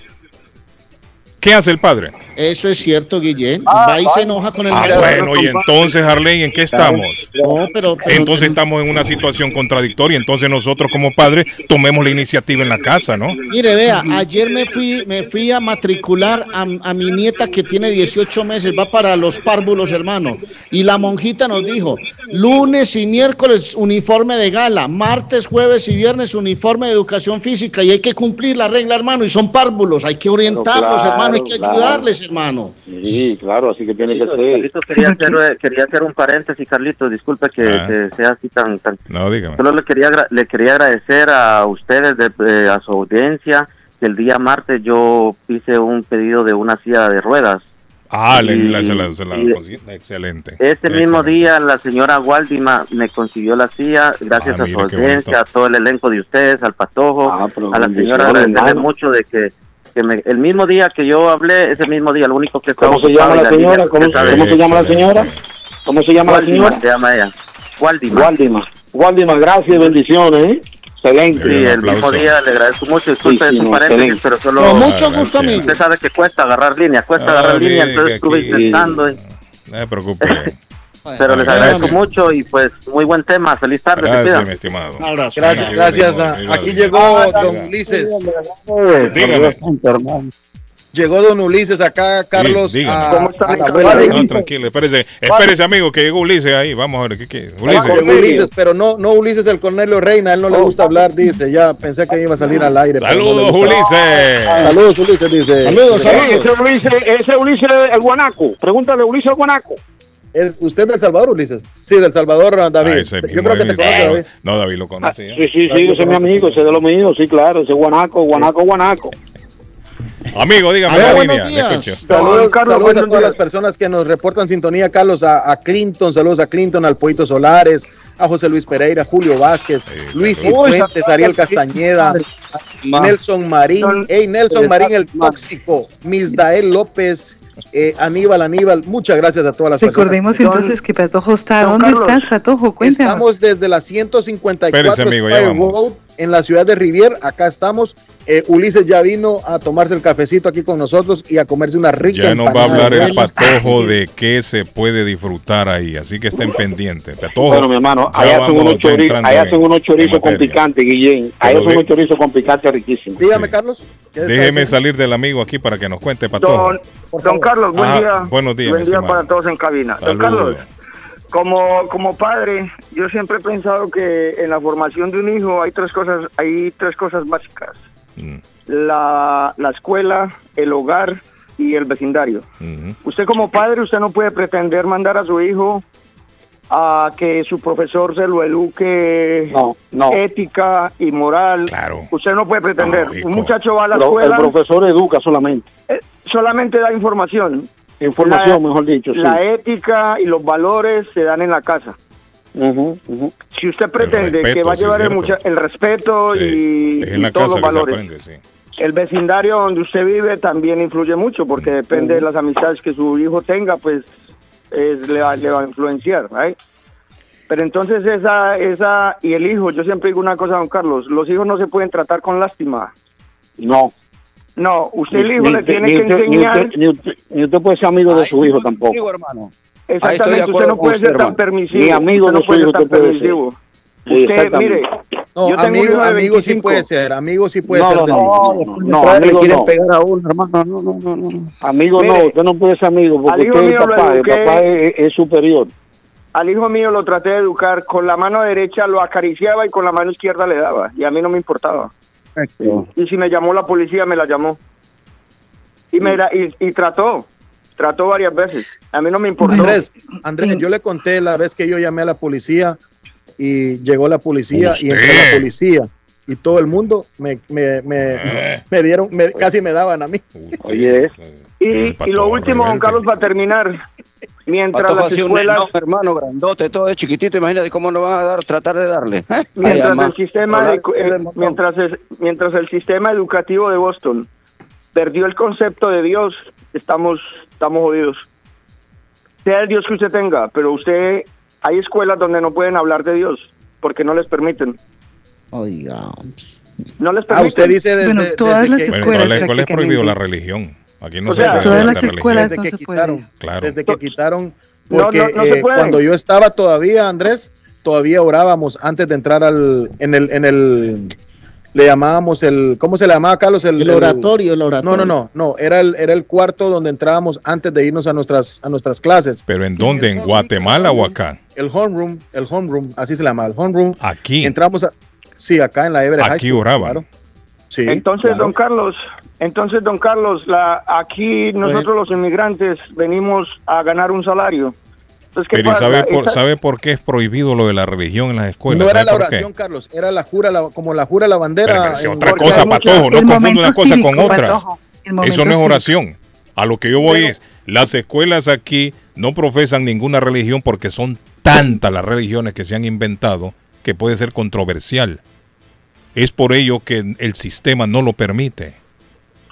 ¿Qué hace el padre? Eso es cierto, Guillén. Va y se enoja con el Ah, bueno, y entonces, Arley, ¿en qué estamos? No, pero, pero- Entonces estamos en una situación contradictoria. Entonces nosotros como padres tomemos la iniciativa en la casa, ¿no? Mire, vea, ayer me fui, me fui a matricular a, a mi nieta que tiene 18 meses, va para los párvulos, hermano. Y la monjita nos dijo, lunes y miércoles uniforme de gala, martes, jueves y viernes uniforme de educación física y hay que cumplir la regla, hermano, y son párvulos, hay que orientarlos, claro, hermano, hay que claro. ayudarles, hermano. Sí, claro, así que tiene que ser. Carlitos, quería, hacer, eh, quería hacer un paréntesis, Carlitos, disculpe que, Ah. que sea así tan... tan No, dígame. Solo le quería, le quería agradecer a ustedes, de, eh, a su audiencia, que el día martes yo hice un pedido de una silla de ruedas. Ah, le- Y- la- la- la- y- excelente. Ese mismo día la señora Waldima me consiguió la silla, gracias Ah, a su audiencia, a todo el elenco de ustedes, al Patojo, a la señora agradecerle mucho de que, que me- el mismo día que yo hablé, ese mismo día, lo único que estaba ¿Cómo se llama la línea, señora? ¿Cómo, usted sabe. cómo se llama la señora? ¿Cómo se llama la señora? se llama ella. Waldima. Waldima. Waldima, gracias y bendiciones. ¿eh? Excelente. Sí, el mismo día le agradezco mucho. Disculpe, Sí, sí, es un no, paréntesis, excelente. pero solo. Con mucho gusto, amigo. Usted sabe que cuesta agarrar línea, cuesta Ah, agarrar línea, entonces estuve intentando. y- No se preocupe. Pero les agradezco mucho y pues muy buen tema. Feliz tarde. Gracias, mi estimado. Gracias, gracias. a- aquí llegó don Ulises. Dígame. Llegó don Ulises acá, Carlos. Sí, a- ¿Cómo está, a la mi abuela camarada? de- No, tranquilo, espérese, espérese, amigo, que llegó Ulises ahí. Vamos a ver, ¿qué, qué? Ulises. Llegó Ulises, pero no, no Ulises el Cornelio Reina, a él no le gusta hablar, dice. Ya pensé que iba a salir al aire. no Saludos. Ulises. Saludos, Ulises, dice. Ese Ulises, ese Ulises el guanaco. Pregúntale, Ulises el guanaco. ¿Es usted del Salvador, Ulises? Sí, del Salvador, David. Ah, ese Yo creo que te es. conoce, David. No, David lo conoce. ya. Sí, sí, sí, ese es mi amigo, ese es de los míos, sí, claro, ese guanaco, guanaco, guanaco. Amigo, dígame Aló, la buenos línea. días. Saludos, Carlos, saludos a todas días. las personas que nos reportan sintonía, Carlos, a, a Clinton, saludos a Clinton, al Poito Solares, a José Luis Pereira, Julio Vázquez, Luis. Cifuentes, Ariel Castañeda, Nelson Marín, hey Nelson Marín el tóxico, Misdael López, eh, Aníbal Aníbal, muchas gracias a todas las Recordemos personas. entonces que Patojo está. ¿Dónde Carlos, estás, Patojo? Cuéntanos. Estamos desde la 154 Espérese, amigo, ya vamos. En la ciudad de Rivier. Acá estamos. Eh, Ulises ya vino a tomarse el cafecito aquí con nosotros y a comerse una rica Ya nos va a hablar el patojo de qué se puede disfrutar ahí, así que estén pendientes. Patojo, Bueno, mi hermano, allá hacen unos chorizos, allá unos con picante, Guillén. Allá de- unos chorizos con picante riquísimos. Dígame, Carlos. ¿qué está Déjeme salir del amigo aquí para que nos cuente, Patojo. Don, don Carlos, buen Ah, día. buenos días, Buen día para todos en cabina. Don. Carlos, como, como padre, yo siempre he pensado que en la formación de un hijo hay tres cosas, hay tres cosas básicas. Mm, La, la escuela, el hogar y el vecindario. ujú. Usted como padre, usted no puede pretender mandar a su hijo a que su profesor se lo eduque ética y moral. Usted no puede pretender. Un muchacho va a la escuela, el profesor educa solamente. eh, solamente da información. Información, La- mejor dicho. sí. La ética y los valores se dan en la casa. Si usted pretende respeto, que va a sí, llevar el, mucha- el respeto y, todos los que se valores, aprende, sí. el vecindario donde usted vive también influye mucho porque depende de las amistades que su hijo tenga, pues es- le, va, le va a influenciar, ¿right? Pero entonces esa, esa, y el hijo, yo siempre digo una cosa, don Carlos, los hijos no se pueden tratar con lástima. No. No, usted el hijo Ni le tiene ni que usted- ni enseñar. usted- Ni usted, ni usted puede ser amigo de su hijo tampoco. hermano. Exactamente, usted no puede ser tan permisivo. Ni amigo usted no de su puede hijo ser tan usted puede ser. Usted, mire, No, yo tengo un amigo, hijo de amigo sí 25. puede ser, amigo sí puede No, ser. no, no, no, no, le amigo quieren no. pegar a uno, hermano. No, no, no, no. Amigo Mire, no, usted no puede ser amigo porque usted es papá, el papá es, es superior. Al hijo mío lo traté de educar, con la mano derecha lo acariciaba y con la mano izquierda le daba, y a mí no me importaba. Y si me llamó la policía, me la llamó. Y, me la- y, y trató, trató varias veces. A mí no me importó. Andrés, Andrés, yo le conté la vez que yo llamé a la policía y llegó la policía y entre la policía y todo el mundo me, me, me, me dieron, me- casi me daban a mí. Oye, Y, y lo último, don Carlos, para terminar, mientras Patojo las un escuelas... enorme, hermano, grandote, todo es chiquitito. Imagínate cómo nos van a dar, tratar de darle. ¿eh? Ay, mientras ama. el sistema de- eh, mientras es- mientras el sistema educativo de Boston perdió el concepto de Dios estamos estamos jodidos sea el Dios que usted tenga pero usted hay escuelas donde no pueden hablar de Dios porque no les permiten Oiga. no les Ah, permiten usted dice desde, Bueno, todas desde las que, Bueno, escuelas en la escuela es prohibido la religión. Aquí no O se sea, puede todas las de escuelas desde no que se quitaron, puede. Claro. desde que quitaron, porque no, no se eh, cuando yo estaba todavía, Andrés, todavía orábamos antes de entrar al, en el, en el, le llamábamos el, ¿cómo se le llamaba, Carlos? El oratorio, el oratorio. No, no, no, no, era el, era el cuarto donde entrábamos antes de irnos a nuestras, a nuestras clases. ¿Pero en dónde? ¿En Guatemala o acá? El homeroom, el homeroom, así se llama, el homeroom. Aquí. Entramos, a, sí, acá en la Everett High Aquí School, oraban. claro. Sí, entonces claro. don Carlos entonces don Carlos la aquí nosotros los inmigrantes venimos a ganar un salario entonces qué Pero ¿y pasa sabe por, Esa- ¿sabe por qué es prohibido lo de la religión en las escuelas? No era ¿Sabe la oración, Carlos, era la jura, la- como la jura la bandera. Pero, en- otra porque cosa, Patojo, no confunda una cosa con otra. Eso no es cívico. oración. A lo que yo voy es, las escuelas aquí no profesan ninguna religión porque son tantas las religiones que se han inventado que puede ser controversial. Es por ello que el sistema no lo permite.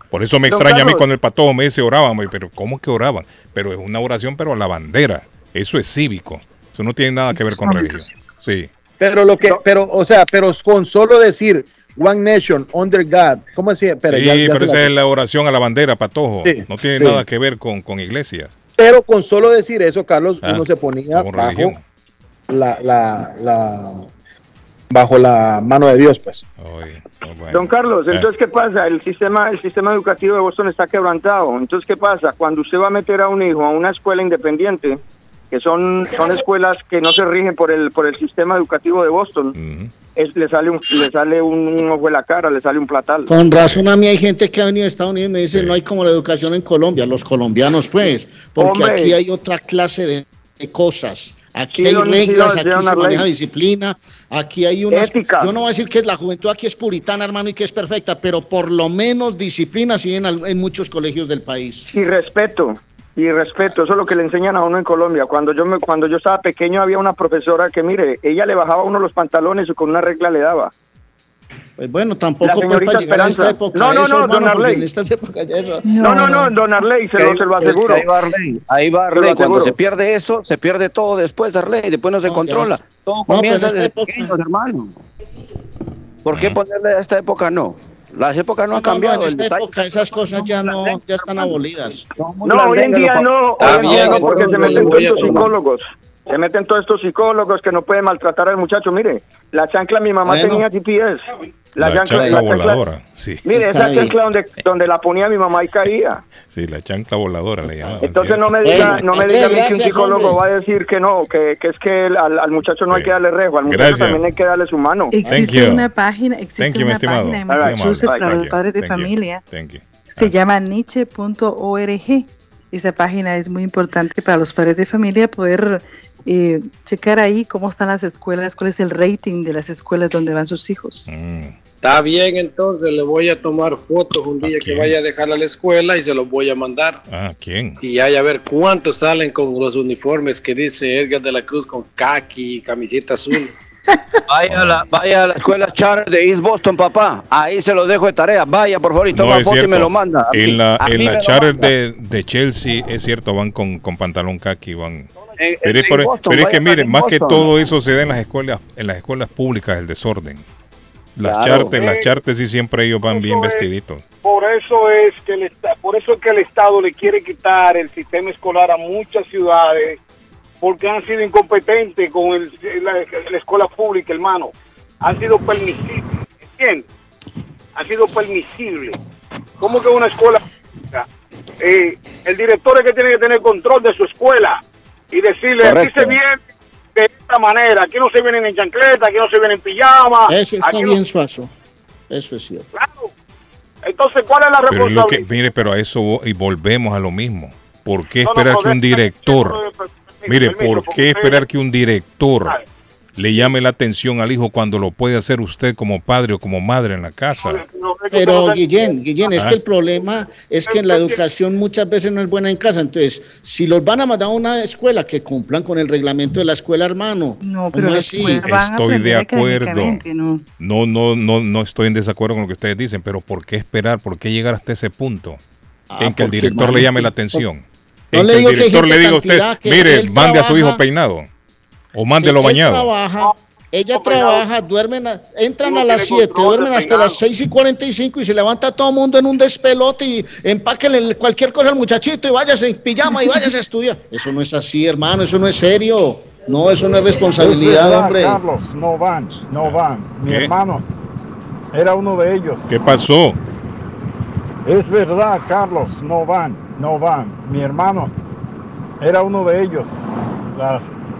Por eso me Don extraña a mí Carlos. cuando el patojo me dice oraban, pero ¿cómo que oraban? Pero es una oración, pero a la bandera. Eso es cívico. Eso no tiene nada que ver con religión. Sí. Pero lo que, pero, o sea, pero con solo decir One Nation, Under God, ¿cómo decía? Espera, Sí, ya- ya pero la- esa es la oración a la bandera, patojo. Sí, no tiene sí. nada que ver con, con iglesias. pero con solo decir eso, Carlos, Ah, uno se ponía con bajo religión. la, la, la, bajo la mano de Dios, pues. Don Carlos, Eh. entonces qué pasa? El sistema, el sistema educativo de Boston está quebrantado. Entonces qué pasa? Cuando usted va a meter a un hijo a una escuela independiente, que son son escuelas que no se rigen por el por el sistema educativo de Boston, es, le sale un le sale un, un ojo en la cara, le sale un platal. Con razón a mí hay gente que ha venido de Estados Unidos y me dice no hay como la educación en Colombia, los colombianos pues, porque Hombre. aquí hay otra clase de, de cosas. Aquí Sí, hay reglas, aquí se maneja disciplina, aquí hay una... Ética. Yo no voy a decir que la juventud aquí es puritana, hermano, y que es perfecta, pero por lo menos disciplina sí en muchos colegios del país. Y respeto, y respeto, eso es lo que le enseñan a uno en Colombia. Cuando yo me cuando yo estaba pequeño había una profesora que mire, ella le bajaba a uno los pantalones y con una regla le daba. Pues bueno, tampoco La pues, para llegar a esta época. No, no, eso, no, hermano, don Arley. En estas épocas ya eso- No, no, no, don Arley, se lo, se lo aseguro. Ahí va Arley, ahí va Arley. Cuando se pierde eso, se pierde todo después, Arley. Después no se controla. Todo No, comienza desde época- pequeños, hermano. ¿Por qué ponerle a esta época no? Las épocas no han cambiado. en esta detalle- época esas cosas ya no, ya están abolidas. No, hoy en día no, Está hoy en día no, porque se meten tomar. psicólogos. Se meten todos estos psicólogos que no pueden maltratar al muchacho. Mire, la chancla mi mamá Bueno. tenía GPS. La, chancla la voladora. Sí. Mire, Está esa bien. chancla donde, donde la ponía mi mamá y caía. Sí, la chancla voladora le llamaban. Entonces no me Bueno, diga, no me diga a mí que un psicólogo hombre. va a decir que no, que, que es que el- al, al muchacho no hay que darle rejo, al muchacho Gracias. también hay que darle su mano. Thank Existe you. una página, existe you, una página en. Massachusetts para los padres de Thank familia. You. Se llama niche.org. Esa página es muy importante para los padres de familia poder eh, checar ahí cómo están las escuelas, cuál es el rating de las escuelas donde van sus hijos. Mm. Está bien, entonces le voy a tomar fotos un día que vaya a dejar a la escuela y se los voy a mandar. Ah, ¿quién? Y hay a ver cuántos salen con los uniformes que dice Edgar de la Cruz con khaki y camiseta azul. Vaya a, la, vaya a la escuela Charter de East Boston, papá. Ahí se lo dejo de tarea. Vaya, por favor, y toma foto y me lo manda. A mí- En la, en la manda. de, de Chelsea, es cierto, van con, con pantalón khaki, van. En- Pero, es, en por- Boston, pero es que miren, en más que todo eso se da en las escuelas, en las escuelas públicas, el desorden. Las Claro. chartes, las chartes sí siempre ellos van bien vestiditos. Por eso es que el, por eso es que el Estado le quiere quitar el sistema escolar a muchas ciudades porque han sido incompetentes con el- la, la escuela pública, hermano. Han sido permisibles, ¿entiendes? Han sido permisibles. ¿Cómo que una escuela pública? Eh, el director es que tiene que tener control de su escuela y decirle, aquí Correcto. se viene de esta manera, aquí no se vienen en chancleta, aquí no se vienen en pijama. Eso está aquí no- bien, Suazo. Eso es cierto. Entonces, ¿cuál es la Pero es lo que, responsabilidad? mire, pero a eso y volvemos a lo mismo. ¿Por qué No, esperar no, que un director, mire, permiso, por porque qué usted- esperar que un director le llame la atención al hijo cuando lo puede hacer usted como padre o como madre en la casa? Pero Guillén, Guillén, es que el problema es que la educación muchas veces no es buena en casa. Entonces, si los van a mandar a una escuela, que cumplan con el reglamento de la escuela, hermano. No, pero así? Estoy de acuerdo. ¿no? No, no, no, no estoy en desacuerdo con lo que ustedes dicen, pero ¿por qué esperar? ¿Por qué llegar hasta ese punto Ah, en que el director hermano, le llame la atención? No en le que el digo que director le diga a usted, mire, mande a su hijo peinado o mándelo Sí, bañado. Ella trabaja, ella trabaja, duermen, a- entran a las 7, duermen hasta las 6 y 45 y se levanta todo el mundo en un despelote y empáquenle cualquier cosa al muchachito y váyase en pijama y váyase a estudiar. Eso no es así, hermano, eso no es serio. No, eso no es responsabilidad, Es verdad, hombre. Carlos, no van, no van. Mi ¿Qué? hermano era uno de ellos. ¿Qué pasó? Es verdad, Carlos, no van, no van. Mi hermano era uno de ellos.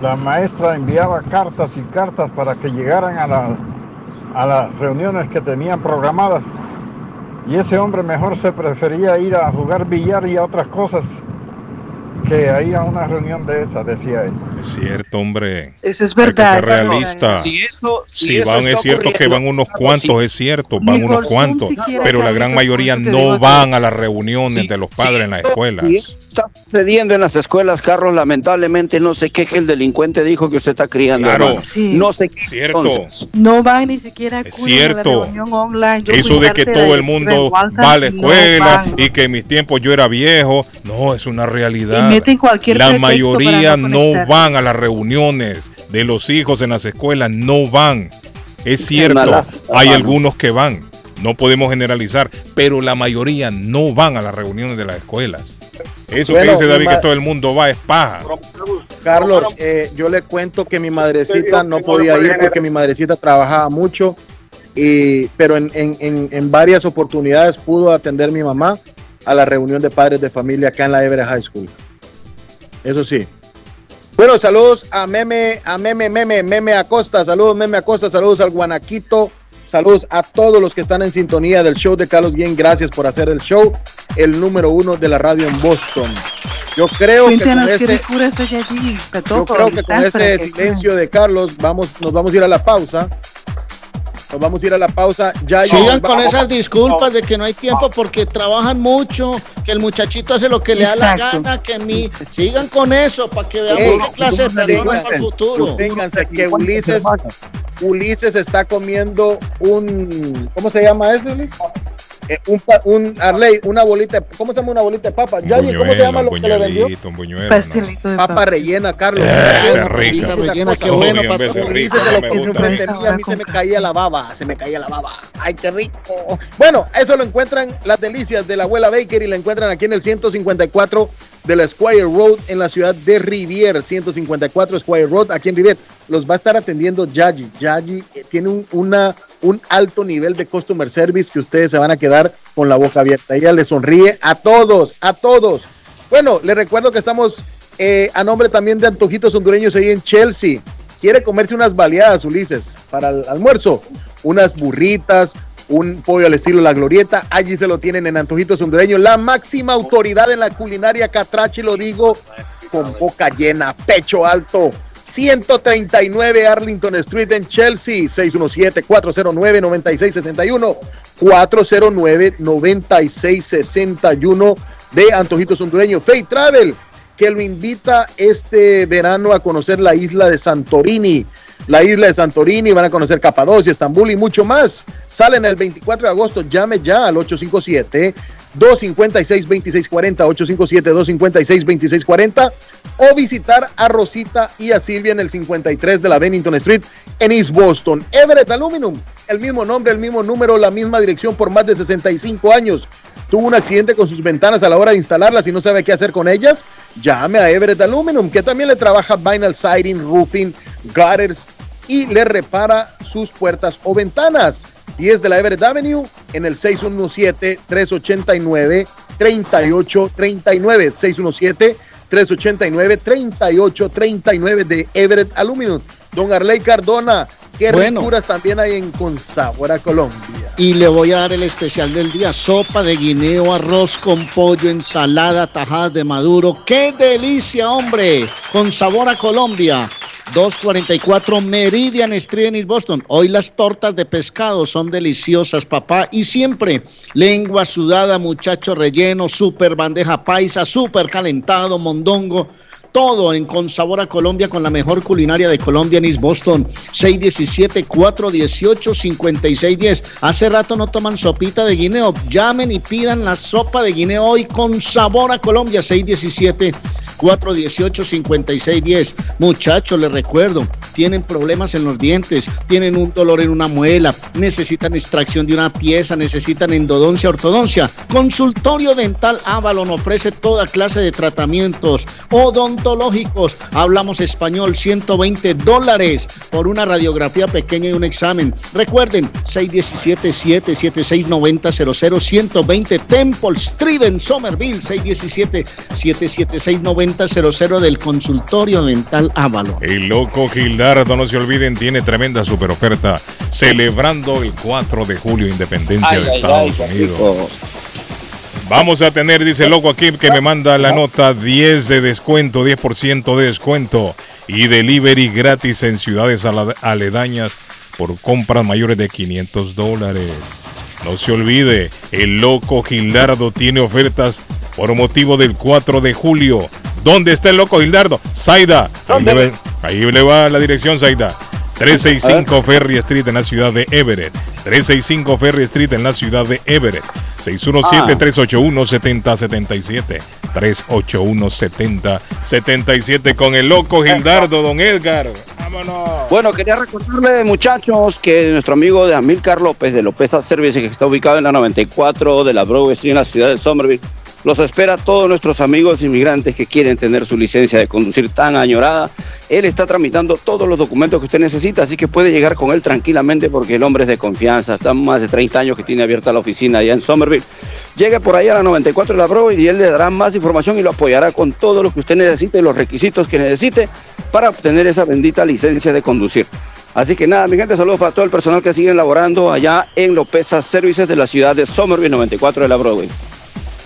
La maestra enviaba cartas y cartas para que llegaran a, a las reuniones que tenían programadas. Y ese hombre mejor se prefería ir a jugar billar y a otras cosas que a ir a una reunión de esas, decía él. Es cierto, hombre. Eso es Hay que verdad. ser realista. Si eso- Si si eso van, es cierto que van unos cuantos, sí. es cierto, van unos cuantos, pero la gran mayoría no van a las reuniones de los padres en las escuelas. Si eso está sucediendo en las escuelas, Carlos, lamentablemente no sé qué que el delincuente dijo que usted está criando. Claro. Sí. No sé qué. Cierto. entonces. No van ni siquiera acuden a la cierto. reunión online. Yo Eso de que todo el mundo va a la escuela y que en mis tiempos yo era viejo, no, es una realidad. Y meten cualquier La mayoría para no van a las reuniones de los hijos en las escuelas, no van. Es cierto, hay algunos que van, no podemos generalizar, pero la mayoría no van a las reuniones de las escuelas. Eso Bueno, que dice David que todo el mundo va es paja. Carlos, eh, yo le cuento que mi madrecita no podía ir porque mi madrecita trabajaba mucho, y, pero en, en- en- en varias oportunidades pudo atender mi mamá a la reunión de padres de familia acá en la Everett High School. Eso sí. Bueno, saludos a Meme, a Meme, Meme, Meme Acosta, saludos Meme Acosta, saludos al Guanaquito, saludos a todos los que están en sintonía del show de Carlos Guillén, gracias por hacer el show, el número uno de la radio en Boston. Yo creo que con ese, allí. Yo creo que con ese silencio de Carlos vamos, nos vamos a ir a la pausa. Nos vamos a ir a la pausa. Ya Sigan con esas disculpas de que no hay tiempo porque trabajan mucho, que el muchachito hace lo que le da la gana, que mi sigan con eso para que veamos Ey, qué clase de personas para el futuro. Ténganse que Ulises, Ulises está comiendo un, ¿cómo se llama eso, Luis? Eh, un, un Arley, una bolita, ¿cómo se llama una bolita de papa? Yayi, ¿cómo se llama lo que le vendió? un buñuelo, Pastelito de Papa rellena, Carlos. Eh, rica. esa Rellena, cosa. qué bueno, Uy, en pato. vez de Ulises rico, se no lo me puso gusta. frente a mí, a mí se me caía la baba, se me caía la baba. Ay, qué rico. Bueno, eso lo encuentran las delicias de la abuela Baker y la encuentran aquí en el 154 de la Squire Road en la ciudad de Rivier, 154 Squire Road aquí en Rivier. Los va a estar atendiendo Yaji. Yaji eh, tiene un, una, un alto nivel de customer service que ustedes se van a quedar con la boca abierta. Ella le sonríe a todos, a todos. Bueno, les recuerdo que estamos eh, a nombre también de Antojitos Hondureños ahí en Chelsea. Quiere comerse unas baleadas, Ulises, para el almuerzo. Unas burritas, un pollo al estilo La Glorieta. Allí se lo tienen en Antojitos Hondureños. La máxima autoridad en la culinaria catrachi, lo digo con boca llena, pecho alto. 139 Arlington Street en Chelsea, 617-409-9661, 409-9661 de Antojitos Hondureños. Fay Travel, que lo invita este verano a conocer la isla de Santorini. La isla de Santorini, van a conocer Capadocia, Estambul y mucho más. Salen el 24 de agosto, llame ya al 857 256-2640, 857-256-2640, o visitar a Rosita y a Silvia en el 53 de la Bennington Street en East Boston. Everett Aluminum, el mismo nombre, el mismo número, la misma dirección por más de 65 años. Tuvo un accidente con sus ventanas a la hora de instalarlas y no sabe qué hacer con ellas. Llame a Everett Aluminum, que también le trabaja vinyl siding, roofing, gutters y le repara sus puertas o ventanas. 10 de la Everett Avenue en el 617-389-3839. 617-389-3839 de Everett Aluminum. Don Arley Cardona, qué Bueno. ricuras también hay en Consabora, Colombia. Y le voy a dar el especial del día, sopa de guineo, arroz con pollo, ensalada, tajadas de maduro. ¡Qué delicia, hombre! Con sabor a Colombia. 244 Meridian Street en Boston. Hoy las tortas de pescado son deliciosas, papá. Y siempre lengua sudada, muchacho relleno, super bandeja paisa, super calentado, mondongo. Todo en Con Sabor a Colombia con la mejor culinaria de Colombia en East Boston. 617-418-5610. Hace rato no toman sopita de guineo. Llamen y pidan la sopa de guineo hoy con sabor a Colombia. 617-418-5610. Muchachos, les recuerdo, tienen problemas en los dientes, tienen un dolor en una muela, necesitan extracción de una pieza, necesitan endodoncia, ortodoncia. Consultorio Dental Avalon ofrece toda clase de tratamientos odontológicos. Hablamos español, 120 dólares por una radiografía pequeña y un examen. Recuerden, 617-776-9000, 120 Temple Street en Somerville, 617-776-9000 del consultorio dental Avalon. El loco Gildardo, no se olviden, tiene tremenda super oferta. Celebrando el 4 de julio, independencia Ay, de ay, Estados ay, Unidos. rico. Vamos a tener, dice el loco aquí, que me manda la nota 10 de descuento, 10% de descuento y delivery gratis en ciudades aledañas por compras mayores de 500 dólares. No se olvide, el loco Gildardo tiene ofertas por motivo del 4 de julio. ¿Dónde está el loco Gildardo? Zaida. Ahí le, va- ahí le va la dirección, Zaida. 365 Ferry Street en la ciudad de Everett. 365 Ferry Street en la ciudad de Everett. 617-381-7077. 381-7077 con el loco Gildardo, don Edgar. Bueno, quería recordarle, muchachos, que nuestro amigo de Amilcar López de López Service, que está ubicado en la 94 de la Broadway Street en la ciudad de Somerville, los espera todos nuestros amigos inmigrantes que quieren tener su licencia de conducir tan añorada. Él está tramitando todos los documentos que usted necesita, así que puede llegar con él tranquilamente porque el hombre es de confianza. Está más de 30 años que tiene abierta la oficina allá en Somerville. Llegue por ahí a la 94 de la Broadway y él le dará más información y lo apoyará con todo lo que usted necesite y los requisitos que necesite para obtener esa bendita licencia de conducir. Así que nada, mi gente, saludos para todo el personal que sigue laborando allá en López Services de la ciudad de Somerville 94 de la Broadway.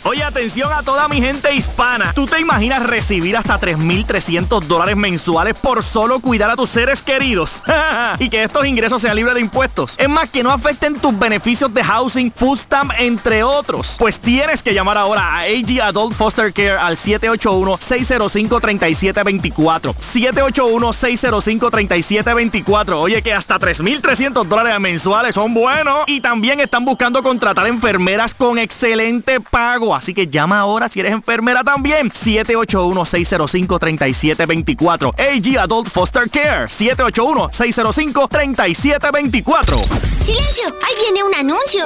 Oye, atención a toda mi gente hispana. ¿Tú te imaginas recibir hasta 3.300 dólares mensuales por solo cuidar a tus seres queridos? y que estos ingresos sean libres de impuestos. Es más, que no afecten tus beneficios de housing, food stamp, entre otros. Pues tienes que llamar ahora a AG Adult Foster Care al 781-605-3724. 781-605-3724. Oye, que hasta 3.300 dólares mensuales son buenos. Y también están buscando contratar enfermeras con excelente pago. Así que llama ahora si eres enfermera también. 781-605-3724. AG Adult Foster Care. 781-605-3724. ¡Silencio! ¡Ahí viene un anuncio!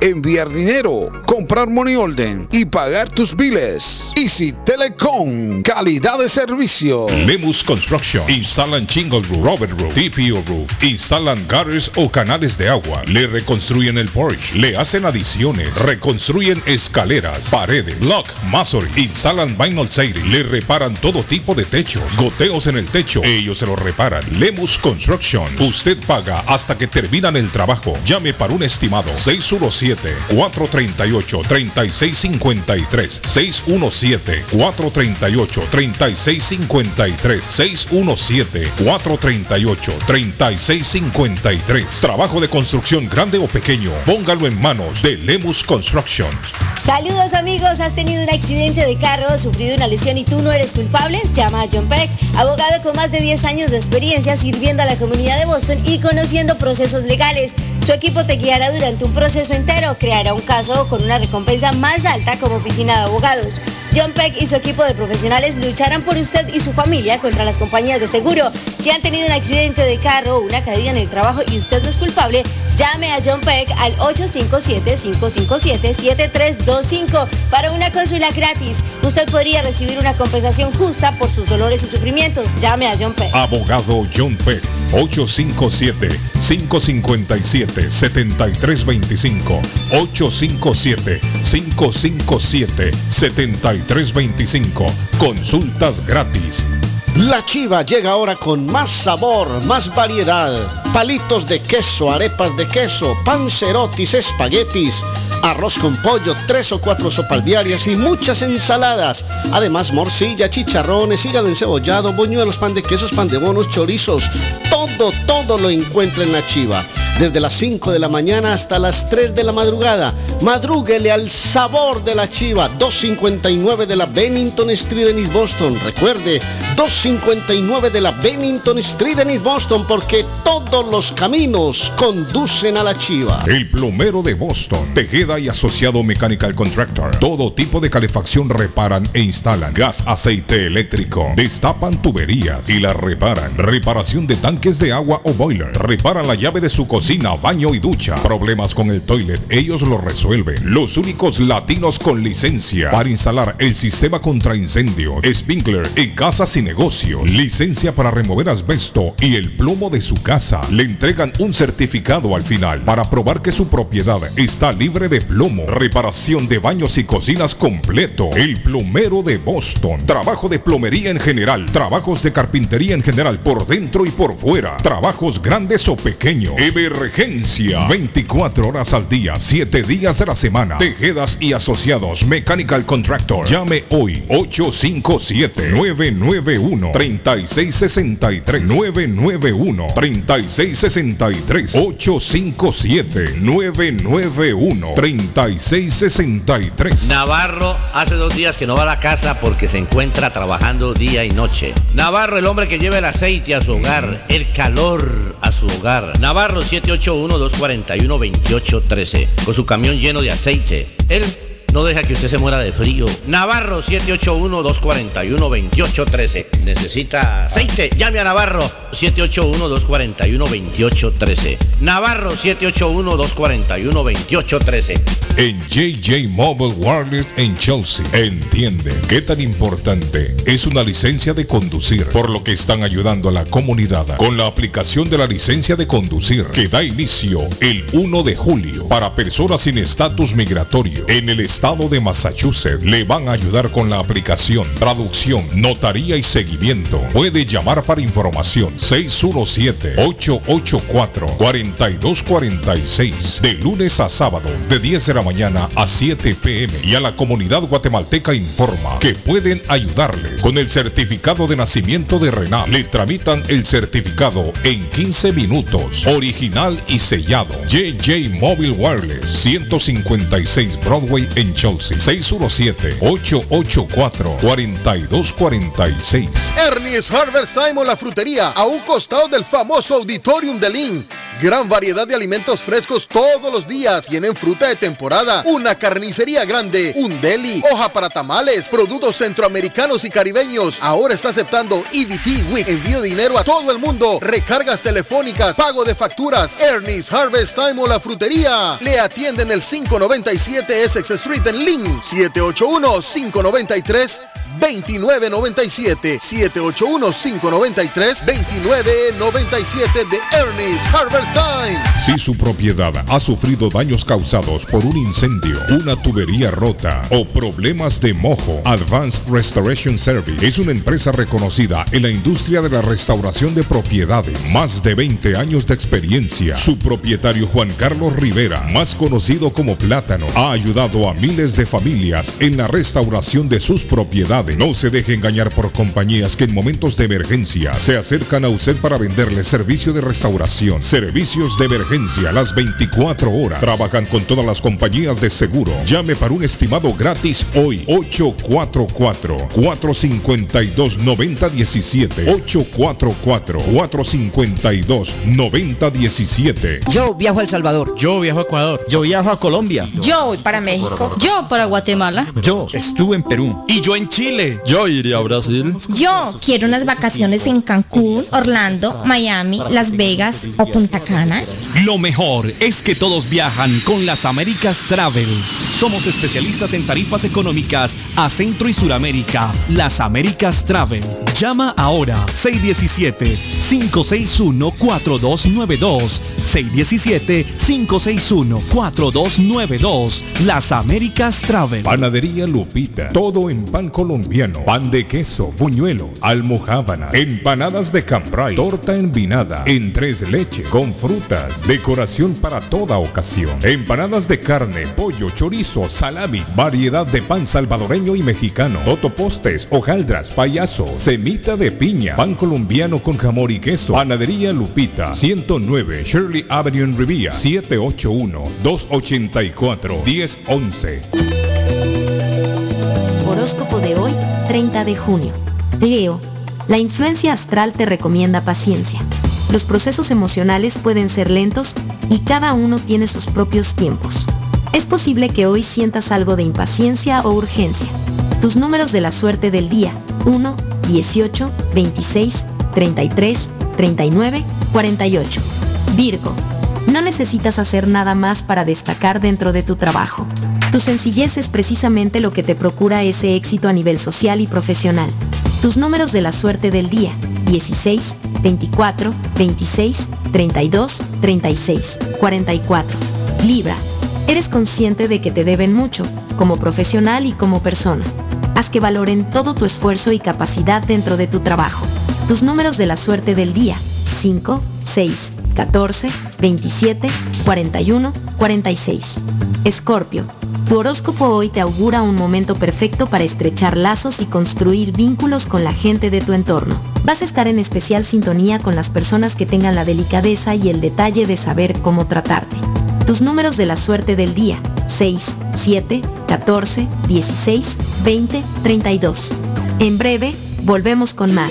enviar dinero, comprar money order y pagar tus biles. Easy Telecom, calidad de servicio. Lemus Construction. Instalan Chingle Roof, Robert Roof, TPO Roof. Instalan gutters o canales de agua. Le reconstruyen el porch. Le hacen adiciones. Reconstruyen escaleras, paredes, block, masonry. Instalan vinyl siding. Le reparan todo tipo de techo. Goteos en el techo. Ellos se lo reparan. Lemus Construction. Usted paga hasta que terminan el trabajo. Llame para un estimado 617-438-3653. 617-438-3653. 617-438-3653. Trabajo de construcción grande o pequeño. Póngalo en manos de Lemus Construction. Saludos amigos, ¿has tenido un accidente de carro, sufrido una lesión y tú no eres culpable? Llama a John Peck, abogado con más de 10 años de experiencia sirviendo a la comunidad de Boston y conociendo procesos legales. Su equipo te guiará durante un proceso entero, creará un caso con una recompensa más alta como oficina de abogados. John Peck y su equipo de profesionales lucharán por usted y su familia contra las compañías de seguro. Si han tenido un accidente de carro o una caída en el trabajo y usted no es culpable, llame a John Peck al 857-557-7325 para una consulta gratis. Usted podría recibir una compensación justa por sus dolores y sufrimientos. Llame a John Peck. Abogado John Peck, 857-557-7325. 857-557-7325. Consultas gratis. La chiva llega ahora con más sabor, más variedad. Palitos de queso, arepas de queso, pancerotis, espaguetis, arroz con pollo, tres o cuatro sopas diarias y muchas ensaladas. Además, morcilla, chicharrones, hígado encebollado, boñuelos, pan de quesos, pan de bonos, chorizos. Todo, todo lo encuentra en la chiva. Desde las 5 de la mañana hasta las 3 de la madrugada. Madrúguele al sabor de la chiva. 259 de la Bennington Street en East Boston. Recuerde, 259 de la Bennington Street en East Boston porque todos los caminos conducen a la chiva. El plomero de Boston, Tejeda y Asociado Mechanical Contractor. Todo tipo de calefacción reparan e instalan. Gas, aceite eléctrico. Destapan tuberías y las reparan. Reparación de tanques de agua o boiler. Reparan la llave de su cocina, baño y ducha. Problemas con el toilet, ellos lo resuelven. Los únicos latinos con licencia para instalar el sistema contra incendio. Sprinkler en casas y Licencia para remover asbesto y el plomo de su casa. Le entregan un certificado al final para probar que su propiedad está libre de plomo. Reparación de baños y cocinas completo. El plomero de Boston. Trabajo de plomería en general. Trabajos de carpintería en general por dentro y por fuera. Trabajos grandes o pequeños. Emergencia. 24 horas al día, 7 días de la semana. Tejedas y asociados. Mechanical Contractor. Llame hoy. 857-991-3663. 991-3663. 857-991-3663. Navarro hace dos días que no va a la casa porque se encuentra trabajando día y noche. Navarro, el hombre que lleva el aceite a su hogar, el calor a su hogar. Navarro 781-241-2813. Con su camión lleno de aceite. Él no deja que usted se muera de frío. Navarro 781-241-2813. Necesita aceite. Llame a Navarro 781-241-2813. Navarro 781-241-2813. En JJ Mobile Wireless en Chelsea entienden qué tan importante es una licencia de conducir, por lo que están ayudando a la comunidad con la aplicación de la licencia de conducir que da inicio el 1 de julio para personas sin estatus migratorio en el estado de Massachusetts. Le van a ayudar con la aplicación, traducción, notaría y seguimiento. Puede llamar para información 617-884-4246 de lunes a sábado de 10 de la mañana a 7 pm y a la comunidad guatemalteca informa que pueden ayudarles con el certificado de nacimiento de Renal. Le tramitan el certificado en 15 minutos, original y sellado. JJ Mobile Wireless 156 Broadway en Chelsea 617-884-4246. Ernie's Harvest Time o la frutería a un costado del famoso Auditorium de Lynn Gran variedad de alimentos frescos todos los días. Tienen fruta de temporada, una carnicería grande, un deli, hoja para tamales, productos centroamericanos y caribeños. Ahora está aceptando EBT Week. Envío dinero a todo el mundo. Recargas telefónicas, pago de facturas. Ernie's Harvest Time o la frutería. Le atienden el 597 Essex Street en Lynn. 781 593 2997 781-593-2997 de Ernest Harvest. Si su propiedad ha sufrido daños causados por un incendio, una tubería rota o problemas de mojo, Advanced Restoration Service es una empresa reconocida en la industria de la restauración de propiedades. Más de 20 años de experiencia. Su propietario Juan Carlos Rivera, más conocido como Plátano, ha ayudado a miles de familias en la restauración de sus propiedades. No se deje engañar por compañías que en momentos de emergencia se acercan a usted para venderle servicio de restauración, servicios de emergencia las 24 horas. Trabajan con todas las compañías de seguro. Llame para un estimado gratis hoy. 844-452-9017. 844-452-9017. Yo viajo a El Salvador. Yo viajo a Ecuador. Yo viajo a Colombia. Yo voy para México. Yo para Guatemala. Yo estuve en Perú. Y yo en Chile. Yo iría a Brasil. Yo quiero unas vacaciones en Cancún, Orlando, Miami, Las Vegas o Punta Cana. Lo mejor es que todos viajan con las Américas Travel. Somos especialistas en tarifas económicas a Centro y Suramérica. Las Américas Travel. Llama ahora 617-561-4292. 617-561-4292. Las Américas Travel. Panadería Lupita. Todo en pan colombiano. Pan de queso, buñuelo, almohábana, empanadas de cambray, torta envinada, en tres leches, con frutas, decoración para toda ocasión. Empanadas de carne, pollo, chorizo, salamis, variedad de pan salvadoreño y mexicano, totopostes, hojaldras, payaso, semita de piña, pan colombiano con jamón y queso. Panadería Lupita, 109 Shirley Avenue en Rivia, 781-284-1011. Horóscopo de hoy, 30 de junio. Leo, la influencia astral te recomienda paciencia. Los procesos emocionales pueden ser lentos y cada uno tiene sus propios tiempos. Es posible que hoy sientas algo de impaciencia o urgencia. Tus números de la suerte del día, 1, 18, 26, 33, 39, 48. Virgo, no necesitas hacer nada más para destacar dentro de tu trabajo. Tu sencillez es precisamente lo que te procura ese éxito a nivel social y profesional. Tus números de la suerte del día, 16, 24, 26, 32, 36, 44. Libra, eres consciente de que te deben mucho, como profesional y como persona. Haz que valoren todo tu esfuerzo y capacidad dentro de tu trabajo. Tus números de la suerte del día, 5, 6, 14, 27, 41, 46. Escorpio, tu horóscopo hoy te augura un momento perfecto para estrechar lazos y construir vínculos con la gente de tu entorno. Vas a estar en especial sintonía con las personas que tengan la delicadeza y el detalle de saber cómo tratarte. Tus números de la suerte del día, 6, 7, 14, 16, 20, 32. En breve, volvemos con más.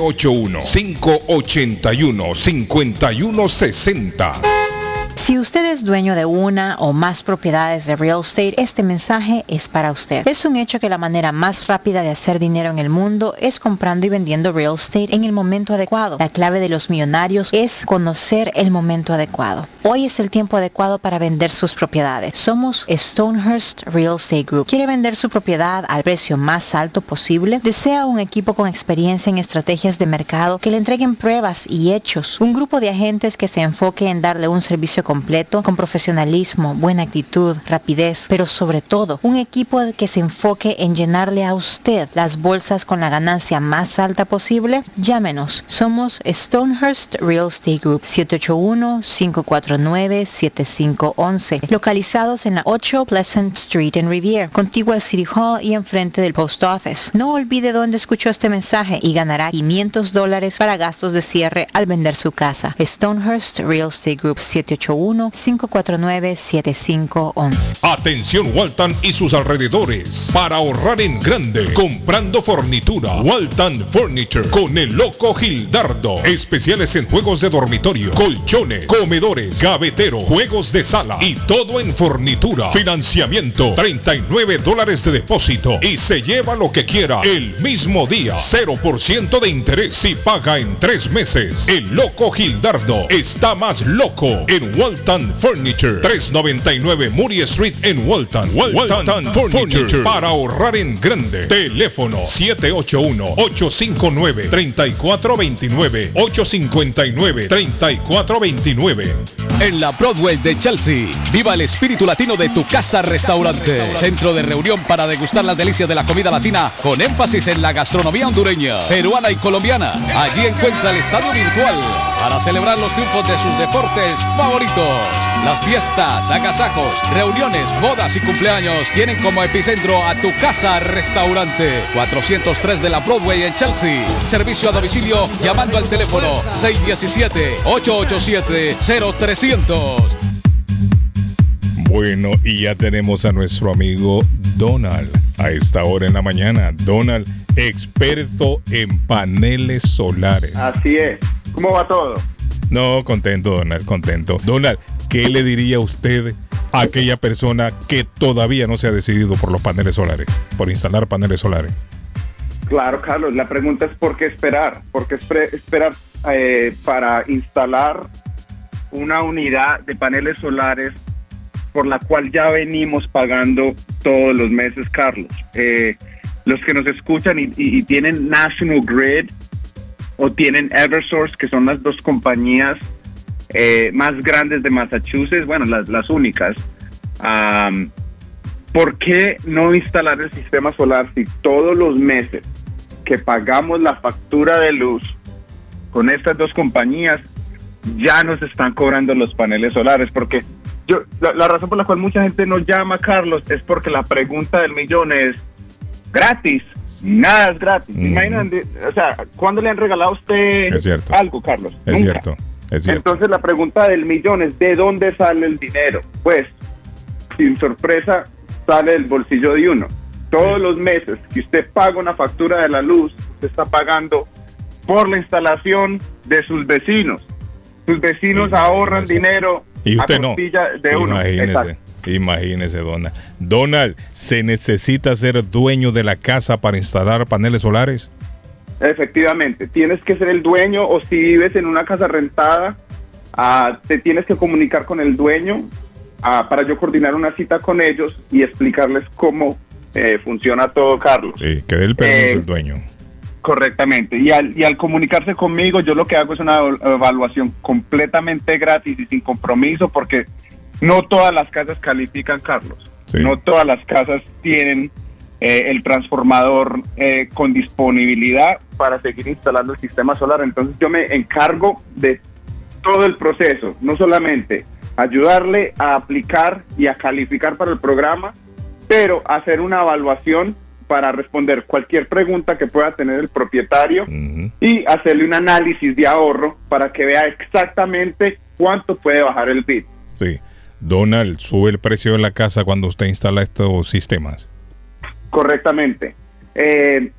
781-581-5160. Si usted es dueño de una o más propiedades de real estate, este mensaje es para usted. Es un hecho que la manera más rápida de hacer dinero en el mundo es comprando y vendiendo real estate en el momento adecuado. La clave de los millonarios es conocer el momento adecuado. Hoy es el tiempo adecuado para vender sus propiedades. Somos Stonehurst Real Estate Group. ¿Quiere vender su propiedad al precio más alto posible? ¿Desea un equipo con experiencia en estrategias de mercado que le entreguen pruebas y hechos? ¿Un grupo de agentes que se enfoque en darle un servicio completo con profesionalismo, buena actitud, rapidez, pero sobre todo un equipo que se enfoque en llenarle a usted las bolsas con la ganancia más alta posible? Llámenos. Somos Stonehurst Real Estate Group 781-549-7511, localizados en la 8 Pleasant Street en Rivier, contigua al City Hall y enfrente del Post Office. No olvide dónde escuchó este mensaje y ganará 500 dólares para gastos de cierre al vender su casa. Stonehurst Real Estate Group 781-549-7511. Atención Walton y sus alrededores. Para ahorrar en grande, comprando fornitura. Walton Furniture con el loco Gildardo. Especiales en juegos de dormitorio, colchones, comedores, gavetero, juegos de sala y todo en fornitura. Financiamiento 39 dólares de depósito y se lleva lo que quiera el mismo día. 0% de interés si paga en tres meses. El loco Gildardo está más loco en Furniture. 399 Murray Street en Walton. Walton, Furniture. Para ahorrar en grande. Teléfono 781-859-3429. 859-3429. En la Broadway de Chelsea, viva el espíritu latino de tu casa restaurante. Centro de reunión para degustar las delicias de la comida latina con énfasis en la gastronomía hondureña, peruana y colombiana. Allí encuentra el estadio virtual para celebrar los triunfos de sus deportes favoritos. Las fiestas, agasajos, reuniones, bodas y cumpleaños tienen como epicentro a tu casa restaurante. 403 de la Broadway en Chelsea. Servicio a domicilio llamando al teléfono 617-887-0300. Bueno, y ya tenemos a nuestro amigo Donald a esta hora en la mañana. Donald, experto en paneles solares. Así es. ¿Cómo va todo? No, contento, Donald, contento. Donald, ¿qué le diría usted a aquella persona que todavía no se ha decidido por los paneles solares, por instalar paneles solares? Claro, Carlos, la pregunta es por qué esperar, por qué esperar eh, para instalar una unidad de paneles solares por la cual ya venimos pagando todos los meses, Carlos. Eh, los que nos escuchan y, y- y tienen National Grid o tienen Eversource, que son las dos compañías eh, más grandes de Massachusetts, bueno, las, las únicas. Am, ¿Por qué no instalar el sistema solar si todos los meses que pagamos la factura de luz con estas dos compañías ya nos están cobrando los paneles solares? Porque yo, la, la razón por la cual mucha gente no llama, Carlos, es porque la pregunta del millón es gratis. Nada es gratis. ¿Se imaginan de- o sea, ¿cuándo le han regalado a usted algo, Carlos? Es Nunca. cierto, es cierto. Entonces la pregunta del millón es ¿de dónde sale el dinero? Pues, sin sorpresa, sale del bolsillo de uno. Todos los meses que usted paga una factura de la luz, usted está pagando por la instalación de sus vecinos. Sus vecinos ahorran dinero Y usted a no. de uno. Imagínese, Exacto. Imagínese, Donald. Donald, ¿se necesita ser dueño de la casa para instalar paneles solares? Efectivamente, tienes que ser el dueño o si vives en una casa rentada, ah, te tienes que comunicar con el dueño ah, para yo coordinar una cita con ellos y explicarles cómo eh, funciona todo, Carlos. Sí, que dé el permiso Eh, el dueño. Correctamente. Y al, y al comunicarse conmigo, yo lo que hago es una evaluación completamente gratis y sin compromiso porque no todas las casas califican, Carlos. No todas las casas tienen eh, el transformador eh, con disponibilidad para seguir instalando el sistema solar. Entonces yo me encargo de todo el proceso, no solamente ayudarle a aplicar y a calificar para el programa, pero hacer una evaluación para responder cualquier pregunta que pueda tener el propietario y hacerle un análisis de ahorro para que vea exactamente cuánto puede bajar el bit. Sí. Donald, sube el precio de la casa cuando usted instala estos sistemas. Correctamente. Eh,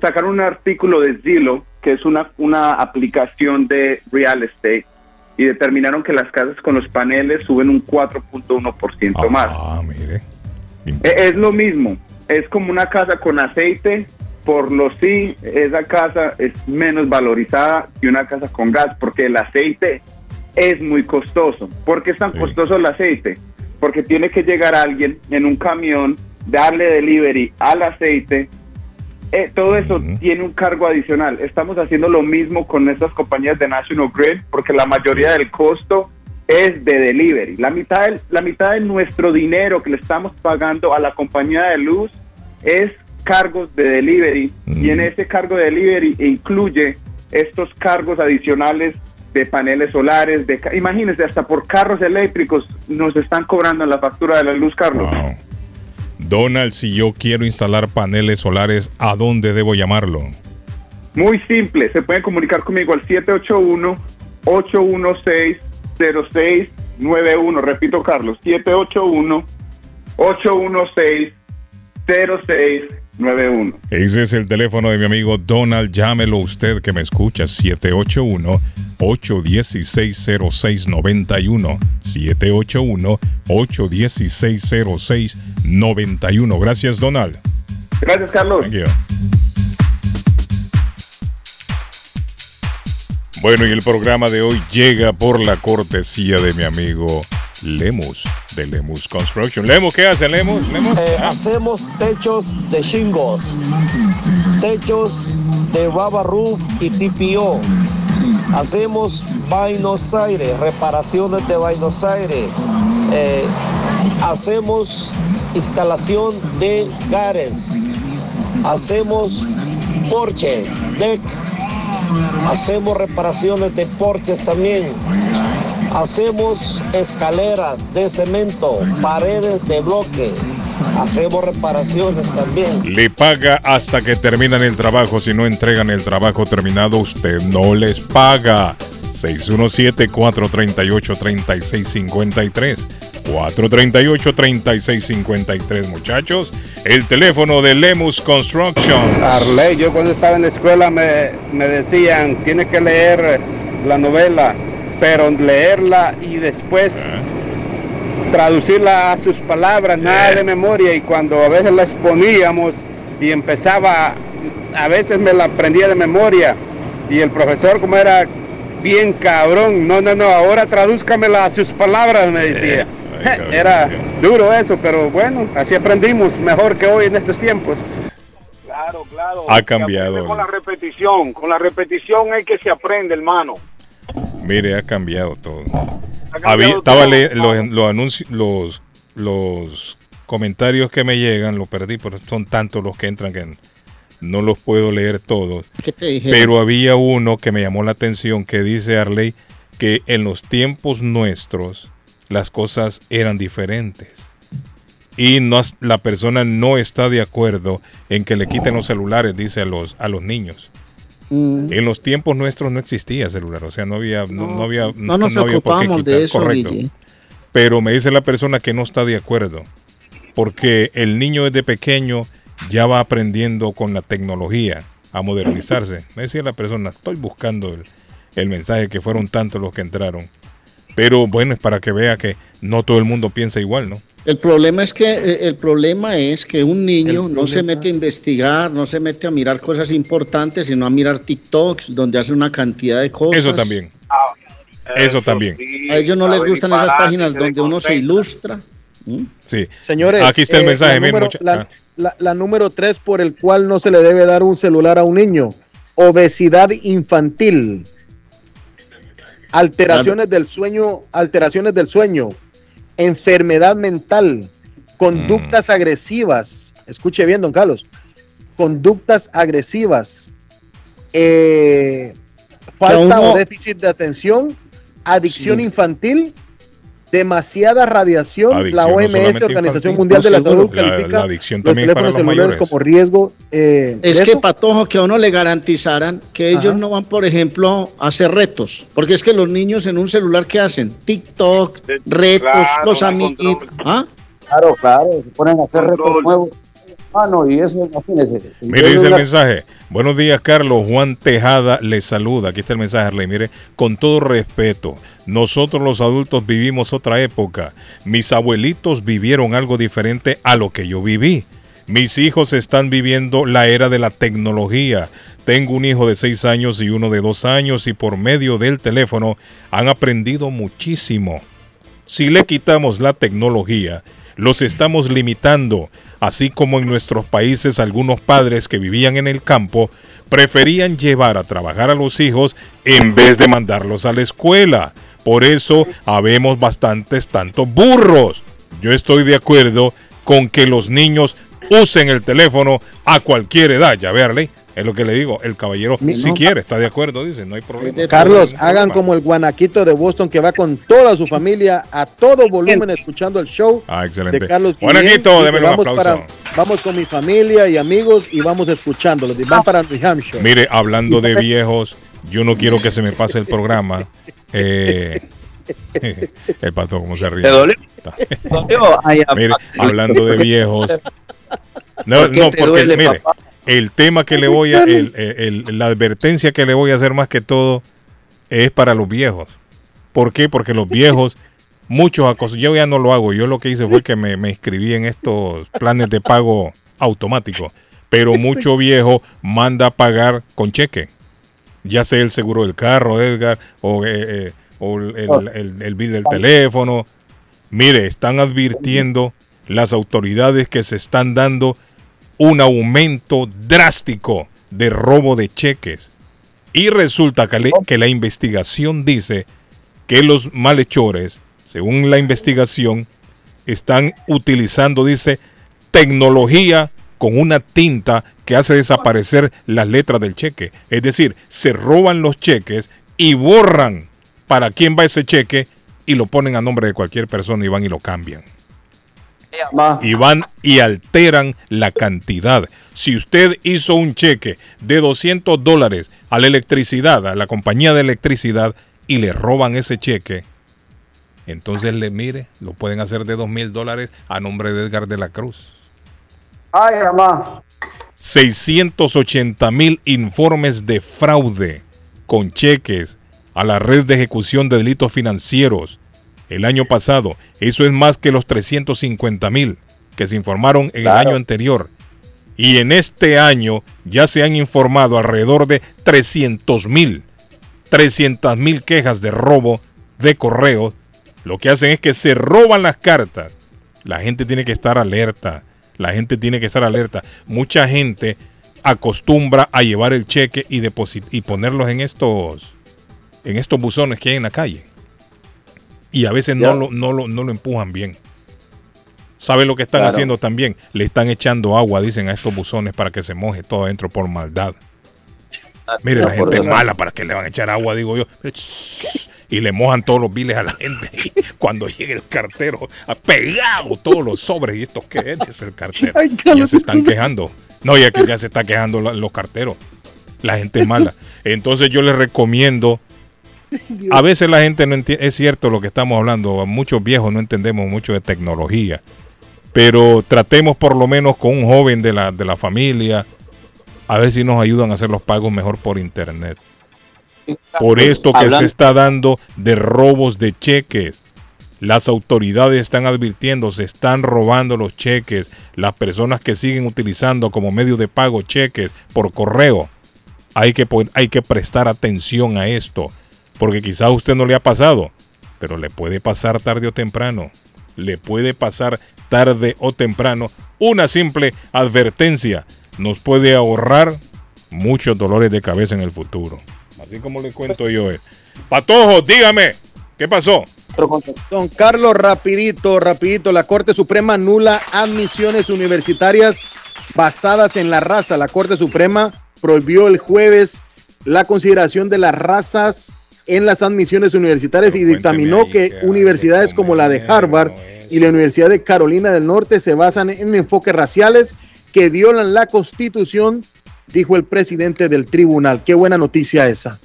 sacaron un artículo de Zillow, que es una, una aplicación de real estate, y determinaron que las casas con los paneles suben un 4.1% más. Ah, mire. E- Es lo mismo, es como una casa con aceite, por lo sí, esa casa es menos valorizada que una casa con gas, porque el aceite es muy costoso. ¿Por qué es tan costoso el aceite? Porque tiene que llegar alguien en un camión, darle delivery al aceite. Eh, todo eso tiene un cargo adicional. Estamos haciendo lo mismo con estas compañías de National Grid, porque la mayoría del costo es de delivery. La mitad, del- la mitad de nuestro dinero que le estamos pagando a la compañía de luz es cargos de delivery y en ese cargo de delivery incluye estos cargos adicionales de paneles solares, de imagínense, hasta por carros eléctricos nos están cobrando la factura de la luz, Carlos. Donald, si yo quiero instalar paneles solares, ¿a dónde debo llamarlo? Muy simple, se pueden comunicar conmigo al 781-816-0691. Repito, Carlos, 781-816-0691. Ese es el teléfono de mi amigo Donald. Llámelo usted que me escucha. 781-816-0691. 781-816-0691. Gracias, Donald. Gracias, Carlos. Bueno, y el programa de hoy llega por la cortesía de mi amigo Lemus, de Lemus Construction. Lemus, ¿qué hace Lemus? Lemus. Eh, hacemos techos de shingles, techos de rubber roof y TPO. Hacemos Buenos Aires, reparaciones de Buenos Aires. Eh, hacemos instalación de gares. Hacemos porches, deck. Hacemos reparaciones de porches también. Hacemos escaleras de cemento, paredes de bloque. Hacemos reparaciones también. Le paga hasta que terminan el trabajo. Si no entregan el trabajo terminado, usted no les paga. 617-438-3653. 438-3653, muchachos. El teléfono de Lemus Construction. Arley, yo cuando estaba en la escuela me, me decían, tienes que leer la novela, pero leerla y después traducirla a sus palabras, nada de memoria. Y cuando a veces la exponíamos y empezaba, a veces me la aprendía de memoria. Y el profesor, como era bien cabrón, no, no, no, ahora tradúzcamela a sus palabras, me decía. Era duro eso, pero bueno, así aprendimos mejor que hoy en estos tiempos. Claro, claro. Ha cambiado. Con la repetición, con la repetición es que se aprende, hermano. Mire, ha cambiado todo. cambiado Había, estaba todo, le- los, los anuncios, los, los comentarios que me llegan, los perdí, pero son tantos los que entran que no los puedo leer todos. ¿Qué te dijeron? Pero había uno que me llamó la atención que dice Arley que en los tiempos nuestros las cosas eran diferentes. Y no, la persona no está de acuerdo en que le quiten los celulares, dice a los, a los niños. Mm. En los tiempos nuestros no existía celular, o sea, no había, no, no había, no nos ocupamos de eso, correcto. Pero me dice la persona que no está de acuerdo, porque el niño desde pequeño ya va aprendiendo con la tecnología a modernizarse. Me decía la persona, estoy buscando el, el mensaje que fueron tantos los que entraron. Pero bueno, es para que vea que no todo el mundo piensa igual, ¿no? El problema es que eh, el problema es que un niño no se mete a investigar, no se mete a mirar cosas importantes, sino a mirar TikToks donde hace una cantidad de cosas. Eso también. Eso también. A ellos no les gustan esas páginas donde uno se ilustra. ¿Mm? Sí. Señores, aquí está el eh, mensaje. la número, mucha- la, ah. la- la número tres por el cual no se le debe dar un celular a un niño. Obesidad infantil. Alteraciones del sueño, alteraciones del sueño, enfermedad mental, conductas Mm. agresivas. Escuche bien, don Carlos. Conductas agresivas. eh, falta uno- o déficit de atención, adicción Sí. infantil, demasiada radiación. Adicción, la no OMS, Organización. Mundial de la No, seguro. Salud, La- califica la adicción los teléfonos los celulares mayores. como riesgo. eh, Es que. Patojo, que a uno le garantizaran que ellos Ajá. no van, por ejemplo, a hacer retos. Porque es que los niños en un celular, ¿qué hacen? TikTok, retos, claro, los no amiguitos. ¿Ah? Claro, claro, se ponen a hacer retos nuevos. Mano, y eso, imagínense. Mire, dice el mensaje. Buenos días, Carlos. Juan Tejada le saluda. Aquí está el mensaje, Arley. Mire, con todo respeto, nosotros los adultos vivimos otra época. Mis abuelitos vivieron algo diferente a lo que yo viví. Mis hijos están viviendo la era de la tecnología. Tengo un hijo de 6 años y uno de 2 años y por medio del teléfono han aprendido muchísimo. Si le quitamos la tecnología, los estamos limitando, así como en nuestros países algunos padres que vivían en el campo preferían llevar a trabajar a los hijos en vez de mandarlos a la escuela. Por eso habemos bastantes tantos burros. Yo estoy de acuerdo con que los niños usen el teléfono a cualquier edad, ya verle. Es lo que le digo, el caballero, si quiere, está de acuerdo, dice, no hay problema. Carlos, hagan como el guanaquito de Boston que va con toda su familia a todo volumen escuchando el show Ah, excelente. de Carlos. Guanaquito, Guillén. démelo un vamos, aplauso. vamos con mi familia y amigos y vamos escuchándolos. Y van para New Hampshire. Mire, hablando de viejos, yo no quiero que se me pase el programa. Eh, el pato, ¿cómo se ríe? ¿Te dolió? Mire, hablando de viejos. No, ¿Por qué no, porque duele, mire, papá? el tema que le voy a, el- el- la advertencia que le voy a hacer más que todo es para los viejos. ¿Por qué? Porque los viejos, muchos acos, yo ya no lo hago. Yo lo que hice fue que me, me inscribí en estos planes de pago automático. Pero mucho viejo manda a pagar con cheque. Ya sea el seguro del carro, Edgar, o, eh, eh, o el, el- el- el bill del teléfono. Mire, están advirtiendo las autoridades que se están dando un aumento drástico de robo de cheques. Y resulta que, le- que la investigación dice que los malhechores, según la investigación, están utilizando, dice, tecnología con una tinta que hace desaparecer las letras del cheque. Es decir, se roban los cheques y borran para quién va ese cheque y lo ponen a nombre de cualquier persona y van y lo cambian y van y alteran la cantidad. Si usted hizo un cheque de 200 dólares a la electricidad, a la compañía de electricidad, y le roban ese cheque, entonces le mire, lo pueden hacer de 2 mil dólares a nombre de Edgar de la Cruz. Ay, mamá. 680 mil informes de fraude con cheques a la red de ejecución de delitos financieros el año pasado. Eso es más que los 350 mil que se informaron en Claro. el año anterior. Y en este año ya se han informado alrededor de 300 mil, 300 mil quejas de robo de correo. Lo que hacen es que se roban las cartas. La gente tiene que estar alerta. La gente tiene que estar alerta. Mucha gente acostumbra a llevar el cheque y y ponerlos en estos en estos buzones que hay en la calle. Y a veces no lo, no, lo, no lo empujan bien. ¿Sabe lo que están Claro. haciendo también? Le están echando agua, dicen, a estos buzones para que se moje todo adentro por maldad. Mire, la Ah, gente es mala para que le van a echar agua, digo yo. Y le mojan todos los biles a la gente. Cuando llegue el cartero, ha pegado todos los sobres. ¿Y esto qué es? El cartero. Ay, ya se están quejando. No, ya que ya se está quejando los carteros. La gente es mala. Entonces yo les recomiendo. A veces la gente no entiende, es cierto lo que estamos hablando, muchos viejos no entendemos mucho de tecnología, pero tratemos por lo menos con un joven de la, de la familia, a ver si nos ayudan a hacer los pagos mejor por internet. Por Pues, esto que hablando- se está dando de robos de cheques. Las autoridades están advirtiendo, se están robando los cheques. Las personas que siguen utilizando como medio de pago cheques por correo. Hay que, hay que prestar atención a esto. Porque quizás a usted no le ha pasado, pero le puede pasar tarde o temprano. Le puede pasar tarde o temprano. Una simple advertencia nos puede ahorrar muchos dolores de cabeza en el futuro. Así como le cuento yo. eh. Patojo, dígame, ¿qué pasó? Don Carlos, rapidito, rapidito. La Corte Suprema anula admisiones universitarias basadas en la raza. La Corte Suprema prohibió el jueves la consideración de las razas en las admisiones universitarias y dictaminó que universidades como la de Harvard y la Universidad de Carolina del Norte se basan en enfoques raciales que violan la Constitución, dijo el presidente del tribunal. Qué buena noticia esa.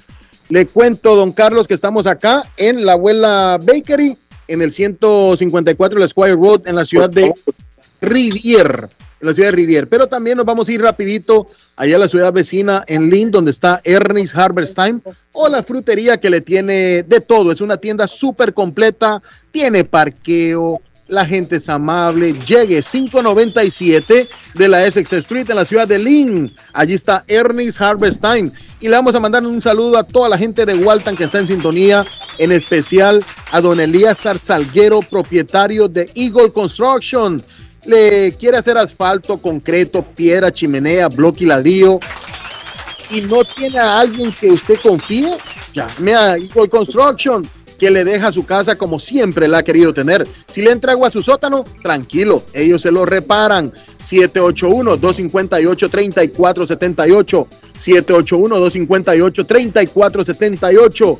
Le cuento, don Carlos, que estamos acá en la abuela Bakery, en el 154 de la Squire Road, en la ciudad de Rivier, en la ciudad de Rivier. Pero también nos vamos a ir rapidito allá a la ciudad vecina en Lynn, donde está Ernest Harvest Time, o la frutería que le tiene de todo. Es una tienda súper completa, tiene parqueo, la gente es amable. Llegue 597 de la Essex Street en la ciudad de Lynn. Allí está Ernest Harvest Time. Y le vamos a mandar un saludo a toda la gente de Walton que está en sintonía, en especial a don Elías Salguero, propietario de Eagle Construction. Le quiere hacer asfalto, concreto, piedra, chimenea, bloque y ladrillo. Y no tiene a alguien que usted confíe, llame a Eagle Construction. Que le deja su casa como siempre la ha querido tener. Si le entra agua a su sótano, tranquilo, ellos se lo reparan. 781-258-3478. 781-258-3478.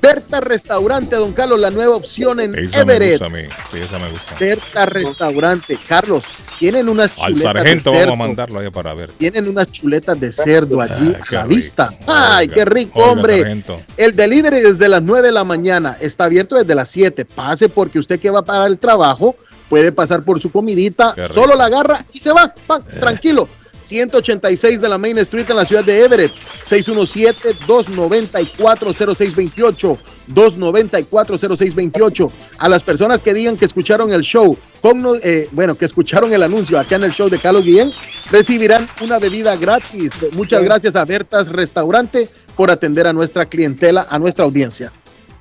Berta Restaurante, don Carlos, la nueva opción en Esa me Everett. gusta a mí. Esa me gusta. Berta Restaurante. Carlos, tienen unas Al chuletas sargento de vamos a cerdo. mandarlo allá para ver. Tienen unas chuletas de cerdo allí Ah, a qué la rico. vista. ¡Ay, Oiga, qué rico, oiga, hombre! sargento. El delivery desde las 9 de la mañana está abierto desde las 7. Pase porque usted que va para el trabajo puede pasar por su comidita, solo la agarra y se va. va, Tranquilo. 186 de la Main Street en la ciudad de Everett. 617-294-0628. 294-0628. A las personas que digan que escucharon el show, con, eh, bueno, que escucharon el anuncio acá en el show de Carlos Guillén, recibirán una bebida gratis. Muchas gracias a Bertas Restaurante por atender a nuestra clientela, a nuestra audiencia.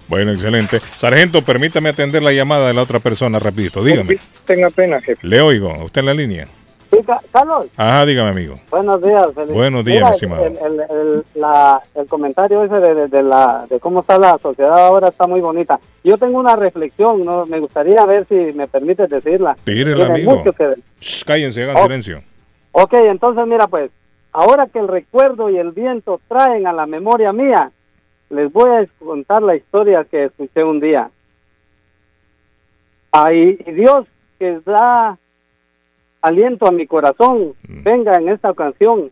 Bueno, excelente. Sargento, permítame atender la llamada de la otra persona rapidito. Dígame. Tenga pena, jefe. Le oigo. ¿Usted en la línea? Sí, Ca- Carlos, Ajá, dígame, amigo. buenos días. feliz- Buenos días, Mira, mi estimado. El, el- el- la- el comentario ese de, de- de la, de cómo está la sociedad ahora está muy bonita. Yo tengo una reflexión, ¿no? me gustaría ver si me permites decirla. Tírela, amigo. que. Shh, cállense, hagan Oh. silencio. Ok, entonces mira pues, ahora que el recuerdo y el viento traen a la memoria mía, les voy a contar la historia que escuché un día. Ay, y Dios que da aliento a mi corazón, venga en esta ocasión,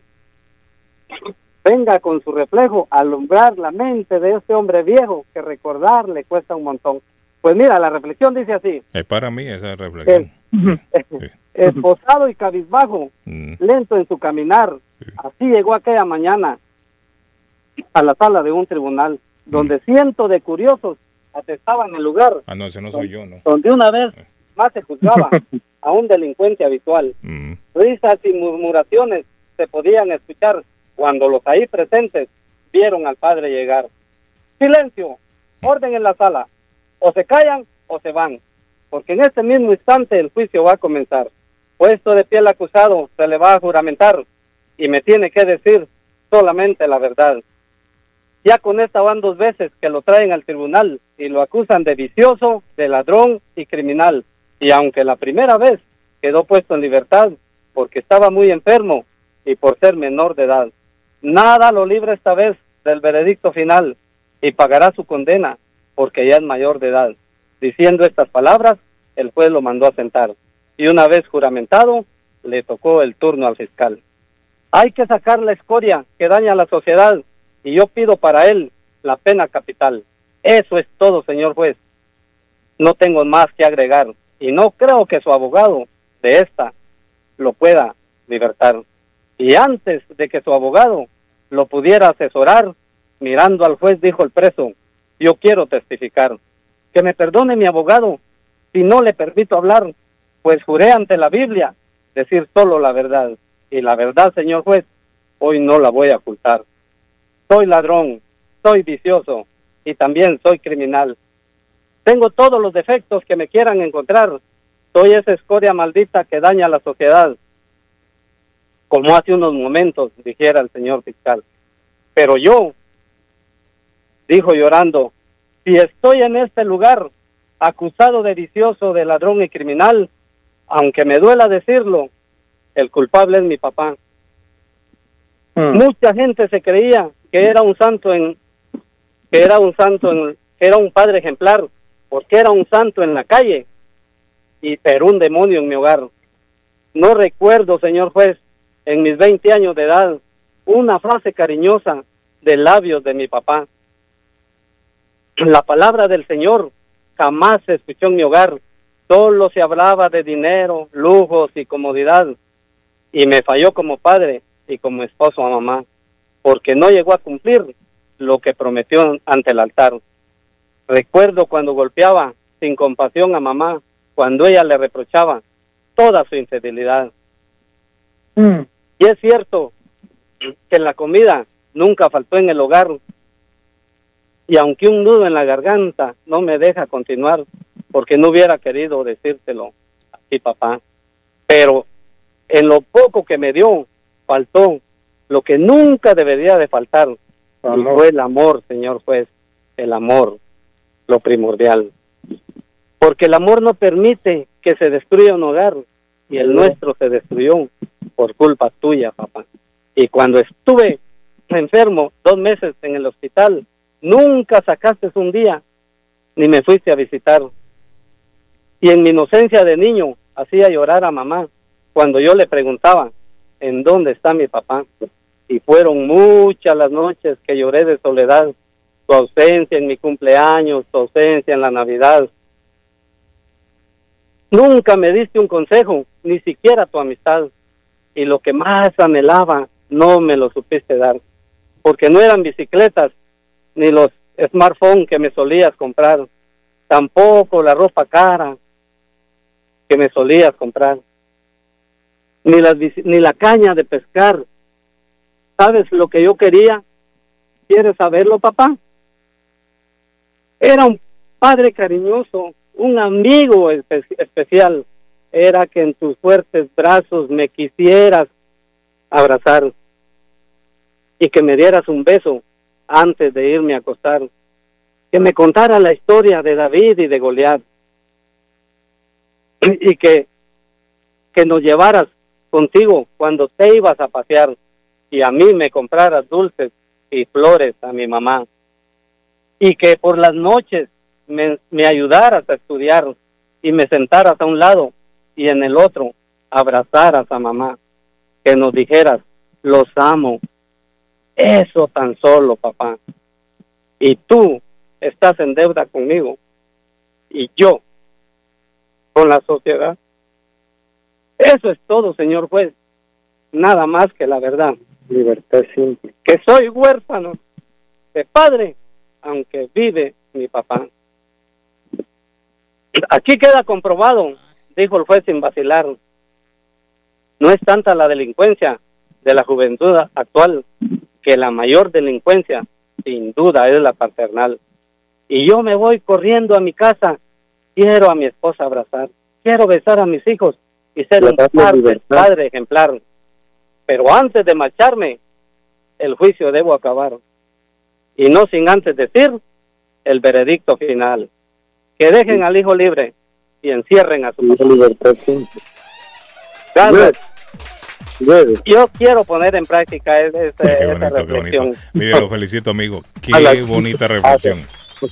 venga con su reflejo a alumbrar la mente de este hombre viejo que recordar le cuesta un montón. Pues mira, la reflexión dice así, Es para mí esa reflexión. esposado y cabizbajo, Mm. lento en su caminar. Así llegó aquella mañana a la sala de un tribunal, donde cientos de curiosos atestaban el lugar Ah, no, ese no soy yo, ¿no? donde una vez más se juzgaba a un delincuente habitual. Mm. Risas y murmuraciones se podían escuchar cuando los ahí presentes vieron al padre llegar. Silencio, orden en la sala. O se callan o se van, porque en este mismo instante el juicio va a comenzar. Puesto de pie el acusado, se le va a juramentar y me tiene que decir solamente la verdad. Ya con esta van dos veces que lo traen al tribunal y lo acusan de vicioso, de ladrón y criminal. Y aunque la primera vez quedó puesto en libertad porque estaba muy enfermo y por ser menor de edad, nada lo libra esta vez del veredicto final y pagará su condena porque ya es mayor de edad. Diciendo estas palabras, el juez lo mandó a sentar y una vez juramentado, le tocó el turno al fiscal. Hay que sacar la escoria que daña a la sociedad y yo pido para él la pena capital. Eso es todo, señor juez. No tengo más que agregar y no creo que su abogado de esta lo pueda libertar. Y antes de que su abogado lo pudiera asesorar, mirando al juez dijo el preso, yo quiero testificar. Que me perdone mi abogado si no le permito hablar, pues juré ante la Biblia decir solo la verdad. Y la verdad, señor juez, hoy no la voy a ocultar. Soy ladrón, soy vicioso y también soy criminal. Tengo todos los defectos que me quieran encontrar. Soy esa escoria maldita que daña a la sociedad. Como hace unos momentos dijera el señor fiscal. Pero yo, dijo llorando, si estoy en este lugar acusado de vicioso, de ladrón y criminal, aunque me duela decirlo, el culpable es mi papá. Mucha gente se creía que era un santo en que era un santo en que era un padre ejemplar, porque era un santo en la calle y pero un demonio en mi hogar. No recuerdo, señor juez, en mis 20 años de edad, una frase cariñosa de labios de mi papá. La palabra del Señor jamás se escuchó en mi hogar. Solo se hablaba de dinero, lujos y comodidad. Y me falló como padre y como esposo a mamá, porque no llegó a cumplir lo que prometió ante el altar. Recuerdo cuando golpeaba sin compasión a mamá, cuando ella le reprochaba toda su infidelidad. Y es cierto que la comida nunca faltó en el hogar. Y aunque un nudo en la garganta no me deja continuar, porque no hubiera querido decírtelo a ti, papá. Pero en lo poco que me dio, faltó lo que nunca debería de faltar. Y fue el amor, señor juez, el amor. Lo primordial. Porque el amor no permite que se destruya un hogar y el nuestro se destruyó por culpa tuya, papá. Y cuando estuve enfermo dos meses en el hospital, nunca sacaste un día ni me fuiste a visitar. Y en mi inocencia de niño hacía llorar a mamá cuando yo le preguntaba en dónde está mi papá. Y fueron muchas las noches que lloré de soledad, tu ausencia en mi cumpleaños, tu ausencia en la Navidad. Nunca me diste un consejo, ni siquiera tu amistad. Y lo que más anhelaba, no me lo supiste dar. Porque no eran bicicletas, ni los smartphones que me solías comprar. Tampoco la ropa cara que me solías comprar. Ni, ni la caña de pescar. ¿Sabes lo que yo quería? ¿Quieres saberlo, papá? Era un padre cariñoso, un amigo espe- especial. Era que en tus fuertes brazos me quisieras abrazar y que me dieras un beso antes de irme a acostar. Que me contara la historia de David y de Goliat. Y que, que nos llevaras contigo cuando te ibas a pasear y a mí me compraras dulces y flores a mi mamá. Y que por las noches me, ayudaras a estudiar y me sentaras a un lado y en el otro abrazaras a mamá. Que nos dijeras, los amo. Eso tan solo, papá. Y tú estás en deuda conmigo. Y yo con la sociedad. Eso es todo, señor juez. Nada más que la verdad. Libertad simple. Que soy huérfano de padre, aunque vive mi papá. Aquí queda comprobado, dijo el juez sin vacilar. No es tanta la delincuencia de la juventud actual, que la mayor delincuencia, sin duda, es la paternal. Y yo me voy corriendo a mi casa. Quiero a mi esposa abrazar. Quiero besar a mis hijos y ser un padre, padre ejemplar. Pero antes de marcharme, el juicio debo acabar. Y no sin antes decir el veredicto final. Que dejen al hijo libre y encierren a su papá. Carlos, yo quiero poner en práctica Qué bonito, qué reflexión. Mire, lo felicito, amigo. Qué bonita reflexión.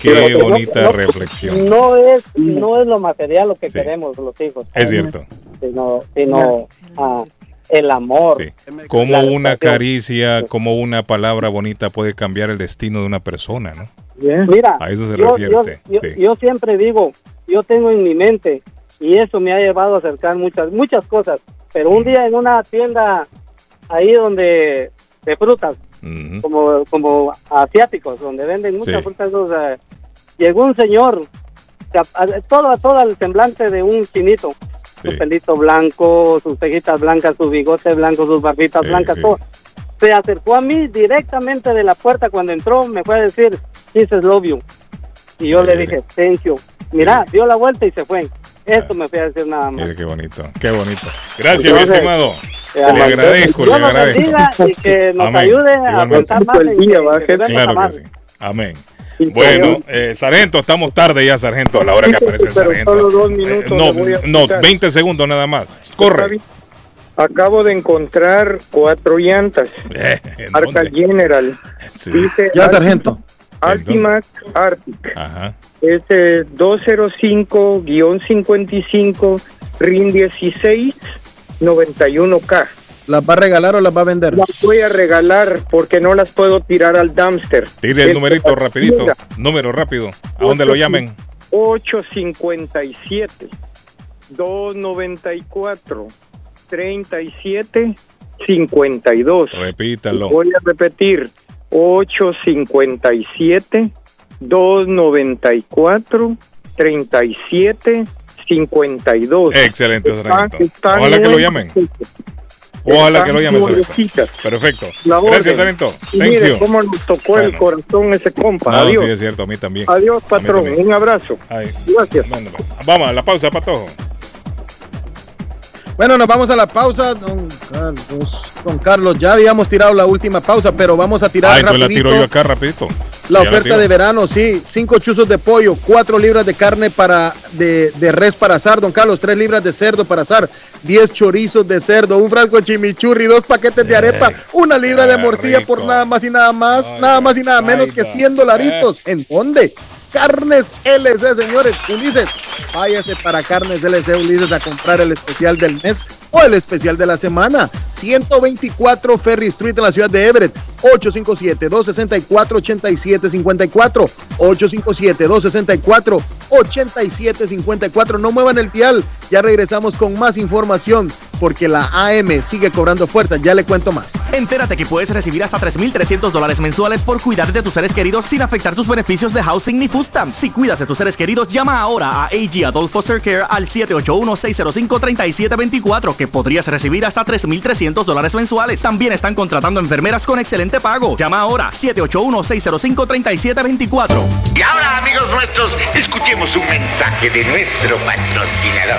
Qué no- bonita no- reflexión. No es, no es lo material lo que queremos los hijos. Es cierto. Sino, sino ah, el amor. Como una caricia, como una palabra bonita puede cambiar el destino de una persona, ¿no? Mira, A eso se yo, refiere yo- yo- sí. yo siempre digo, yo tengo en mi mente y eso me ha llevado a acercar muchas muchas cosas. Pero un día en una tienda ahí donde de frutas, como como asiáticos, donde venden muchas Sí. frutas, o sea, llegó un señor, todo todo el semblante de un chinito, su pelito blanco, sus cejitas blancas, su bigote blanco, sus barbitas Sí, blancas, todo se acercó a mí directamente de la puerta cuando entró, me fue a decir, Jesus love you. Y yo le dije, thank you. Mira, dio la vuelta y se fue. Eso me fue a decir nada más. Mire qué bonito, qué bonito. Gracias, mi estimado. eh, Le agradezco, Dios le nos agradezco. bendiga y que nos Amén. ayude a pensar más en que- que debemos Claro que sí. Amén. Bueno, eh, sargento, estamos tarde ya, sargento, a la hora que aparece el sargento. solo dos Eh, minutos no, no, explicar. 20 segundos nada más. Corre. Acabo de encontrar cuatro llantas. Eh, Marca General. Sí. Dice Ya, sargento. Altimax Arctic. Ajá. Es eh, 205-55 RIN 16 91K. ¿Las va a regalar o las va a vender? Las voy a regalar porque no las puedo tirar al dumpster. Tire el Es- numerito rapidito. Mira, Número rápido. ¿A dónde lo llamen? 857 294 37 52. Repítalo. Voy a repetir 857 294 37 52. Excelente, Ojalá que lo llamen. Ojalá que lo nuevecitas. Perfecto. Gracias. Y Thank mire you. cómo nos tocó el corazón ese compa. No, Adiós. sí, es cierto, a mí también. Adiós, mí patrón. también. Un abrazo. Ay. Gracias. Bueno, Vamos a la pausa, Patojo. Bueno, nos vamos a la pausa, don Carlos. Don Carlos, ya habíamos tirado la última pausa, pero vamos a tirar Ah, entonces la rapidito tiro yo acá rapidito. la Ya oferta de verano, sí. Cinco chuzos de pollo, cuatro libras de carne para de, de res para asar, don Carlos, tres libras de cerdo para asar, diez chorizos de cerdo, un frasco de chimichurri, dos paquetes de arepa, una libra de morcilla por nada más y nada más, nada más y nada menos que 100 dolaritos. ¿En dónde? Carnes LC, señores. Ulises, váyase para Carnes LC, Ulises, a comprar el especial del mes o el especial de la semana. 124 Ferry Street en la ciudad de Everett. 857-264-8754. 857-264-8754. No muevan el dial. Ya regresamos con más información porque la AM sigue cobrando fuerza. Ya le cuento más. Entérate que puedes recibir hasta 3.300 dólares mensuales por cuidar de tus seres queridos sin afectar tus beneficios de housing ni food stamps. Si cuidas de tus seres queridos, llama ahora a AG Adult Foster Care al 781-605-3724 que podrías recibir hasta 3.300 dólares mensuales. También están contratando enfermeras con excelente pago. Llama ahora 781-605-3724. Y ahora, amigos nuestros, escuchemos un mensaje de nuestro patrocinador.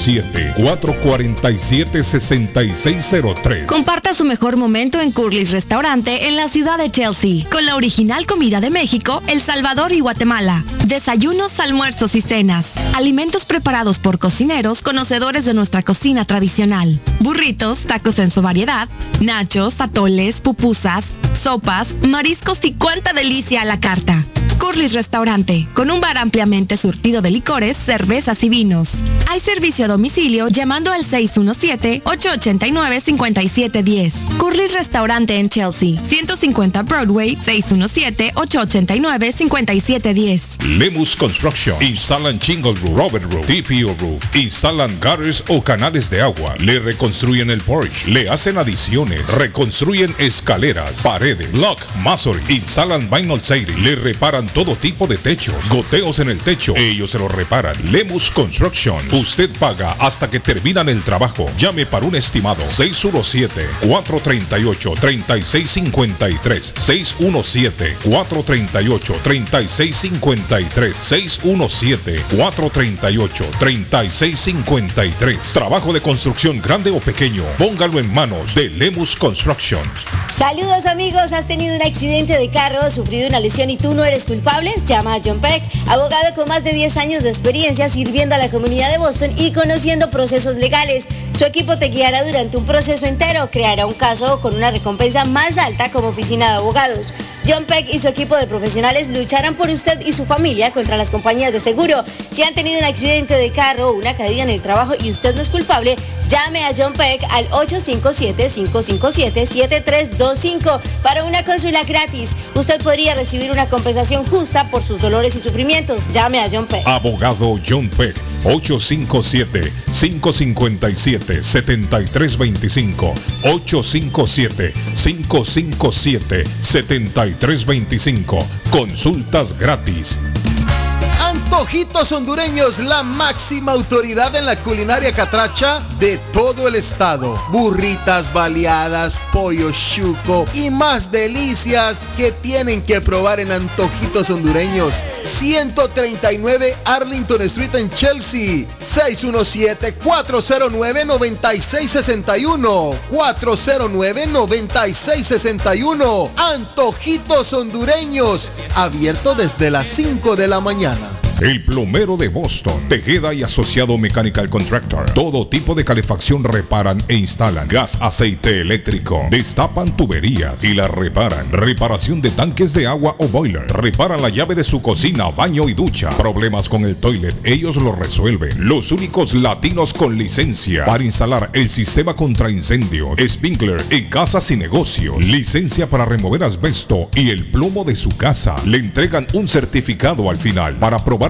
617-447-6603. Comparta su mejor momento en Curly's Restaurante en la ciudad de Chelsea, con la original comida de México, El Salvador y Guatemala. Desayunos, almuerzos y cenas. Alimentos preparados por cocineros conocedores de nuestra cocina tradicional. Burritos, tacos en su variedad, nachos, atoles, pupusas, sopas, mariscos y cuánta delicia a la carta. Curly's Restaurante, con un bar ampliamente surtido de licores, cervezas y vinos. Hay servicio a domicilio llamando al 617-889-5710. Curly's Restaurante en Chelsea, 150 Broadway, 617-889-5710. Lemus Construction. Instalan Shingle Roof, Robert Roof, TPO Roof. Instalan gutters o canales de agua. Le reconstruyen el porch. Le hacen adiciones. Reconstruyen escaleras, paredes, block, masonry. Instalan vinyl siding. Le reparan todo tipo de techos. Goteos en el techo. Ellos se lo reparan. Lemus Construction. Usted paga hasta que terminan el trabajo. Llame para un estimado. 617-438-3653. 617-438-3653. 617-438-3653. Trabajo de construcción grande o pequeño. Póngalo en manos de Lemus Construction. Saludos amigos, ¿has tenido un accidente de carro, sufrido una lesión y tú no eres culpable? Llama a John Peck, abogado con más de 10 años de experiencia sirviendo a la comunidad de Boston y conociendo procesos legales. Su equipo te guiará durante un proceso entero, creará un caso con una recompensa más alta como oficina de abogados. John Peck y su equipo de profesionales lucharán por usted y su familia contra las compañías de seguro. Si han tenido un accidente de carro o una caída en el trabajo y usted no es culpable, llame a John Peck al 857-557-7325 para una consulta gratis. Usted podría recibir una compensación justa por sus dolores y sufrimientos. Llame a John Peck. Abogado John Peck, 857-557-7325. 857-557-7325. Consultas gratis. Antojitos hondureños, la máxima autoridad en la culinaria catracha de todo el estado. Burritas baleadas, pollo chuco y más delicias que tienen que probar en Antojitos hondureños. 139 Arlington Street en Chelsea. 617-409-9661. 409-9661. Antojitos hondureños. Abierto desde las 5 de la mañana. El plomero de Boston, Tejeda y Asociado Mechanical Contractor. Todo tipo de calefacción reparan e instalan. Gas, aceite eléctrico. Destapan tuberías y las reparan. Reparación de tanques de agua o boiler. Reparan la llave de su cocina, baño y ducha. Problemas con el toilet, ellos lo resuelven. Los únicos latinos con licencia para instalar el sistema contra incendio. Sprinkler en casas y negocios. Licencia para remover asbesto y el plomo de su casa. Le entregan un certificado al final para probar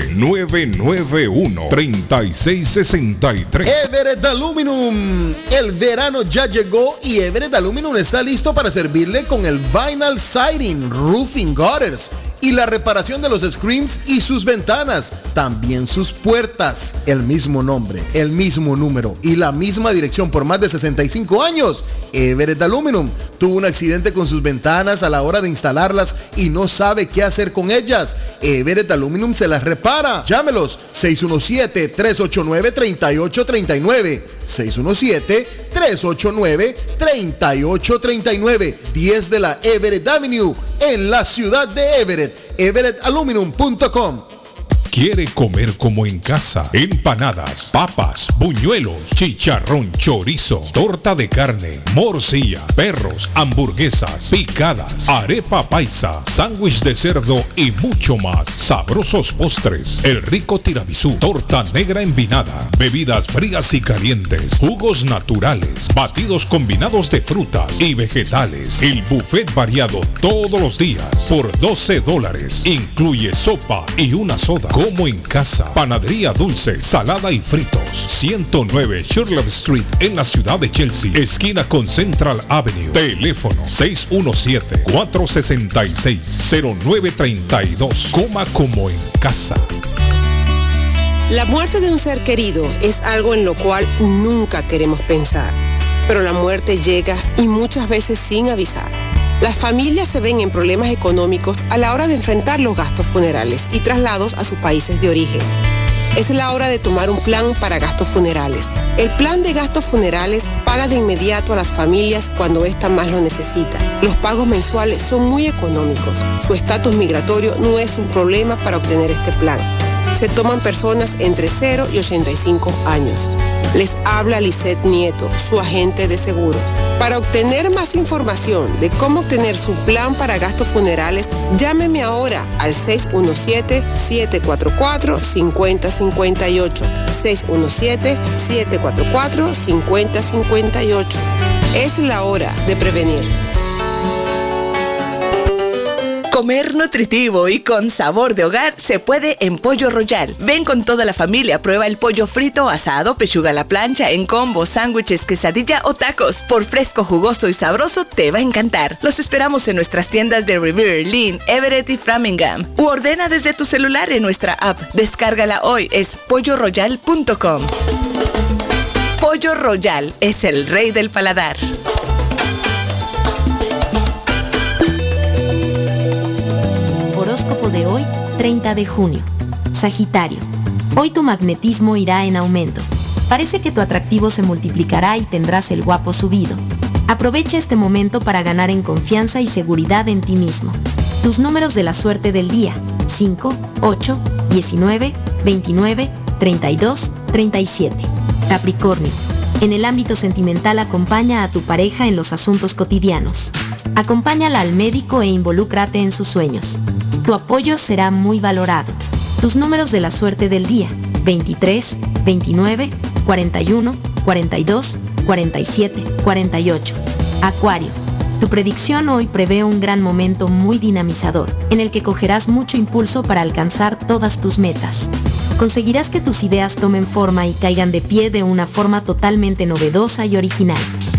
857-991-3663. Everett Aluminum. El verano ya llegó y Everett Aluminum está listo para servirle con el vinyl siding, roofing gutters y la reparación de los screens y sus ventanas, también sus puertas. El mismo nombre, el mismo número y la misma dirección por más de 65 años. Everett Aluminum tuvo un accidente con sus ventanas a la hora de instalarlas y no sabe qué hacer con ellas. Everett Aluminum se las repara. Llámelos 617-389-3839. 617-389-3839. 10 de la Everett Avenue en la ciudad de Everett. EverettAluminum.com. ¿Quiere comer como en casa? Empanadas, papas, buñuelos, chicharrón, chorizo, torta de carne, morcilla, perros, hamburguesas, picadas, arepa paisa, sándwich de cerdo y mucho más. Sabrosos postres, el rico tiramisú, torta negra envinada, bebidas frías y calientes, jugos naturales, batidos combinados de frutas y vegetales. El buffet variado todos los días por 12 dólares. Incluye sopa y una soda como en casa. Panadería dulce, salada y fritos. 109 Sherlock Street en la ciudad de Chelsea, esquina con Central Avenue. Teléfono 617-466-0932. Coma como en casa. La muerte de un ser querido es algo en lo cual nunca queremos pensar, pero la muerte llega y muchas veces sin avisar. Las familias se ven en problemas económicos a la hora de enfrentar los gastos funerales y traslados a sus países de origen. Es la hora de tomar un plan para gastos funerales. El plan de gastos funerales paga de inmediato a las familias cuando ésta más lo necesita. Los pagos mensuales son muy económicos. Su estatus migratorio no es un problema para obtener este plan. Se toman personas entre 0 y 85 años. Les habla Lisette Nieto, su agente de seguros. Para obtener más información de cómo obtener su plan para gastos funerales, llámeme ahora al 617-744-5058. 617-744-5058. Es la hora de prevenir. Comer nutritivo y con sabor de hogar se puede en Pollo Royal. Ven con toda la familia, prueba el pollo frito, asado, pechuga a la plancha, en combo, sándwiches, quesadilla o tacos. Por fresco, jugoso y sabroso te va a encantar. Los esperamos en nuestras tiendas de Revere, Lynn, Everett y Framingham. U ordena desde tu celular en nuestra app. Descárgala hoy, es polloroyal.com. Pollo Royal es el rey del paladar. De hoy, 30 de junio. Sagitario. Hoy tu magnetismo irá en aumento. Parece que tu atractivo se multiplicará y tendrás el guapo subido. Aprovecha este momento para ganar en confianza y seguridad en ti mismo. Tus números de la suerte del día. 5, 8, 19, 29, 32, 37. Capricornio. En el ámbito sentimental acompaña a tu pareja en los asuntos cotidianos. Acompáñala al médico e involúcrate en sus sueños. Tu apoyo será muy valorado. Tus números de la suerte del día. 23, 29, 41, 42, 47, 48. Acuario. Tu predicción hoy prevé un gran momento muy dinamizador, en el que cogerás mucho impulso para alcanzar todas tus metas. Conseguirás que tus ideas tomen forma y caigan de pie de una forma totalmente novedosa y original.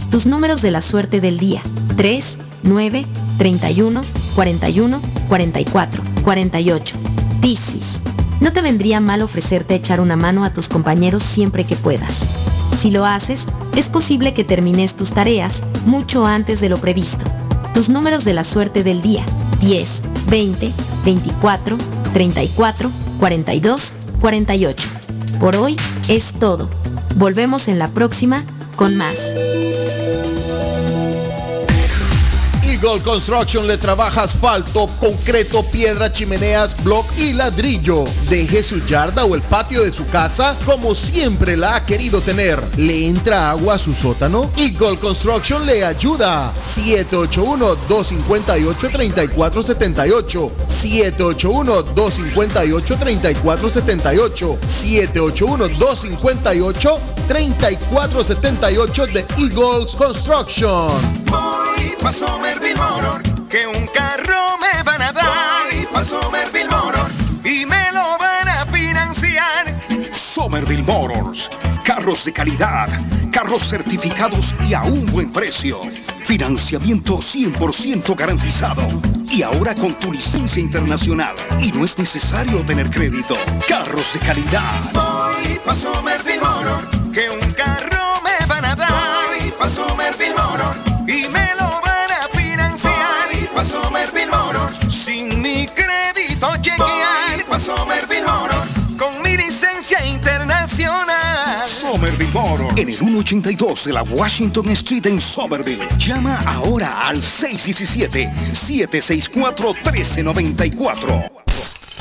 Tus números de la suerte del día. 3, 9, 31, 41, 44, 48. Piscis. No te vendría mal ofrecerte echar una mano a tus compañeros siempre que puedas. Si lo haces, es posible que termines tus tareas mucho antes de lo previsto. Tus números de la suerte del día. 10, 20, 24, 34, 42, 48. Por hoy es todo. Volvemos en la próxima con más. Y Eagle Construction le trabaja asfalto, concreto, piedra, chimeneas, block y ladrillo. Deje su yarda o el patio de su casa como siempre la ha querido tener. ¿Le entra agua a su sótano? Eagle Construction le ayuda. 781-258-3478. 781-258-3478. 781-258-3478 de Eagles Construction. Voy pa' Somerville Motor, que un carro me van a dar. Voy Motor y me lo van a financiar. Somerville Motors. Carros de calidad, carros certificados y a un buen precio. Financiamiento 100% garantizado. Y ahora con tu licencia internacional. Y no es necesario tener crédito. Carros de calidad. Voy Motor, que un En el 182 de la Washington Street en Somerville. Llama ahora al 617-764-1394.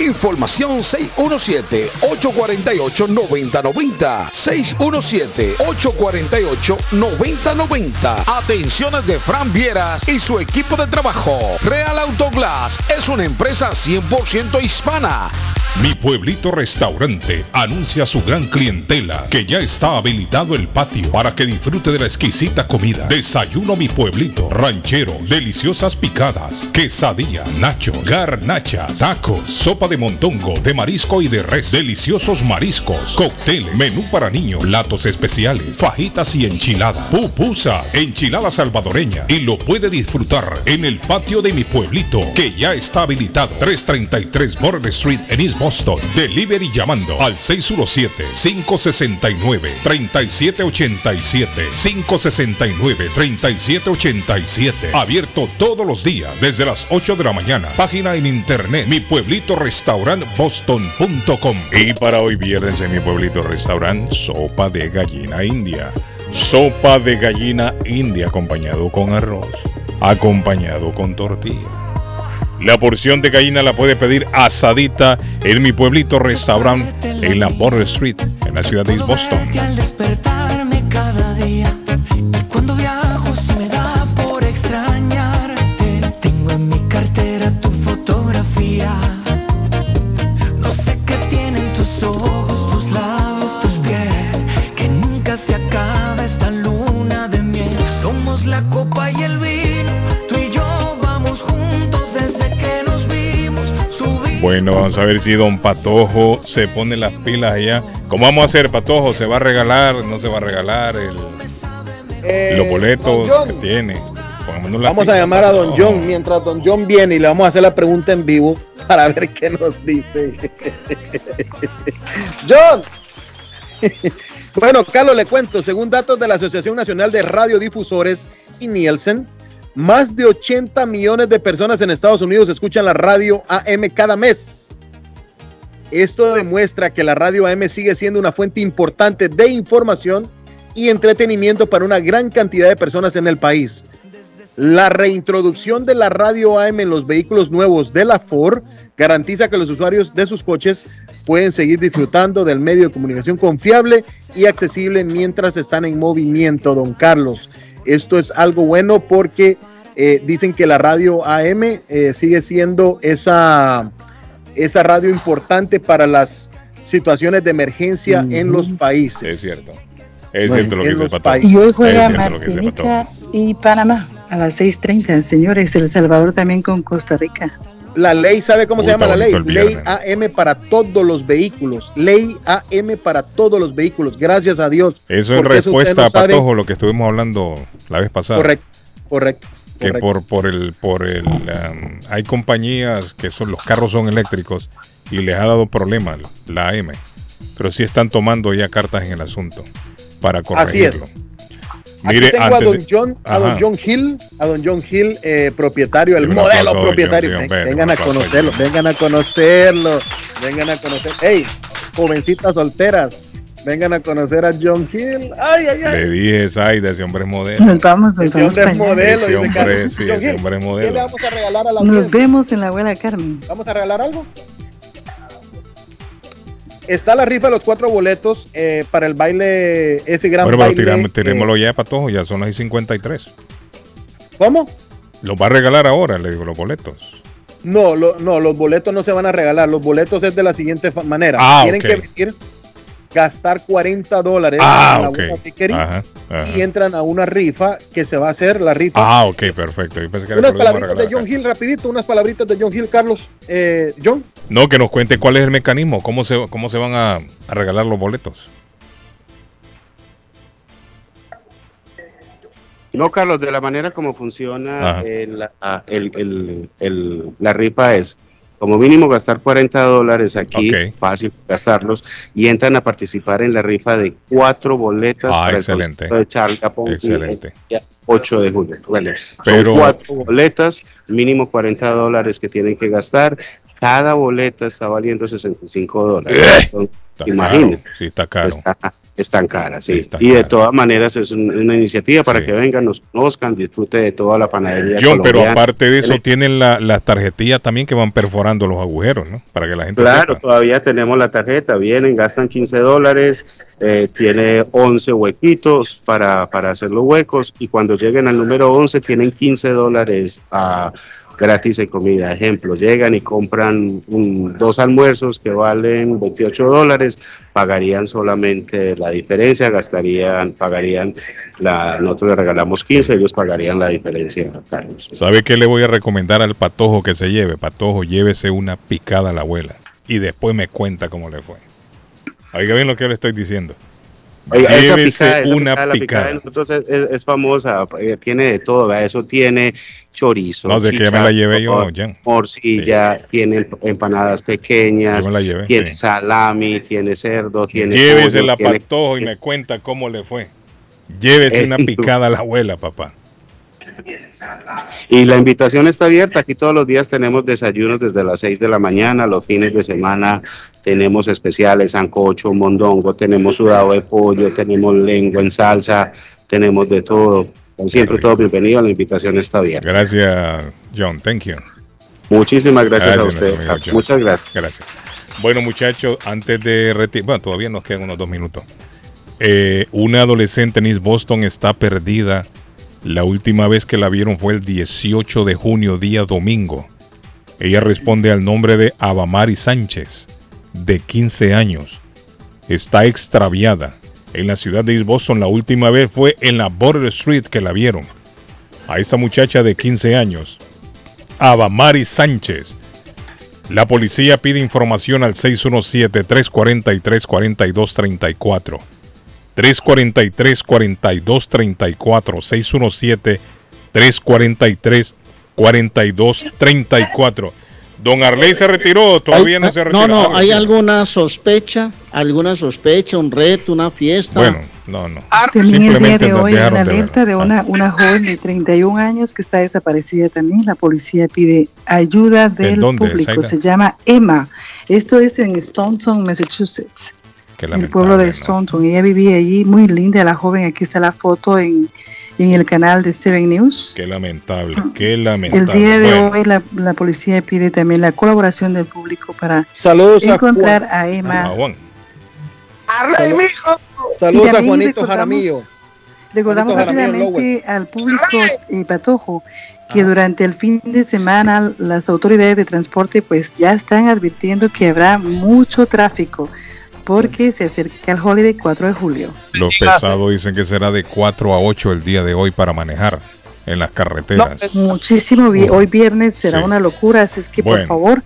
Información 617-848-9090. 617-848-9090. Atenciones de Fran Vieras y su equipo de trabajo. Real Autoglass es una empresa 100% hispana. Mi pueblito restaurante anuncia a su gran clientela que ya está habilitado el patio para que disfrute de la exquisita comida. Desayuno mi pueblito, ranchero, deliciosas picadas, quesadillas, nacho, garnacha, tacos, sopa de montongo, de marisco y de res, deliciosos mariscos, cóctel, menú para niños, platos especiales, fajitas y enchiladas, pupusas, enchilada salvadoreña y lo puede disfrutar en el patio de mi pueblito que ya está habilitado 333 Border Street en East Boston. Delivery llamando al 617-569-3787. 569-3787. Abierto todos los días desde las 8 de la mañana. Página en internet mi pueblito boston.com. Y para hoy viernes en mi pueblito restaurant, sopa de gallina india. Sopa de gallina india acompañado con arroz, acompañado con tortilla. La porción de gallina la puede pedir asadita en mi pueblito restaurant en la Border Street, en la ciudad de East Boston. Bueno, vamos a ver si Don Patojo se pone las pilas allá. ¿Cómo vamos a hacer, Patojo? ¿Se va a regalar? ¿No se va a regalar el, Eh, los boletos que tiene? Vamos a llamar a Don. John mientras Don John viene y le vamos a hacer la pregunta en vivo para ver qué nos dice. John. Bueno, Carlos, le cuento, según datos de la Asociación Nacional de Radiodifusores y Nielsen, más de 80 millones de personas en Estados Unidos escuchan la radio AM cada mes. Esto demuestra que la radio AM sigue siendo una fuente importante de información y entretenimiento para una gran cantidad de personas en el país. La reintroducción de la radio AM en los vehículos nuevos de la Ford garantiza que los usuarios de sus coches pueden seguir disfrutando del medio de comunicación confiable y accesible mientras están en movimiento, don Carlos. Esto es algo bueno porque eh, dicen que la radio AM eh, sigue siendo esa, esa radio importante para las situaciones de emergencia en los países. Es cierto. Es Bueno, cierto lo que en dice los Patojo. países. Y hoy juega. Martinica y Panamá a las 6.30, señores. El Salvador también con Costa Rica. La ley, ¿sabe cómo Uy, se llama la ley? Ley. AM para todos los vehículos. Ley AM para todos los vehículos. Gracias a Dios. Eso es respuesta no a sabe- Patojo, lo que estuvimos hablando la vez pasada. Correcto, correcto. que Correcto. por por el por el um, hay compañías que son los carros son eléctricos y les ha dado problemas la AM, pero sí están tomando ya cartas en el asunto para Así es. Aquí tengo a don de- John, a don. John Hill, a don John Hill, eh, propietario, el modelo aplauso, propietario. John, Ven- John, ven, vengan a conocerlo, John. vengan a conocerlo, vengan a conocer. Hey, jovencitas solteras, vengan a conocer a John Hill. Ay, ay, ay. Le dije, Zaida, ese hombre es modelo. Nos vamos, nos Ese vamos hombre es modelo, Ese dice hombre, sí, ese hombre es ¿Qué le modelo. vamos a regalar a la Nos audiencia? vemos en la abuela Carmen. ¿Vamos a regalar algo? Está la rifa de los cuatro boletos eh, para el baile, ese gran Bueno, pero baile. eh, tirémoslo ya, Patojo, ya son las y 53. ¿Cómo? Los va a regalar ahora, le digo, los boletos. No, lo- no, los boletos no se van a regalar. Los boletos es de la siguiente manera. Ah, Tienen que venir, gastar 40 dólares Ah, en la ok. Buena Bakery Ajá, ajá. y entran a una rifa que se va a hacer, la rifa. Ah, ok, perfecto. Yo pensé que era unas palabritas de John Hill, rapidito, unas palabritas de John Hill, Carlos. Eh, John, No, que nos cuente cuál es el mecanismo, cómo se, cómo se van a, a regalar los boletos. No, Carlos, de la manera como funciona eh, el- el- la rifa es como mínimo gastar 40 dólares aquí, fácil gastarlos, y entran a participar en la rifa de cuatro boletas Ah, para excelente. el concierto de Charlie Capone Excelente. el día 8 de julio. Bueno, Pero- son cuatro boletas, mínimo 40 dólares que tienen que gastar. Cada boleta está valiendo 65 dólares. ¡Eh! Imagínense. caro, sí, está caro. Está, es tan cara, sí. y de todas maneras es un- una iniciativa para Sí. que vengan, nos conozcan, disfrute de toda la panadería. John, pero aparte de eso, Tiene- tienen la- las tarjetillas también que van perforando los agujeros, ¿no? Para que la gente Claro, sepa. todavía tenemos la tarjeta, vienen, gastan 15 dólares, eh, tiene 11 huequitos para, para hacer los huecos y cuando lleguen al número 11 tienen 15 dólares ah, gratis en comida. Ejemplo, llegan y compran un- dos almuerzos que valen 28 dólares, pagarían solamente la diferencia, gastarían, pagarían, la, nosotros le regalamos 15, ellos pagarían la diferencia, Carlos. ¿Sabe qué le voy a recomendar al patojo que se lleve? Patojo, llévese una picada a la abuela y después me cuenta cómo le fue. Oiga bien lo que le estoy diciendo. Oiga, esa Llévese picada, esa una picada, la picada picada. de nosotros es, es- es famosa, eh, tiene de todo, ¿verdad? eso tiene chorizo, No, de que ya me la llevé yo, Jan. morcilla, tiene empanadas pequeñas, la llevé, tiene sí. salami, tiene cerdo, tiene Llévese pollo, la tiene- patojo y me cuenta cómo le fue. Llévese Eh, una picada a la abuela, papá. Y la invitación está abierta. Aquí todos los días tenemos desayunos desde las 6 de la mañana. Los fines de semana tenemos especiales, sancocho, mondongo, tenemos sudado de pollo, tenemos lengua en salsa, tenemos de todo. Siempre todo bienvenido. La invitación está abierta. Gracias, John. Thank you. Muchísimas gracias, a Gracias, amigo John. Muchas gracias. Gracias. Bueno, muchachos, antes de retirar, bueno, todavía nos quedan unos dos minutos. Eh, una adolescente en East Boston está perdida. La última vez que la vieron fue el 18 de junio, día domingo. Ella responde al nombre de Abamari Sánchez, de 15 años. Está extraviada. En la ciudad de East Boston, la última vez fue en la Border Street que la vieron. A esta muchacha de 15 años, Abamari Sánchez. La policía pide información al 617-343-4234. 343-4234. 617-343-4234. Don Arley se retiró, todavía no se retiró. No, no, hay alguna sospecha, alguna sospecha, un reto, una fiesta. Bueno, no, no. También el día de hoy de ver. alerta de una, una joven de 31 años que está desaparecida también. La policía pide ayuda del dónde, público. Se llama Emma. Esto es en Staunton, Massachusetts. Qué el pueblo de. Staunton. Ella vivía allí, muy linda la joven. Aquí está la foto en, en el canal de Seven News. Qué lamentable, qué El lamentable. día de Bueno, hoy la, la policía pide también la colaboración del público para Saludos a encontrar Juan. a Emma. ah, Juan. Saludos Y a Juanito Jaramillo. Recordamos Juanito Jaramillo rápidamente al público eh, Patojo que durante el fin de semana las autoridades de transporte pues ya están advirtiendo que habrá mucho tráfico porque se acerca el holiday 4 de julio. Los pesados dicen que será de 4 a 8 el día de hoy para manejar en las carreteras. Muchísimo, vi- hoy viernes será Sí. una locura, así es que Bueno. por favor,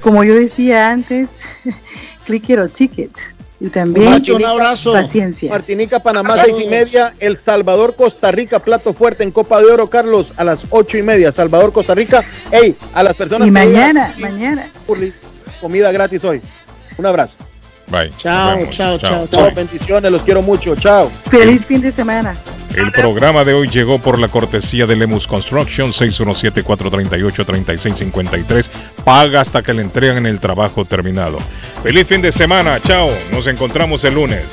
como yo decía antes, click your ticket. Y también Macho, un abrazo. paciencia. Martinica, Panamá, seis y media. El Salvador, Costa Rica, plato fuerte en Copa de Oro, Carlos, a las ocho y media. Salvador, Costa Rica. Ey, a las personas Y que mañana, mañana. Curlis, comida gratis hoy. Un abrazo. Bye. Chao, chao, chao, Chao, Bye. bendiciones, los quiero mucho. Chao. Feliz fin de semana. El programa de hoy llegó por la cortesía de Lemus Construction 617-438-3653. Paga hasta que le entregan el trabajo terminado. Feliz fin de semana. Chao. Nos encontramos el lunes.